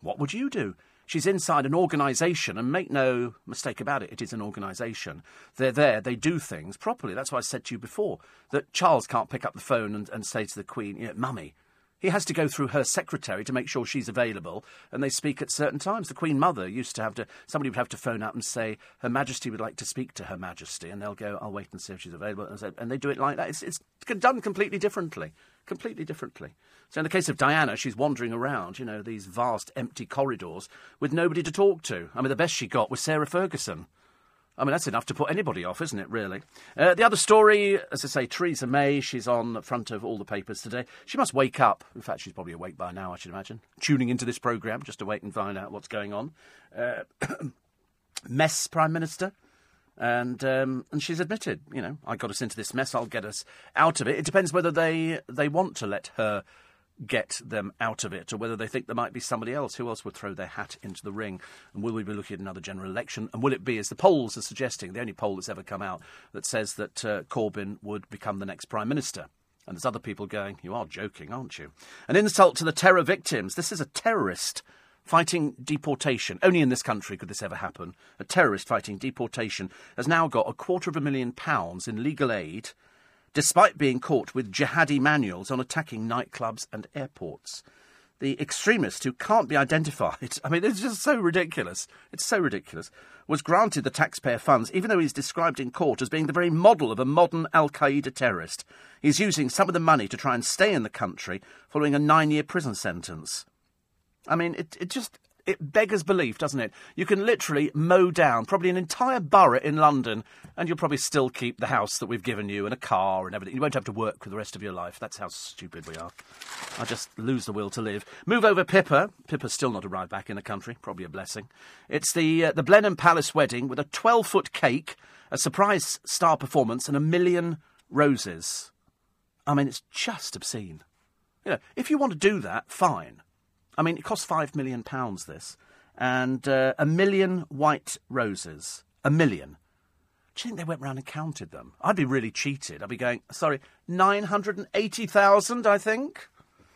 What would you do? She's inside an organisation, and make no mistake about it, it is an organisation. They're there, they do things properly. That's why I said to you before that Charles can't pick up the phone and, and say to the Queen, you know, Mummy, he has to go through her secretary to make sure she's available, and they speak at certain times. The Queen Mother used to have to, somebody would have to phone up and say, Her Majesty would like to speak to Her Majesty, and they'll go, I'll wait and see if she's available. And they do it like that. It's, it's done completely differently. Completely differently. So in the case of Diana, she's wandering around, you know, these vast empty corridors with nobody to talk to. I mean, the best she got was Sarah Ferguson. I mean, that's enough to put anybody off, isn't it, really? Uh, the other story, as I say, Theresa May, she's on the front of all the papers today. She must wake up. In fact, she's probably awake by now, I should imagine, tuning into this programme just to wait and find out what's going on. Uh, mess Prime Minister. And um, and she's admitted, you know, I got us into this mess. I'll get us out of it. It depends whether they they want to let her get them out of it, or whether they think there might be somebody else who else would throw their hat into the ring. And will we be looking at another general election? And will it be, as the polls are suggesting, the only poll that's ever come out that says that uh, Corbyn would become the next prime minister? And there's other people going, You are joking, aren't you? An insult to the terror victims. This is a terrorist fighting deportation. Only in this country could this ever happen. A terrorist fighting deportation has now got a quarter of a million pounds in legal aid despite being caught with jihadi manuals on attacking nightclubs and airports. The extremist, who can't be identified, I mean, it's just so ridiculous. It's so ridiculous, was granted the taxpayer funds, even though he's described in court as being the very model of a modern Al Qaeda terrorist. He's using some of the money to try and stay in the country following a nine year prison sentence. I mean, it, it just it beggars belief, doesn't it? You can literally mow down probably an entire borough in London, and you'll probably still keep the house that we've given you and a car and everything. You won't have to work for the rest of your life. That's how stupid we are. I just lose the will to live. Move over Pippa. Pippa's still not arrived back in the country. Probably a blessing. It's the uh, the Blenheim Palace wedding with a 12 foot cake, a surprise star performance, and a million roses. I mean, it's just obscene. You know, if you want to do that, fine. I mean, it costs five million pounds. This and uh, a million white roses. A million. Do you think they went round and counted them? I'd be really cheated. I'd be going, sorry, nine hundred and eighty thousand. I think.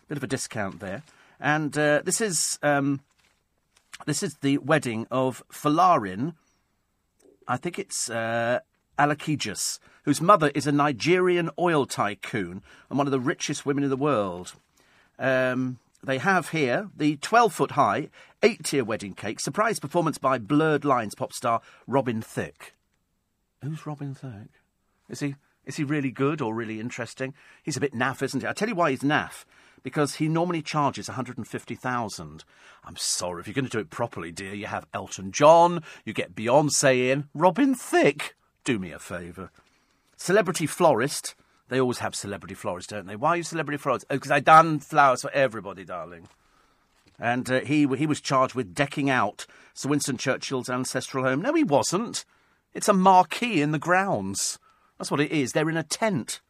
Bit of a discount there. And uh, this is um, this is the wedding of Folarin. I think it's uh, Alakija's, whose mother is a Nigerian oil tycoon and one of the richest women in the world. Um, they have here the 12 foot high, eight tier wedding cake, surprise performance by Blurred Lines pop star Robin Thicke. Who's Robin Thicke? Is he, is he really good or really interesting? He's a bit naff, isn't he? I'll tell you why he's naff. Because he normally charges 150000 I'm sorry, if you're going to do it properly, dear, you have Elton John, you get Beyonce in, Robin Thicke. Do me a favour. Celebrity florist. They always have celebrity florists, don't they? Why are you celebrity florist? Oh, because I done flowers for everybody, darling. And uh, he he was charged with decking out Sir Winston Churchill's ancestral home. No, he wasn't. It's a marquee in the grounds. That's what it is. They're in a tent.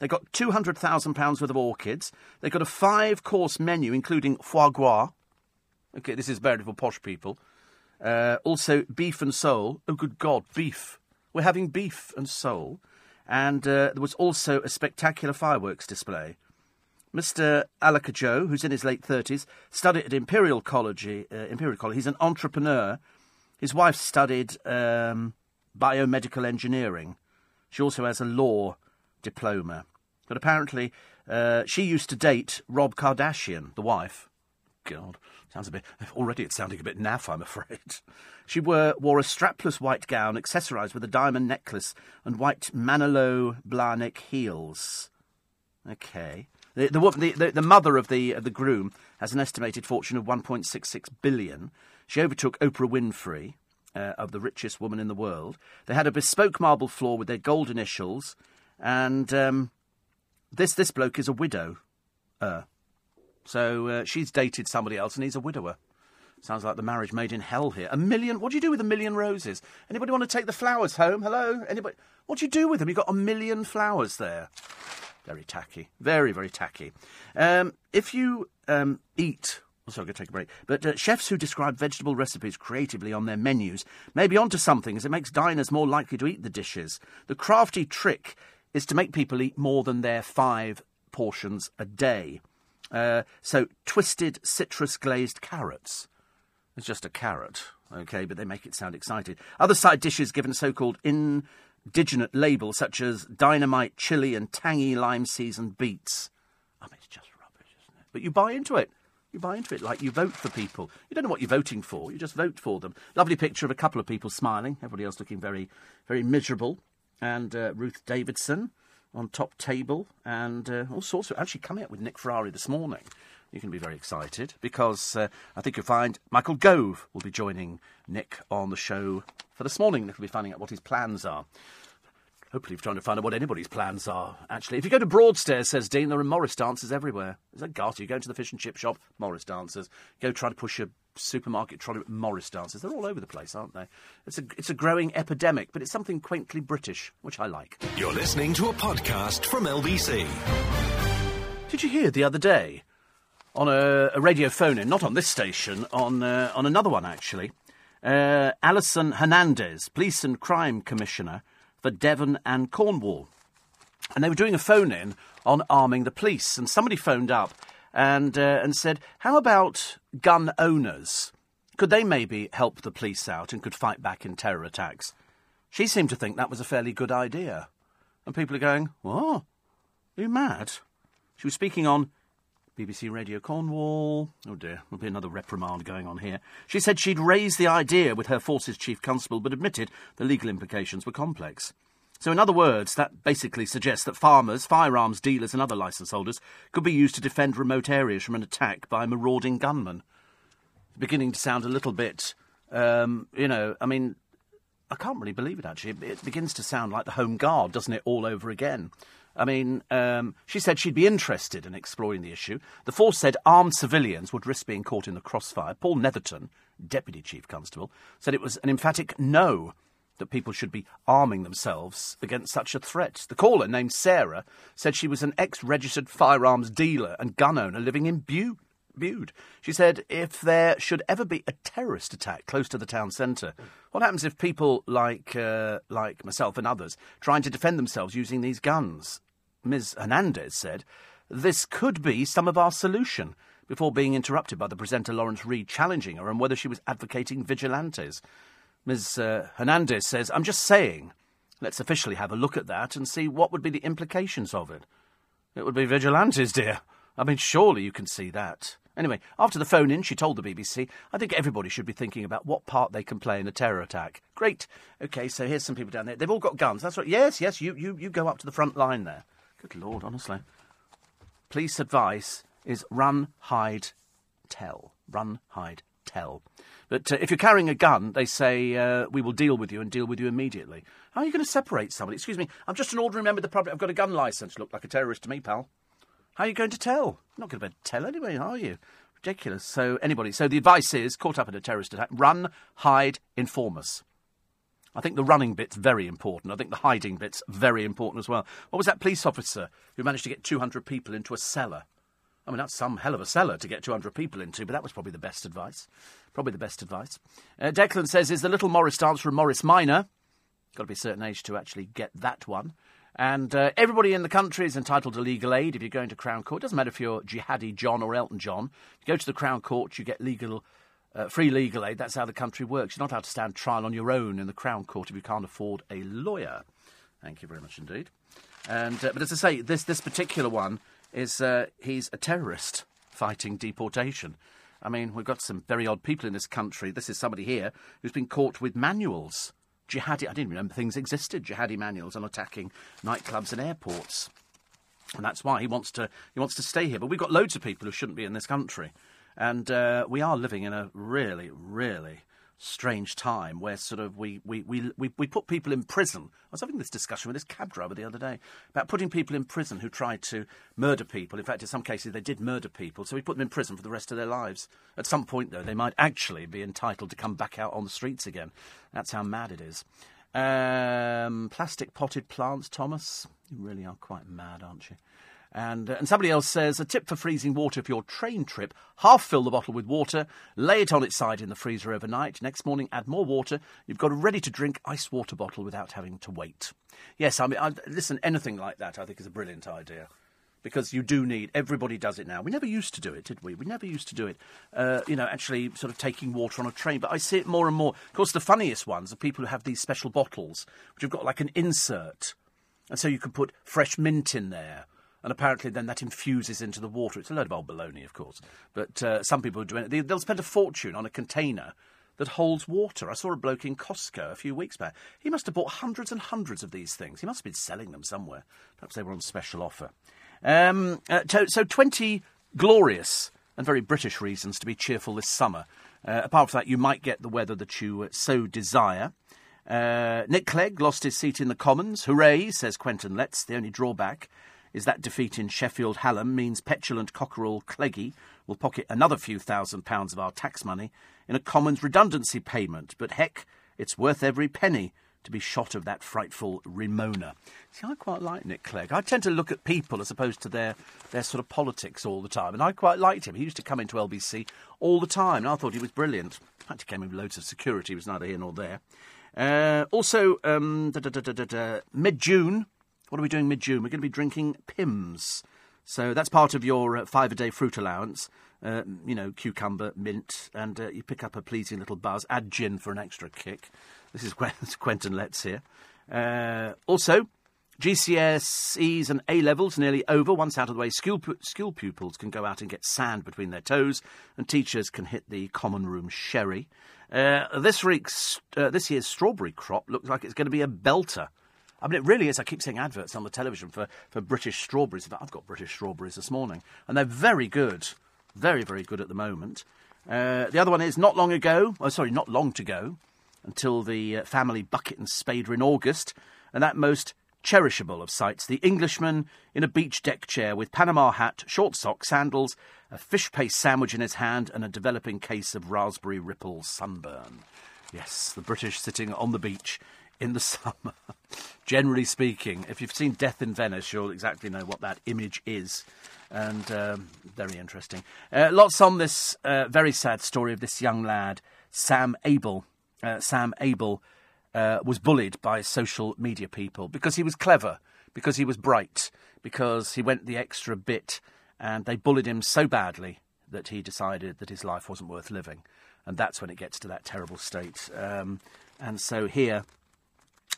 They got two hundred thousand pounds worth of orchids. They got a five-course menu, including foie gras. Okay, this is very for posh people. Uh, also, beef and sole. Oh, good God, beef. We're having beef and sole. And uh, there was also a spectacular fireworks display. Mr. Alakija, who's in his late 30s, studied at Imperial College. Uh, Imperial College. He's an entrepreneur. His wife studied um, biomedical engineering. She also has a law diploma. But apparently, uh, she used to date Rob Kardashian, the wife. God, sounds a bit. Already it's sounding a bit naff, I'm afraid. She wore, wore a strapless white gown, accessorised with a diamond necklace and white Manolo Blahnik heels. Okay. The, the, the, the, mother of the, of the groom has an estimated fortune of 1.66 billion. She overtook Oprah Winfrey, uh, of the richest woman in the world. They had a bespoke marble floor with their gold initials, and um, this this bloke is a widow. Uh, so uh, she's dated somebody else, and he's a widower. Sounds like the marriage made in hell here. A million. What do you do with a million roses? Anybody want to take the flowers home? Hello? Anybody? What do you do with them? You've got a million flowers there. Very tacky. Very, very tacky. Um, if you um, eat. Sorry, I'm going to take a break. But uh, chefs who describe vegetable recipes creatively on their menus may be onto something as it makes diners more likely to eat the dishes. The crafty trick is to make people eat more than their five portions a day. Uh, so, twisted citrus glazed carrots. It's just a carrot, okay, but they make it sound exciting. Other side dishes given so called indigenous labels such as dynamite chili and tangy lime seasoned beets. I mean, it's just rubbish, isn't it? But you buy into it. You buy into it like you vote for people. You don't know what you're voting for, you just vote for them. Lovely picture of a couple of people smiling, everybody else looking very, very miserable. And uh, Ruth Davidson on top table, and uh, all sorts of. Actually, coming up with Nick Ferrari this morning you can be very excited because uh, I think you'll find Michael Gove will be joining Nick on the show for this morning. Nick will be finding out what his plans are. Hopefully, trying to find out what anybody's plans are, actually. If you go to Broadstairs, says Dean, there are Morris dancers everywhere. Is that Garter? You go into the fish and chip shop, Morris dancers. Go try to push a supermarket trolley, with Morris dancers. They're all over the place, aren't they? It's a, it's a growing epidemic, but it's something quaintly British, which I like. You're listening to a podcast from LBC. Did you hear the other day on a, a radio phone in, not on this station, on, uh, on another one actually. Uh, Alison Hernandez, Police and Crime Commissioner for Devon and Cornwall. And they were doing a phone in on arming the police. And somebody phoned up and, uh, and said, How about gun owners? Could they maybe help the police out and could fight back in terror attacks? She seemed to think that was a fairly good idea. And people are going, What? Are you mad? She was speaking on BBC Radio Cornwall. Oh dear, there'll be another reprimand going on here. She said she'd raised the idea with her forces chief constable, but admitted the legal implications were complex. So, in other words, that basically suggests that farmers, firearms dealers, and other licence holders could be used to defend remote areas from an attack by marauding gunmen. beginning to sound a little bit, um, you know, I mean, I can't really believe it actually. It begins to sound like the Home Guard, doesn't it, all over again? I mean, um, she said she'd be interested in exploring the issue. The force said armed civilians would risk being caught in the crossfire. Paul Netherton, Deputy Chief Constable, said it was an emphatic no that people should be arming themselves against such a threat. The caller, named Sarah, said she was an ex registered firearms dealer and gun owner living in Bude. She said if there should ever be a terrorist attack close to the town centre, what happens if people like uh, like myself and others trying to defend themselves using these guns? Ms. Hernandez said this could be some of our solution. Before being interrupted by the presenter Laurence Reed challenging her on whether she was advocating vigilantes. Ms. Uh, Hernandez says, I'm just saying, let's officially have a look at that and see what would be the implications of it. It would be vigilantes, dear. I mean, surely you can see that. Anyway, after the phone in, she told the BBC, I think everybody should be thinking about what part they can play in a terror attack. Great. OK, so here's some people down there. They've all got guns. That's right. Yes, yes, you, you, you go up to the front line there. Good Lord, honestly. Police advice is run, hide, tell. Run, hide, tell. But uh, if you're carrying a gun, they say, uh, we will deal with you and deal with you immediately. How are you going to separate somebody? Excuse me, I'm just an ordinary member of the public. I've got a gun licence. Look like a terrorist to me, pal. How are you going to tell? You're not going to tell anyway, are you? Ridiculous. So, anybody. So, the advice is caught up in a terrorist attack, run, hide, inform us. I think the running bit's very important. I think the hiding bit's very important as well. What was that police officer who managed to get 200 people into a cellar? I mean, that's some hell of a cellar to get 200 people into, but that was probably the best advice. Probably the best advice. Uh, Declan says, Is the Little Morris dance from Morris Minor? Got to be a certain age to actually get that one. And uh, everybody in the country is entitled to legal aid if you're going to Crown Court. It doesn't matter if you're Jihadi John or Elton John. You go to the Crown Court, you get legal, uh, free legal aid. That's how the country works. You're not allowed to stand trial on your own in the Crown Court if you can't afford a lawyer. Thank you very much indeed. And uh, but as I say, this this particular one is uh, he's a terrorist fighting deportation. I mean, we've got some very odd people in this country. This is somebody here who's been caught with manuals jihadi. I didn't remember things existed. Jihadi manuals on attacking nightclubs and airports, and that's why he wants to he wants to stay here. But we've got loads of people who shouldn't be in this country, and uh, we are living in a really, really strange time where sort of we, we, we, we, we put people in prison. I was having this discussion with this cab driver the other day about putting people in prison who tried to murder people. In fact, in some cases, they did murder people, so we put them in prison for the rest of their lives. At some point, though, they might actually be entitled to come back out on the streets again. That's how mad it is. Um, plastic potted plants, Thomas. You really are quite mad, aren't you? And, uh, and somebody else says a tip for freezing water for your train trip half fill the bottle with water, lay it on its side in the freezer overnight. Next morning, add more water. You've got a ready to drink ice water bottle without having to wait. Yes, I mean, I, listen, anything like that I think is a brilliant idea. Because you do need, everybody does it now. We never used to do it, did we? We never used to do it, uh, you know, actually sort of taking water on a train. But I see it more and more. Of course, the funniest ones are people who have these special bottles, which have got like an insert. And so you can put fresh mint in there and apparently then that infuses into the water. It's a load of old baloney, of course, but uh, some people do it. They, they'll spend a fortune on a container that holds water. I saw a bloke in Costco a few weeks back. He must have bought hundreds and hundreds of these things. He must have been selling them somewhere. Perhaps they were on special offer. Um, uh, so 20 glorious and very British reasons to be cheerful this summer. Uh, apart from that, you might get the weather that you uh, so desire. Uh, Nick Clegg lost his seat in the Commons. Hooray, says Quentin Letts. The only drawback is that defeat in Sheffield Hallam means petulant cockerel Cleggy will pocket another few thousand pounds of our tax money in a Commons redundancy payment. But heck, it's worth every penny to be shot of that frightful Remoaner. See, I quite like Nick Clegg. I tend to look at people as opposed to their, their sort of politics all the time, and I quite liked him. He used to come into LBC all the time, and I thought he was brilliant. In fact, he came in with loads of security. He was neither here nor there. Uh, also, um, mid June, what are we doing mid June? We're going to be drinking Pimm's. So that's part of your uh, five a day fruit allowance. Uh, you know, cucumber, mint, and uh, you pick up a pleasing little buzz. Add gin for an extra kick. This is Quentin Letts here. Uh, also, GCSEs and A levels nearly over. Once out of the way, school, pu- school pupils can go out and get sand between their toes, and teachers can hit the common room sherry. Uh, this, week's, uh, this year's strawberry crop looks like it's going to be a belter. I mean, it really is. I keep seeing adverts on the television for, for British strawberries. I've got British strawberries this morning, and they're very good. Very, very good at the moment. Uh, the other one is not long ago, oh, sorry, not long to go, until the uh, family bucket and spade in August, and that most cherishable of sights, the Englishman in a beach deck chair with Panama hat, short socks, sandals, a fish paste sandwich in his hand, and a developing case of raspberry ripple sunburn. Yes, the British sitting on the beach in the summer. Generally speaking, if you've seen Death in Venice, you'll exactly know what that image is. And um, very interesting. Uh, lots on this uh, very sad story of this young lad, Sam Abel. Uh, Sam Abel uh, was bullied by social media people because he was clever, because he was bright, because he went the extra bit, and they bullied him so badly that he decided that his life wasn't worth living. And that's when it gets to that terrible state. Um, and so here,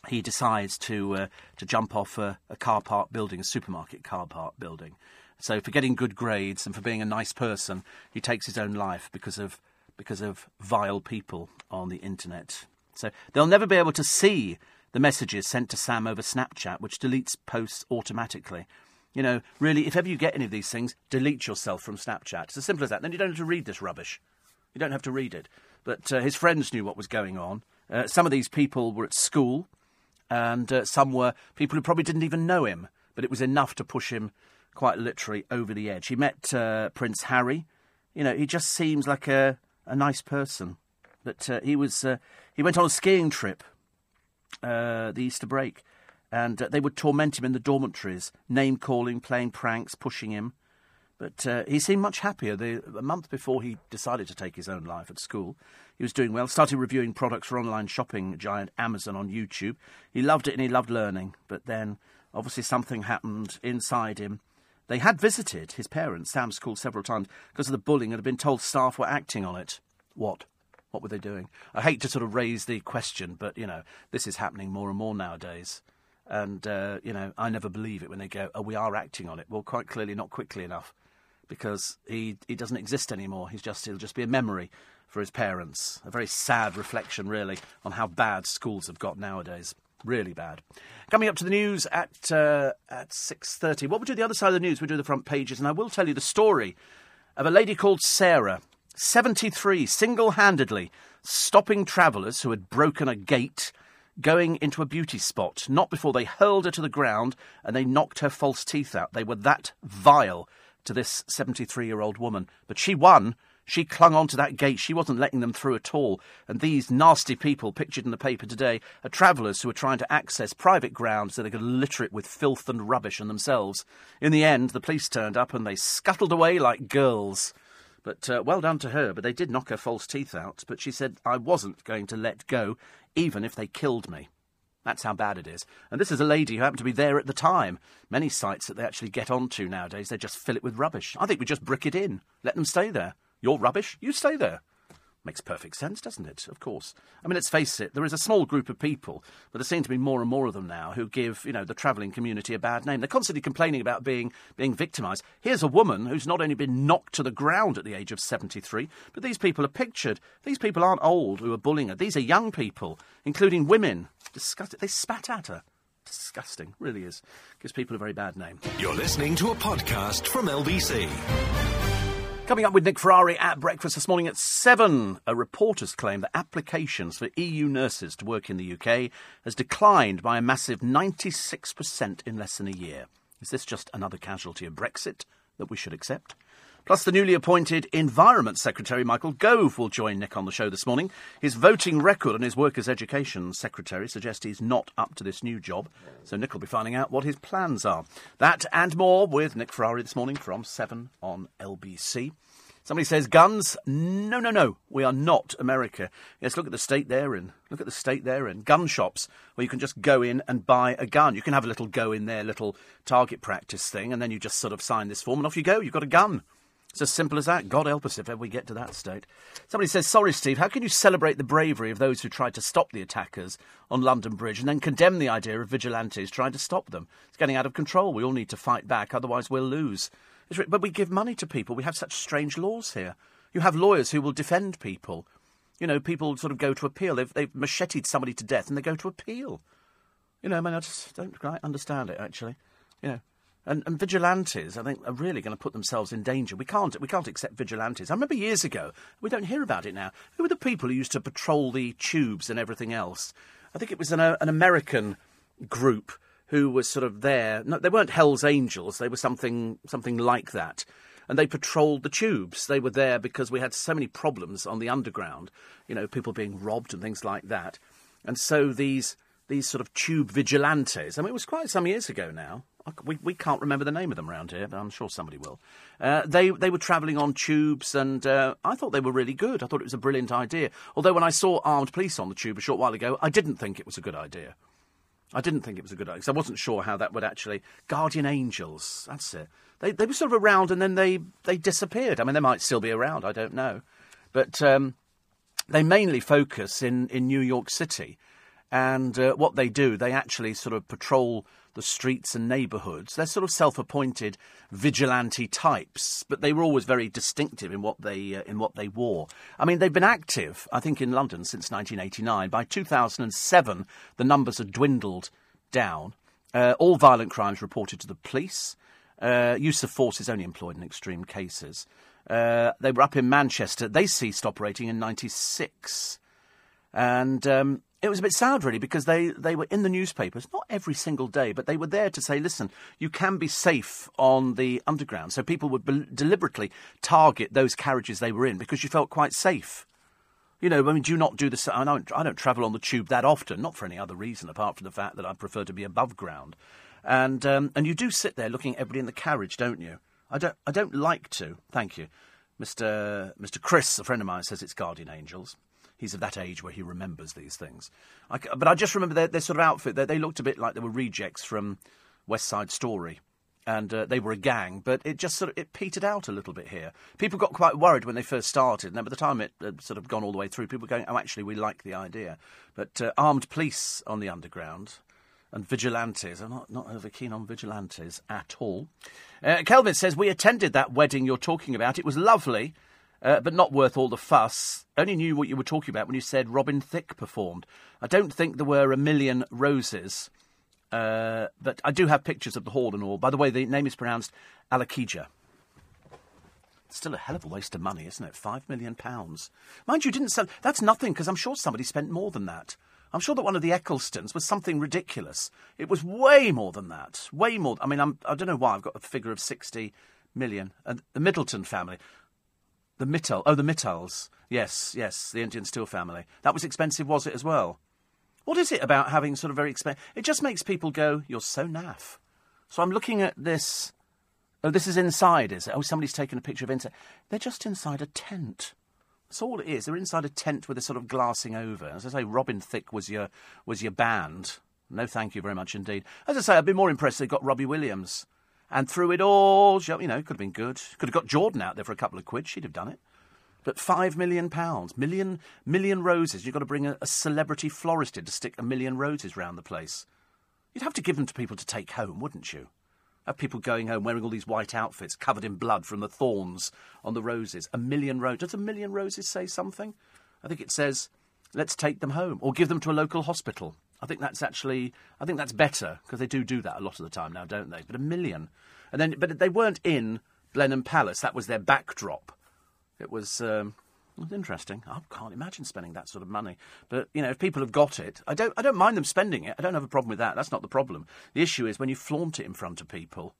he decides to uh, to jump off a, a, car park building, a supermarket car park building. So for getting good grades and for being a nice person, he takes his own life because of because of vile people on the internet. So they'll never be able to see the messages sent to Sam over Snapchat, which deletes posts automatically. You know, really, if ever you get any of these things, delete yourself from Snapchat. It's as simple as that. Then you don't have to read this rubbish. You don't have to read it. But uh, his friends knew what was going on. Uh, some of these people were at school, and uh, some were people who probably didn't even know him, but it was enough to push him quite literally over the edge. He met uh, Prince Harry. You know, he just seems like a, a nice person. But uh, he was uh, he went on a skiing trip the Easter break, and they would torment him in the dormitories, name calling, playing pranks, pushing him. But uh, he seemed much happier. The, a month before he decided to take his own life at school, he was doing well. Started reviewing products for online shopping giant Amazon on YouTube. He loved it and he loved learning. But then, obviously, something happened inside him. They had visited his parents, Sam's school, several times because of the bullying and had been told staff were acting on it. What? What were they doing? I hate to sort of raise the question, but, you know, this is happening more and more nowadays. And, uh, you know, I never believe it when they go, oh, we are acting on it. Well, quite clearly, not quickly enough because he, he doesn't exist anymore. He's just, he'll just be a memory for his parents. A very sad reflection, really, on how bad schools have got nowadays. Really bad. Coming up to the news at uh, at six thirty. What we do the other side of the news? We do the front pages, and I will tell you the story of a lady called Sarah, seventy-three, single-handedly stopping travellers who had broken a gate going into a beauty spot, not before they hurled her to the ground and they knocked her false teeth out. They were that vile to this 73 year old woman. But she won. She clung on to that gate. She wasn't letting them through at all. And these nasty people, pictured in the paper today, are travellers who are trying to access private grounds so they could litter it with filth and rubbish and themselves. In the end, the police turned up and they scuttled away like girls. But uh, well done to her. But they did knock her false teeth out. But she said, I wasn't going to let go, even if they killed me. That's how bad it is. And this is a lady who happened to be there at the time. Many sites that they actually get onto nowadays, they just fill it with rubbish. I think we just brick it in. Let them stay there. You're rubbish, you stay there. Makes perfect sense, doesn't it? Of course. I mean, let's face it, there is a small group of people, but there seem to be more and more of them now, who give, you know, the travelling community a bad name. They're constantly complaining about being, being victimised. Here's a woman who's not only been knocked to the ground at the age of 73, but these people are pictured. These people aren't old who are bullying her. These are young people, including women. Disgusting. They spat at her. Disgusting. Really is. Gives people a very bad name. You're listening to a podcast from LBC. Coming up with Nick Ferrari at breakfast this morning at 7, a reporter's claim that applications for EU nurses to work in the UK has declined by a massive 96% in less than a year. Is this just another casualty of Brexit that we should accept? Plus, the newly appointed Environment Secretary Michael Gove will join Nick on the show this morning. His voting record and his work as Education Secretary suggest he's not up to this new job, so Nick will be finding out what his plans are. That and more with Nick Ferrari this morning from 7 on LBC. Somebody says guns. No, no, no. We are not America. Yes, look at the state they're in. Look at the state they're in. Gun shops where you can just go in and buy a gun. You can have a little go in there, little target practice thing, and then you just sort of sign this form and off you go. You've got a gun. It's as simple as that. God help us if ever we get to that state. Somebody says, Sorry, Steve, how can you celebrate the bravery of those who tried to stop the attackers on London Bridge and then condemn the idea of vigilantes trying to stop them? It's getting out of control. We all need to fight back, otherwise, we'll lose. But we give money to people. We have such strange laws here. You have lawyers who will defend people. You know, people sort of go to appeal. They've, they've macheted somebody to death and they go to appeal. You know, I mean, I just don't quite understand it, actually. You know, And, and vigilantes, I think, are really going to put themselves in danger. We can't, we can't accept vigilantes. I remember years ago, we don't hear about it now. Who were the people who used to patrol the tubes and everything else? I think it was an, uh, an American group who was sort of there. No, they weren't Hell's Angels. They were something something like that. And they patrolled the tubes. They were there because we had so many problems on the underground. You know, people being robbed and things like that. And so these these sort of tube vigilantes. I mean, it was quite some years ago now. We, we can't remember the name of them around here, but I'm sure somebody will. Uh, they they were travelling on tubes, and uh, I thought they were really good. I thought it was a brilliant idea. Although when I saw armed police on the tube a short while ago, I didn't think it was a good idea. I didn't think it was a good idea because I wasn't sure how that would actually. Guardian angels, that's it. They they were sort of around and then they they disappeared. I mean, they might still be around. I don't know, but um, they mainly focus in in New York City, and uh, what they do, they actually sort of patrol the streets and neighbourhoods. They're sort of self-appointed vigilante types, but they were always very distinctive in what they uh, in what they wore. I mean, they've been active, I think, in London since 1989. By 2007, the numbers had dwindled down. Uh, all violent crimes reported to the police. Uh, use of force is only employed in extreme cases. Uh, they were up in Manchester. They ceased operating in '96, and um, it was a bit sad, really, because they, they were in the newspapers, not every single day, but they were there to say, listen, you can be safe on the underground. So people would be- deliberately target those carriages they were in because you felt quite safe. You know, I mean, do you not do the I don't, I don't travel on the tube that often, not for any other reason apart from the fact that I prefer to be above ground. And, um, and you do sit there looking at everybody in the carriage, don't you? I don't, I don't like to. Thank you. Mr. Mr. Chris, a friend of mine, says it's Guardian Angels. He's of that age where he remembers these things. I, but I just remember their, their sort of outfit. They, they, looked a bit like they were rejects from West Side Story. And uh, they were a gang, but it just sort of it petered out a little bit here. People got quite worried when they first started, and then by the time it had sort of gone all the way through, people were going, "Oh, actually, we like the idea." But uh, armed police on the underground, and vigilantes. I'm not, not over keen on vigilantes at all. Uh, Kelvin says, We attended that wedding you're talking about. It was lovely uh, but not worth all the fuss. Only knew what you were talking about when you said Robin Thicke performed. I don't think there were a million roses, uh, but I do have pictures of the hall and all. By the way, the name is pronounced Alakija. Still a hell of a waste of money, isn't it? Five million pounds. Mind you, didn't sell. That's nothing because I'm sure somebody spent more than that. I'm sure that one of the Ecclestons was something ridiculous. It was way more than that. Way more. I mean, I'm, I do not know why I've got a figure of 60 million. And the Middleton family. The Mittal. Oh, the Mittals. Yes, yes, the Indian Steel family. That was expensive, was it, as well? What is it about having sort of very expensive... It just makes people go, you're so naff. So I'm looking at this... Oh, this is inside, is it? Oh, somebody's taken a picture of inside. They're just inside a tent. That's all it is. They're inside a tent with a sort of glassing over. As I say, Robin Thicke was your, was your band. No, thank you very much indeed. As I say, I'd be more impressed if they got Robbie Williams. And through it all, you know, could have been good. Could have got Jordan out there for a couple of quid. She'd have done it. But five million pounds, million million roses. You've got to bring a, a celebrity florist in to stick a million roses round the place. You'd have to give them to people to take home, wouldn't you? Have people going home wearing all these white outfits covered in blood from the thorns on the roses. A million roses. Does a million roses say something? I think it says, let's take them home or give them to a local hospital. I think that's actually, I think that's better because they do do that a lot of the time now, don't they? But a million, and then, but they weren't in Blenheim Palace. That was their backdrop. It was, um, it was interesting. I can't imagine spending that sort of money. But you know, if people have got it, I don't, I don't mind them spending it. I don't have a problem with that. That's not the problem. The issue is when you flaunt it in front of people,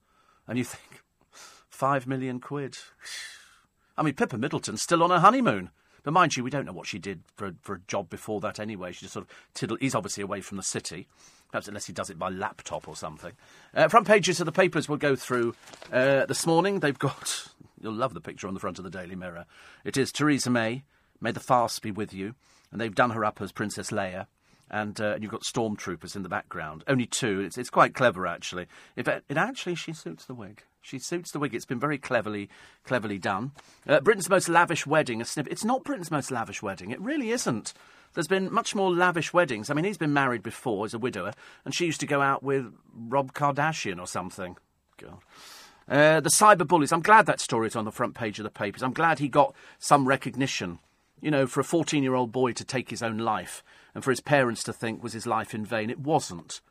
and you think, five million quid. I mean, Pippa Middleton's still on her honeymoon. But mind you, we don't know what she did for a, for a job before that anyway. She just sort of tiddled. He's obviously away from the city, perhaps unless he does it by laptop or something. Uh, front pages of the papers we'll go through uh, this morning. They've got. You'll love the picture on the front of the Daily Mirror. It is Theresa May. May the farce be with you. And they've done her up as Princess Leia and, uh, and you've got stormtroopers in the background. Only two. It's, it's quite clever, actually. It, it, actually, she suits the wig. She suits the wig. It's been very cleverly, cleverly done. Uh, Britain's most lavish wedding. A snippet. It's not Britain's most lavish wedding. It really isn't. There's been much more lavish weddings. I mean, he's been married before as a widower, and she used to go out with Rob Kardashian or something. God. Uh, the cyber bullies. I'm glad that story is on the front page of the papers. I'm glad he got some recognition. You know, for a 14 year old boy to take his own life and for his parents to think was his life in vain. It wasn't.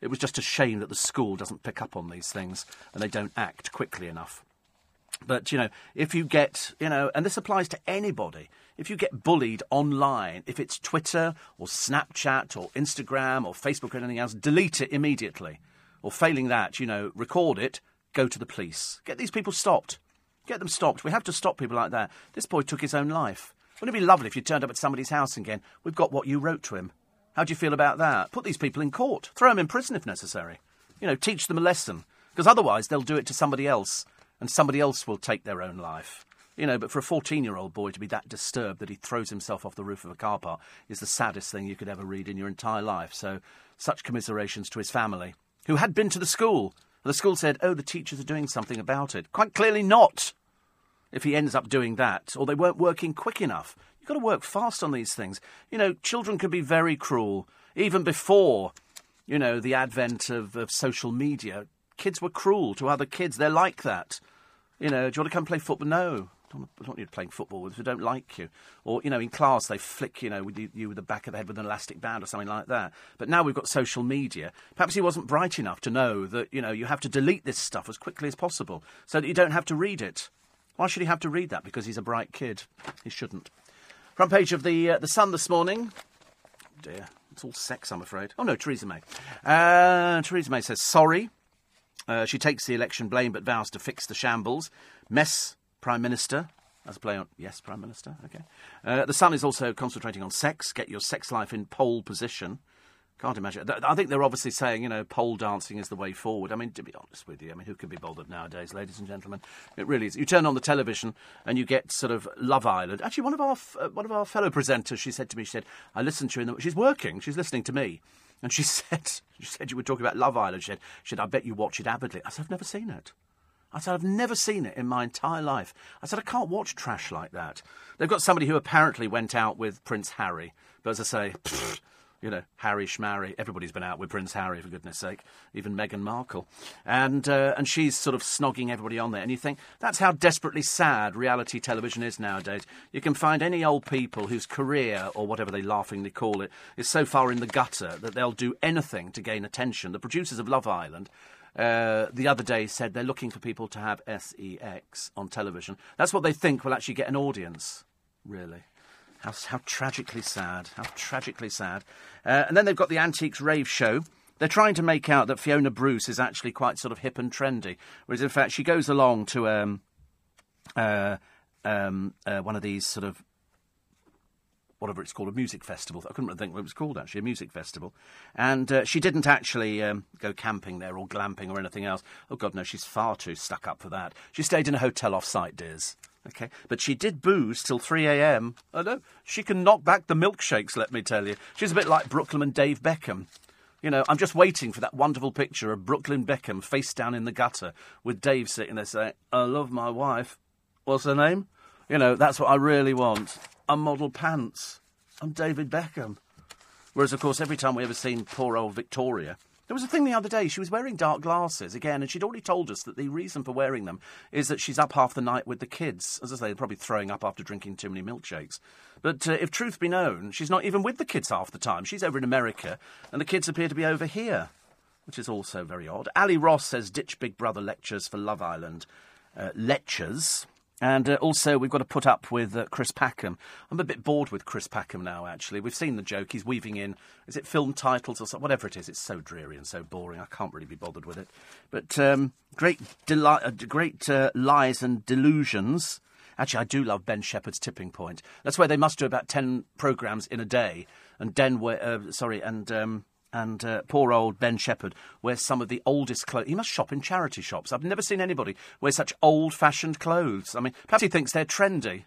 It was just a shame that the school doesn't pick up on these things and they don't act quickly enough. But, you know, if you get, you know, and this applies to anybody, if you get bullied online, if it's Twitter or Snapchat or Instagram or Facebook or anything else, delete it immediately. Or failing that, you know, record it, go to the police. Get these people stopped. Get them stopped. We have to stop people like that. This boy took his own life. Wouldn't it be lovely if you turned up at somebody's house again? We've got what you wrote to him. How do you feel about that? Put these people in court. Throw them in prison if necessary. You know, teach them a lesson. Because otherwise they'll do it to somebody else, and somebody else will take their own life. You know, but for a 14 year old boy to be that disturbed that he throws himself off the roof of a car park is the saddest thing you could ever read in your entire life. So, such commiserations to his family, who had been to the school. The school said, oh, the teachers are doing something about it. Quite clearly not. If he ends up doing that, or they weren't working quick enough. You've got to work fast on these things. You know, children can be very cruel. Even before, you know, the advent of, of social media, kids were cruel to other kids. They're like that. You know, do you want to come play football? No. I don't want you playing football with if they don't like you. Or, you know, in class they flick, you know, with you, you with the back of the head with an elastic band or something like that. But now we've got social media. Perhaps he wasn't bright enough to know that, you know, you have to delete this stuff as quickly as possible so that you don't have to read it. Why should he have to read that? Because he's a bright kid. He shouldn't. Front page of the uh, the Sun this morning. Dear, it's all sex, I'm afraid. Oh no, Theresa May. Uh, Theresa May says sorry. Uh, she takes the election blame but vows to fix the shambles. Mess Prime Minister. As a play on yes, Prime Minister. Okay. Uh, the Sun is also concentrating on sex. Get your sex life in pole position. Can't imagine. I think they're obviously saying, you know, pole dancing is the way forward. I mean, to be honest with you, I mean, who can be bothered nowadays, ladies and gentlemen? It really is. You turn on the television and you get sort of Love Island. Actually, one of our uh, one of our fellow presenters, she said to me, she said, I listened to you. In the, she's working. She's listening to me. And she said, she said you were talking about Love Island. She said, she said, I bet you watch it avidly. I said, I've never seen it. I said, I've never seen it in my entire life. I said, I can't watch trash like that. They've got somebody who apparently went out with Prince Harry. But as I say, pfft, you know, Harry Schmarry. Everybody's been out with Prince Harry, for goodness sake, even Meghan Markle. And, uh, and she's sort of snogging everybody on there. And you think, that's how desperately sad reality television is nowadays. You can find any old people whose career, or whatever they laughingly call it, is so far in the gutter that they'll do anything to gain attention. The producers of Love Island. Uh, the other day said they're looking for people to have sex on television. That's what they think will actually get an audience, really. How, how tragically sad. How tragically sad. Uh, and then they've got the Antiques Rave Show. They're trying to make out that Fiona Bruce is actually quite sort of hip and trendy, whereas in fact she goes along to um, uh, um, uh, one of these sort of whatever it's called, a music festival. I couldn't think what it was called actually, a music festival. And uh, she didn't actually um, go camping there or glamping or anything else. Oh God, no, she's far too stuck up for that. She stayed in a hotel off-site, dears. Okay, but she did booze till 3 a.m. I oh, know. She can knock back the milkshakes, let me tell you. She's a bit like Brooklyn and Dave Beckham. You know, I'm just waiting for that wonderful picture of Brooklyn Beckham face down in the gutter with Dave sitting there saying, I love my wife. What's her name? You know, that's what I really want. I'm model pants. I'm David Beckham. Whereas, of course, every time we ever seen poor old Victoria, there was a thing the other day. She was wearing dark glasses again, and she'd already told us that the reason for wearing them is that she's up half the night with the kids. As I say, they're probably throwing up after drinking too many milkshakes. But uh, if truth be known, she's not even with the kids half the time. She's over in America, and the kids appear to be over here, which is also very odd. Ally Ross says ditch Big Brother lectures for Love Island. Uh, lectures. And uh, also, we've got to put up with uh, Chris Packham. I'm a bit bored with Chris Packham now, actually. We've seen the joke. He's weaving in, is it film titles or something? Whatever it is, it's so dreary and so boring. I can't really be bothered with it. But um, great, deli- uh, great uh, lies and delusions. Actually, I do love Ben Shephard's Tipping Point. That's where they must do about 10 programmes in a day. And Den, uh, sorry, and. Um, and uh, poor old Ben Shephard wears some of the oldest clothes. He must shop in charity shops. I've never seen anybody wear such old fashioned clothes. I mean, perhaps he thinks they're trendy.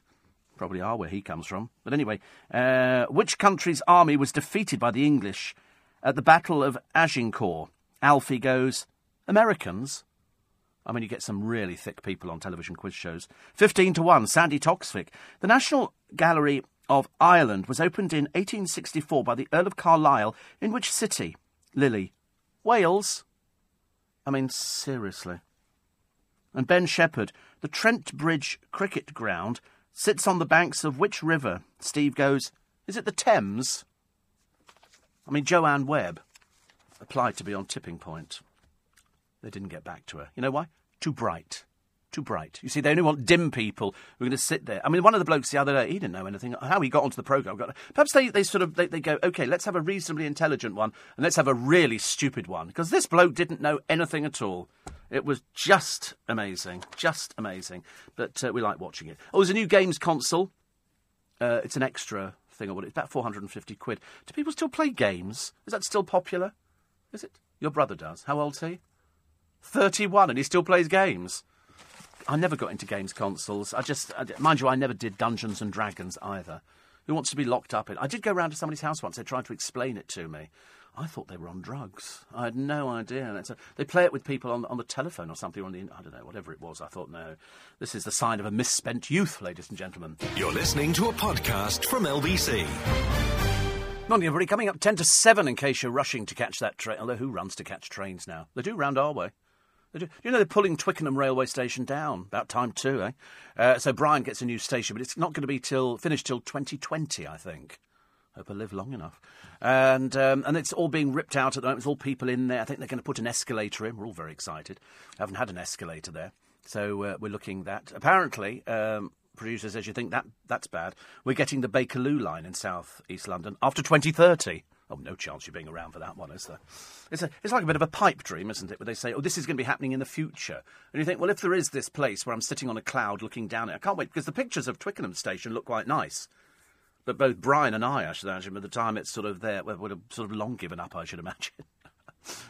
Probably are where he comes from. But anyway, uh, which country's army was defeated by the English at the Battle of Agincourt? Alfie goes, Americans. I mean, you get some really thick people on television quiz shows. 15 to 1, Sandi Toksvig. The National Gallery of Ireland was opened in 1864 by the Earl of Carlisle. In which city? Lily. Wales. I mean, seriously. And Ben Shephard, the Trent Bridge cricket ground, sits on the banks of which river? Steve goes, Is it the Thames? I mean, Joanne Webb. applied to be on tipping point. They didn't get back to her. You know why? Too bright. Too bright. You see, they only want dim people who are going to sit there. I mean, one of the blokes the other day, he didn't know anything. How he got onto the programme. Perhaps they, they sort of they, they go, okay, let's have a reasonably intelligent one and let's have a really stupid one. Because this bloke didn't know anything at all. It was just amazing. Just amazing. But uh, we like watching it. Oh, there's a new games console. Uh, it's an extra thing or what? It's about 450 quid. Do people still play games? Is that still popular? Is it? Your brother does. How old's he? 31 and he still plays games. I never got into games consoles. I just, I, mind you, I never did Dungeons and Dragons either. Who wants to be locked up in? I did go round to somebody's house once. They tried to explain it to me. I thought they were on drugs. I had no idea. A, they play it with people on, on the telephone or something, on the I don't know, whatever it was. I thought, no, this is the sign of a misspent youth, ladies and gentlemen. You're listening to a podcast from LBC. Morning, everybody. Coming up 10 to 7 in case you're rushing to catch that train. Although, who runs to catch trains now? They do round our way. You know, they're pulling Twickenham railway station down. About time, too, eh? Uh, so Brian gets a new station, but it's not going to be till finished till 2020, I think. Hope I live long enough. And um, and it's all being ripped out at the moment. It's all people in there. I think they're going to put an escalator in. We're all very excited. I haven't had an escalator there. So uh, we're looking that. Apparently, um, says you think that that's bad. We're getting the Bakerloo line in South East London after 2030. Oh, no chance you're being around for that one, is there? It's, a, it's like a bit of a pipe dream, isn't it? Where they say, oh, this is going to be happening in the future. And you think, well, if there is this place where I'm sitting on a cloud looking down it, I can't wait, because the pictures of Twickenham Station look quite nice. But both Brian and I, I should imagine, by the time it's sort of there, would have sort of long given up, I should imagine.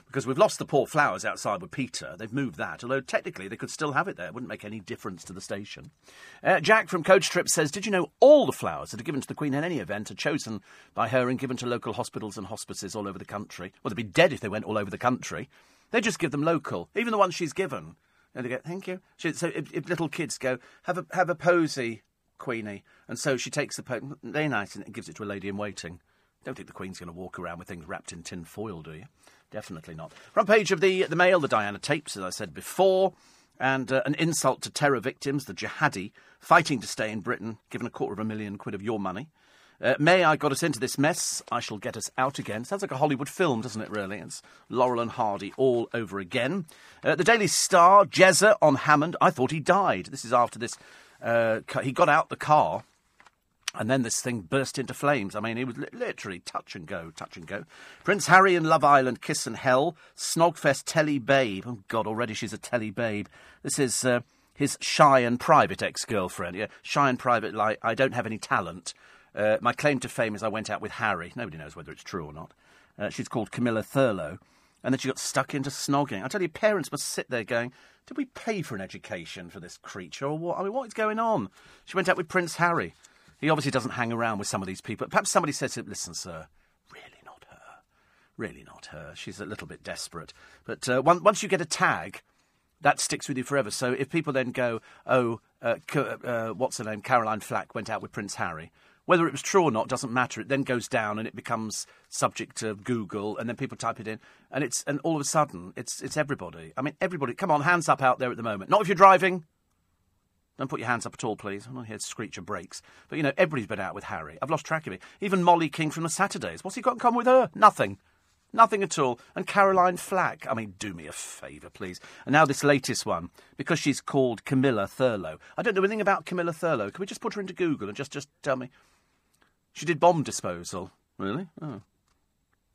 Because we've lost the poor flowers outside with Peter. They've moved that, although technically they could still have it there. It wouldn't make any difference to the station. Uh, Jack from Coach Trip says, Did you know all the flowers that are given to the Queen in any event are chosen by her and given to local hospitals and hospices all over the country? Well, they'd be dead if they went all over the country. They just give them local, even the ones she's given. And they go, Thank you. She, so if, if little kids go, Have a, have a posy Queenie. And so she takes the poem, very nice, and gives it to a lady in waiting. Don't think the Queen's going to walk around with things wrapped in tin foil, do you? Definitely not. Front page of the, the Mail, the Diana tapes, as I said before, and uh, an insult to terror victims, the jihadi, fighting to stay in Britain, given a quarter of a million quid of your money. Uh, May I got us into this mess, I shall get us out again. Sounds like a Hollywood film, doesn't it, really? It's Laurel and Hardy all over again. Uh, the Daily Star, Jezza on Hammond. I thought he died. This is after this uh, he got out the car, and then this thing burst into flames. I mean, it was li- literally touch and go, touch and go. Prince Harry and Love Island kiss and hell. Snogfest telly babe. Oh God, already she's a telly babe. This is uh, his shy and private ex-girlfriend. Yeah, shy and private. Like I don't have any talent. Uh, my claim to fame is I went out with Harry. Nobody knows whether it's true or not. Uh, she's called Camilla Thurlow, and then she got stuck into snogging. I tell you, parents must sit there going, did we pay for an education for this creature, or what? I mean, what is going on? She went out with Prince Harry. He obviously doesn't hang around with some of these people. Perhaps somebody says to him, listen, sir, really not her. Really not her. She's a little bit desperate. But uh, once you get a tag, that sticks with you forever. So if people then go, oh, uh, uh, what's her name? Caroline Flack went out with Prince Harry. Whether it was true or not doesn't matter. It then goes down and it becomes subject to Google, and then people type it in, and it's and all of a sudden it's it's everybody. I mean, everybody. Come on, hands up out there at the moment. Not if you're driving. Don't put your hands up at all, please. I'm not here to screech your brakes. But you know, everybody's been out with Harry. I've lost track of it. Even Mollie King from the Saturdays. What's he got in common with her? Nothing. Nothing at all. And Caroline Flack. I mean, do me a favour, please. And now this latest one, because she's called Camilla Thurlow. I don't know anything about Camilla Thurlow. Can we just put her into Google and just, just tell me she did bomb disposal. Really? Oh.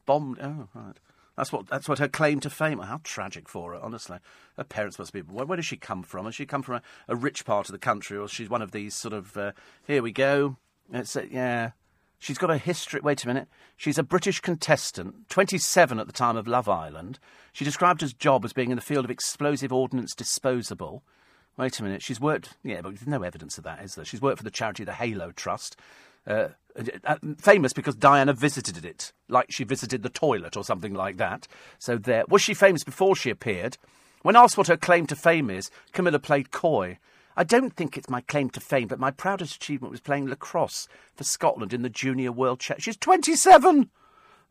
Bomb. Oh, right. That's what that's what her claim to fame. How tragic for her, honestly. Her parents must be. Where, where does she come from? Has she come from a, a, rich part of the country, or she's one of these sort of? Uh, here we go. It's yeah. She's got a history. Wait a minute. She's a British contestant, 27 at the time of Love Island. She described her job as being in the field of explosive ordnance disposable. Wait a minute. She's worked. Yeah, but there's no evidence of that, is there? She's worked for the charity the Halo Trust. Uh, Uh, uh, famous because Diana visited it, like she visited the toilet or something like that. So there. Was she famous before she appeared? When asked what her claim to fame is, Camilla played coy. I don't think it's my claim to fame, but my proudest achievement was playing lacrosse for Scotland in the Junior World Championship. She's 27!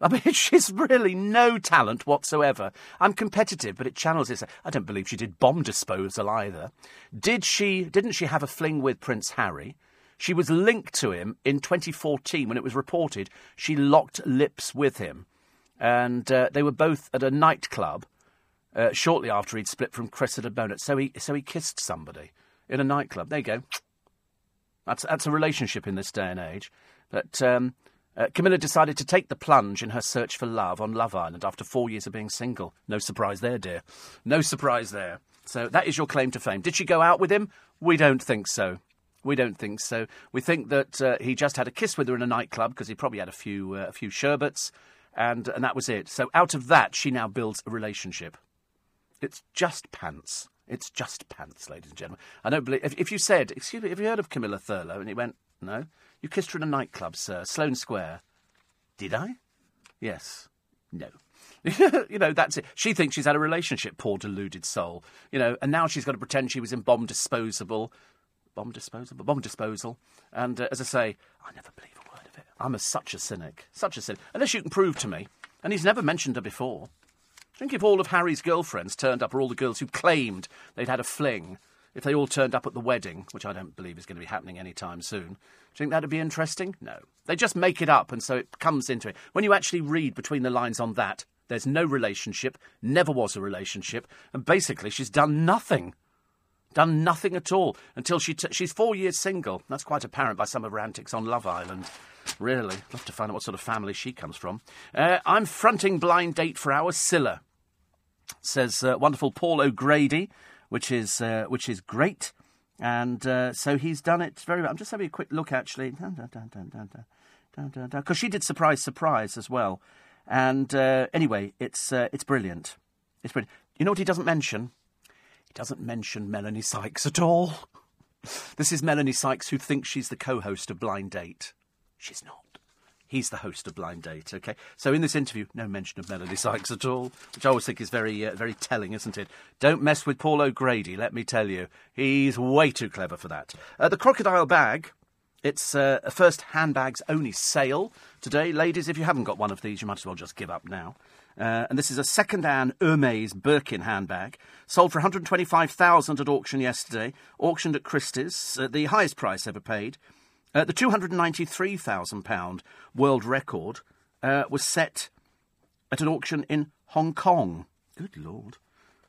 I mean, she's really no talent whatsoever. I'm competitive, but it channels. I don't believe she did bomb disposal either. Did she? Didn't she have a fling with Prince Harry? She was linked to him in 2014 when it was reported she locked lips with him. and uh, they were both at a nightclub uh, shortly after he'd split from Cressida Bonas. So he so he kissed somebody in a nightclub. There you go. That's that's a relationship in this day and age. But um, uh, Camilla decided to take the plunge in her search for love on Love Island after four years of being single. No surprise there, dear. No surprise there. So that is your claim to fame. Did she go out with him? We don't think so. We don't think so. We think that uh, he just had a kiss with her in a nightclub because he probably had a few uh, a few sherbets, and and that was it. So out of that, she now builds a relationship. It's just pants. It's just pants, ladies and gentlemen. I don't believe. If, if you said, "Excuse me, have you heard of Camilla Thurlow?" and he went, "No," you kissed her in a nightclub, sir, Sloane Square. Did I? Yes. No. you know, that's it. She thinks she's had a relationship, poor deluded soul. You know, and now she's got to pretend she was in bomb disposable. Bomb disposable? Bomb disposal. And uh, as I say, I never believe a word of it. I'm a, such a cynic. Such a cynic. Unless you can prove to me. And he's never mentioned her before. Think if all of Harry's girlfriends turned up, or all the girls who claimed they'd had a fling, if they all turned up at the wedding, which I don't believe is going to be happening anytime soon, do you think that'd be interesting? No. They just make it up, and so it comes into it. When you actually read between the lines on that, there's no relationship, never was a relationship, and basically she's done nothing. Done nothing at all until she t- she's four years single. That's quite apparent by some of her antics on Love Island. Really, love to find out what sort of family she comes from. Uh, I'm fronting blind date for our Cilla, says uh, wonderful Paul O'Grady, which is uh, which is great, and uh, so he's done it very well. I'm just having a quick look actually, because she did surprise surprise as well. And uh, anyway, it's uh, it's brilliant. It's brilliant. You know what he doesn't mention? He doesn't mention Melanie Sykes at all. This is Melanie Sykes, who thinks she's the co-host of Blind Date. She's not. He's the host of Blind Date. Okay, so in this interview, no mention of Melanie Sykes at all, which I always think is very, uh, very telling, isn't it? Don't mess with Paul O'Grady. Let me tell you, he's way too clever for that. Uh, the crocodile bag it's uh, a first handbags only sale today. Ladies, if you haven't got one of these, you might as well just give up now. Uh, and this is a second-hand Hermes Birkin handbag, sold for 125,000 at auction yesterday, auctioned at Christie's, uh, the highest price ever paid. Uh, the 293,000 pound world record uh, was set at an auction in Hong Kong. Good lord.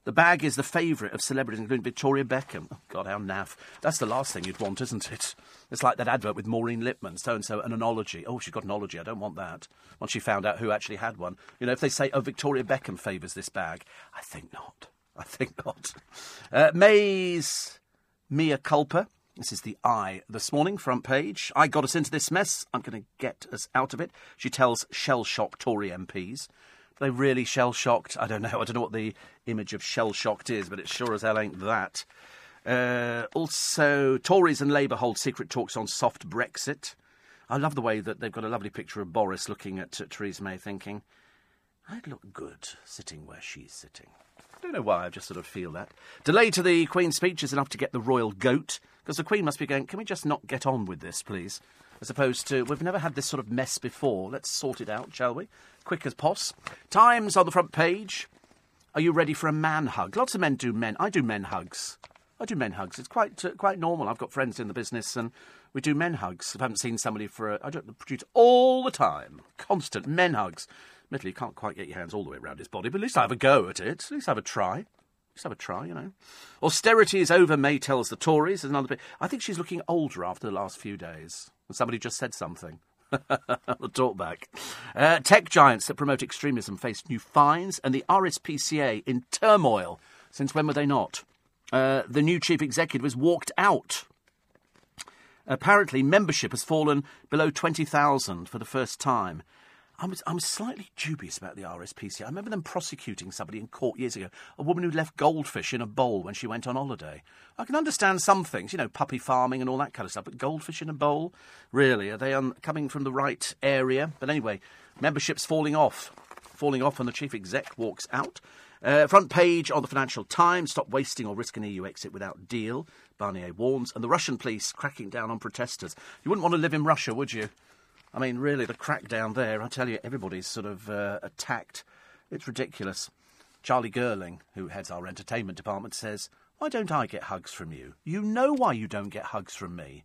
The bag is the favourite of celebrities, including Victoria Beckham. Oh, God, how naff. That's the last thing you'd want, isn't it? It's like that advert with Maureen Lipman, so and so, an anology. Oh, she's got an ology. I don't want that. Once she found out who actually had one. You know, if they say, oh, Victoria Beckham favours this bag, I think not. I think not. Uh, May's Mea Culpa. This is the I this morning, front page. I got us into this mess. I'm going to get us out of it. She tells shell shocked Tory MPs they really shell shocked? I don't know. I don't know what the image of shell shocked is, but it sure as hell ain't that. Uh, also, Tories and Labour hold secret talks on soft Brexit. I love the way that they've got a lovely picture of Boris looking at uh, Theresa May thinking, I'd look good sitting where she's sitting. I don't know why, I just sort of feel that. Delay to the Queen's speech is enough to get the royal goat, because the Queen must be going, can we just not get on with this, please? As opposed to, we've never had this sort of mess before. Let's sort it out, shall we? quick as poss. Times on the front page. Are you ready for a man hug? Lots of men do men. I do men hugs. I do men hugs. It's quite uh, quite normal. I've got friends in the business, and we do men hugs. I haven't seen somebody for a, I don't produce all the time, constant men hugs. Admittedly, you can't quite get your hands all the way around his body, but at least I have a go at it. At least I have a try. Let's have a try, you know. Austerity is over, May tells the Tories. There's another bit. I think she's looking older after the last few days. And somebody just said something. the talkback. Uh, tech giants that promote extremism face new fines, and the RSPCA in turmoil. Since when were they not? Uh, the new chief executive has walked out. Apparently, membership has fallen below 20,000 for the first time. I was, I was slightly dubious about the RSPCA. I remember them prosecuting somebody in court years ago, a woman who left goldfish in a bowl when she went on holiday. I can understand some things, you know, puppy farming and all that kind of stuff, but goldfish in a bowl? Really? Are they coming from the right area? But anyway, membership's falling off. Falling off, and the chief exec walks out. Uh, front page on the Financial Times stop wasting or risk an EU exit without deal, Barnier warns. And the Russian police cracking down on protesters. You wouldn't want to live in Russia, would you? I mean, really, the crackdown there, I tell you, everybody's sort of uh, attacked. It's ridiculous. Charlie Girling, who heads our entertainment department, says, Why don't I get hugs from you? You know why you don't get hugs from me.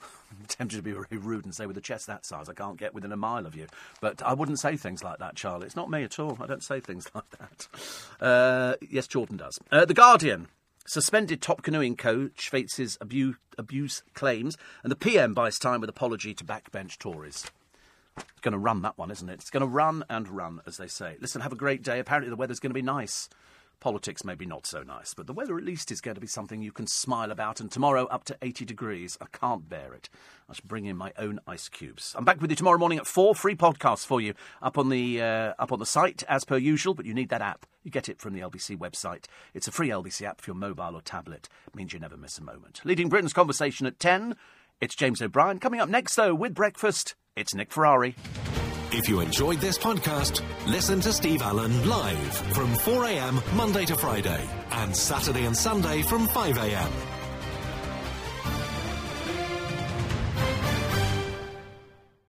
I'm tempted to be very rude and say, with a chest that size, I can't get within a mile of you. But I wouldn't say things like that, Charlie. It's not me at all. I don't say things like that. Uh, yes, Jordan does. Uh, the Guardian. Suspended top canoeing coach faces abuse, abuse claims, and the PM buys time with apology to backbench Tories. It's going to run that one, isn't it? It's going to run and run, as they say. Listen, have a great day. Apparently, the weather's going to be nice. Politics maybe not so nice, but the weather at least is going to be something you can smile about. And tomorrow up to 80 degrees. I can't bear it. I should bring in my own ice cubes. I'm back with you tomorrow morning at four. Free podcasts for you up on the uh, up on the site as per usual. But you need that app. You get it from the LBC website. It's a free LBC app for your mobile or tablet. It means you never miss a moment. Leading Britain's conversation at 10. It's James O'Brien. Coming up next, though, with breakfast, it's Nick Ferrari. If you enjoyed this podcast, listen to Steve Allen live from 4am Monday to Friday and Saturday and Sunday from 5am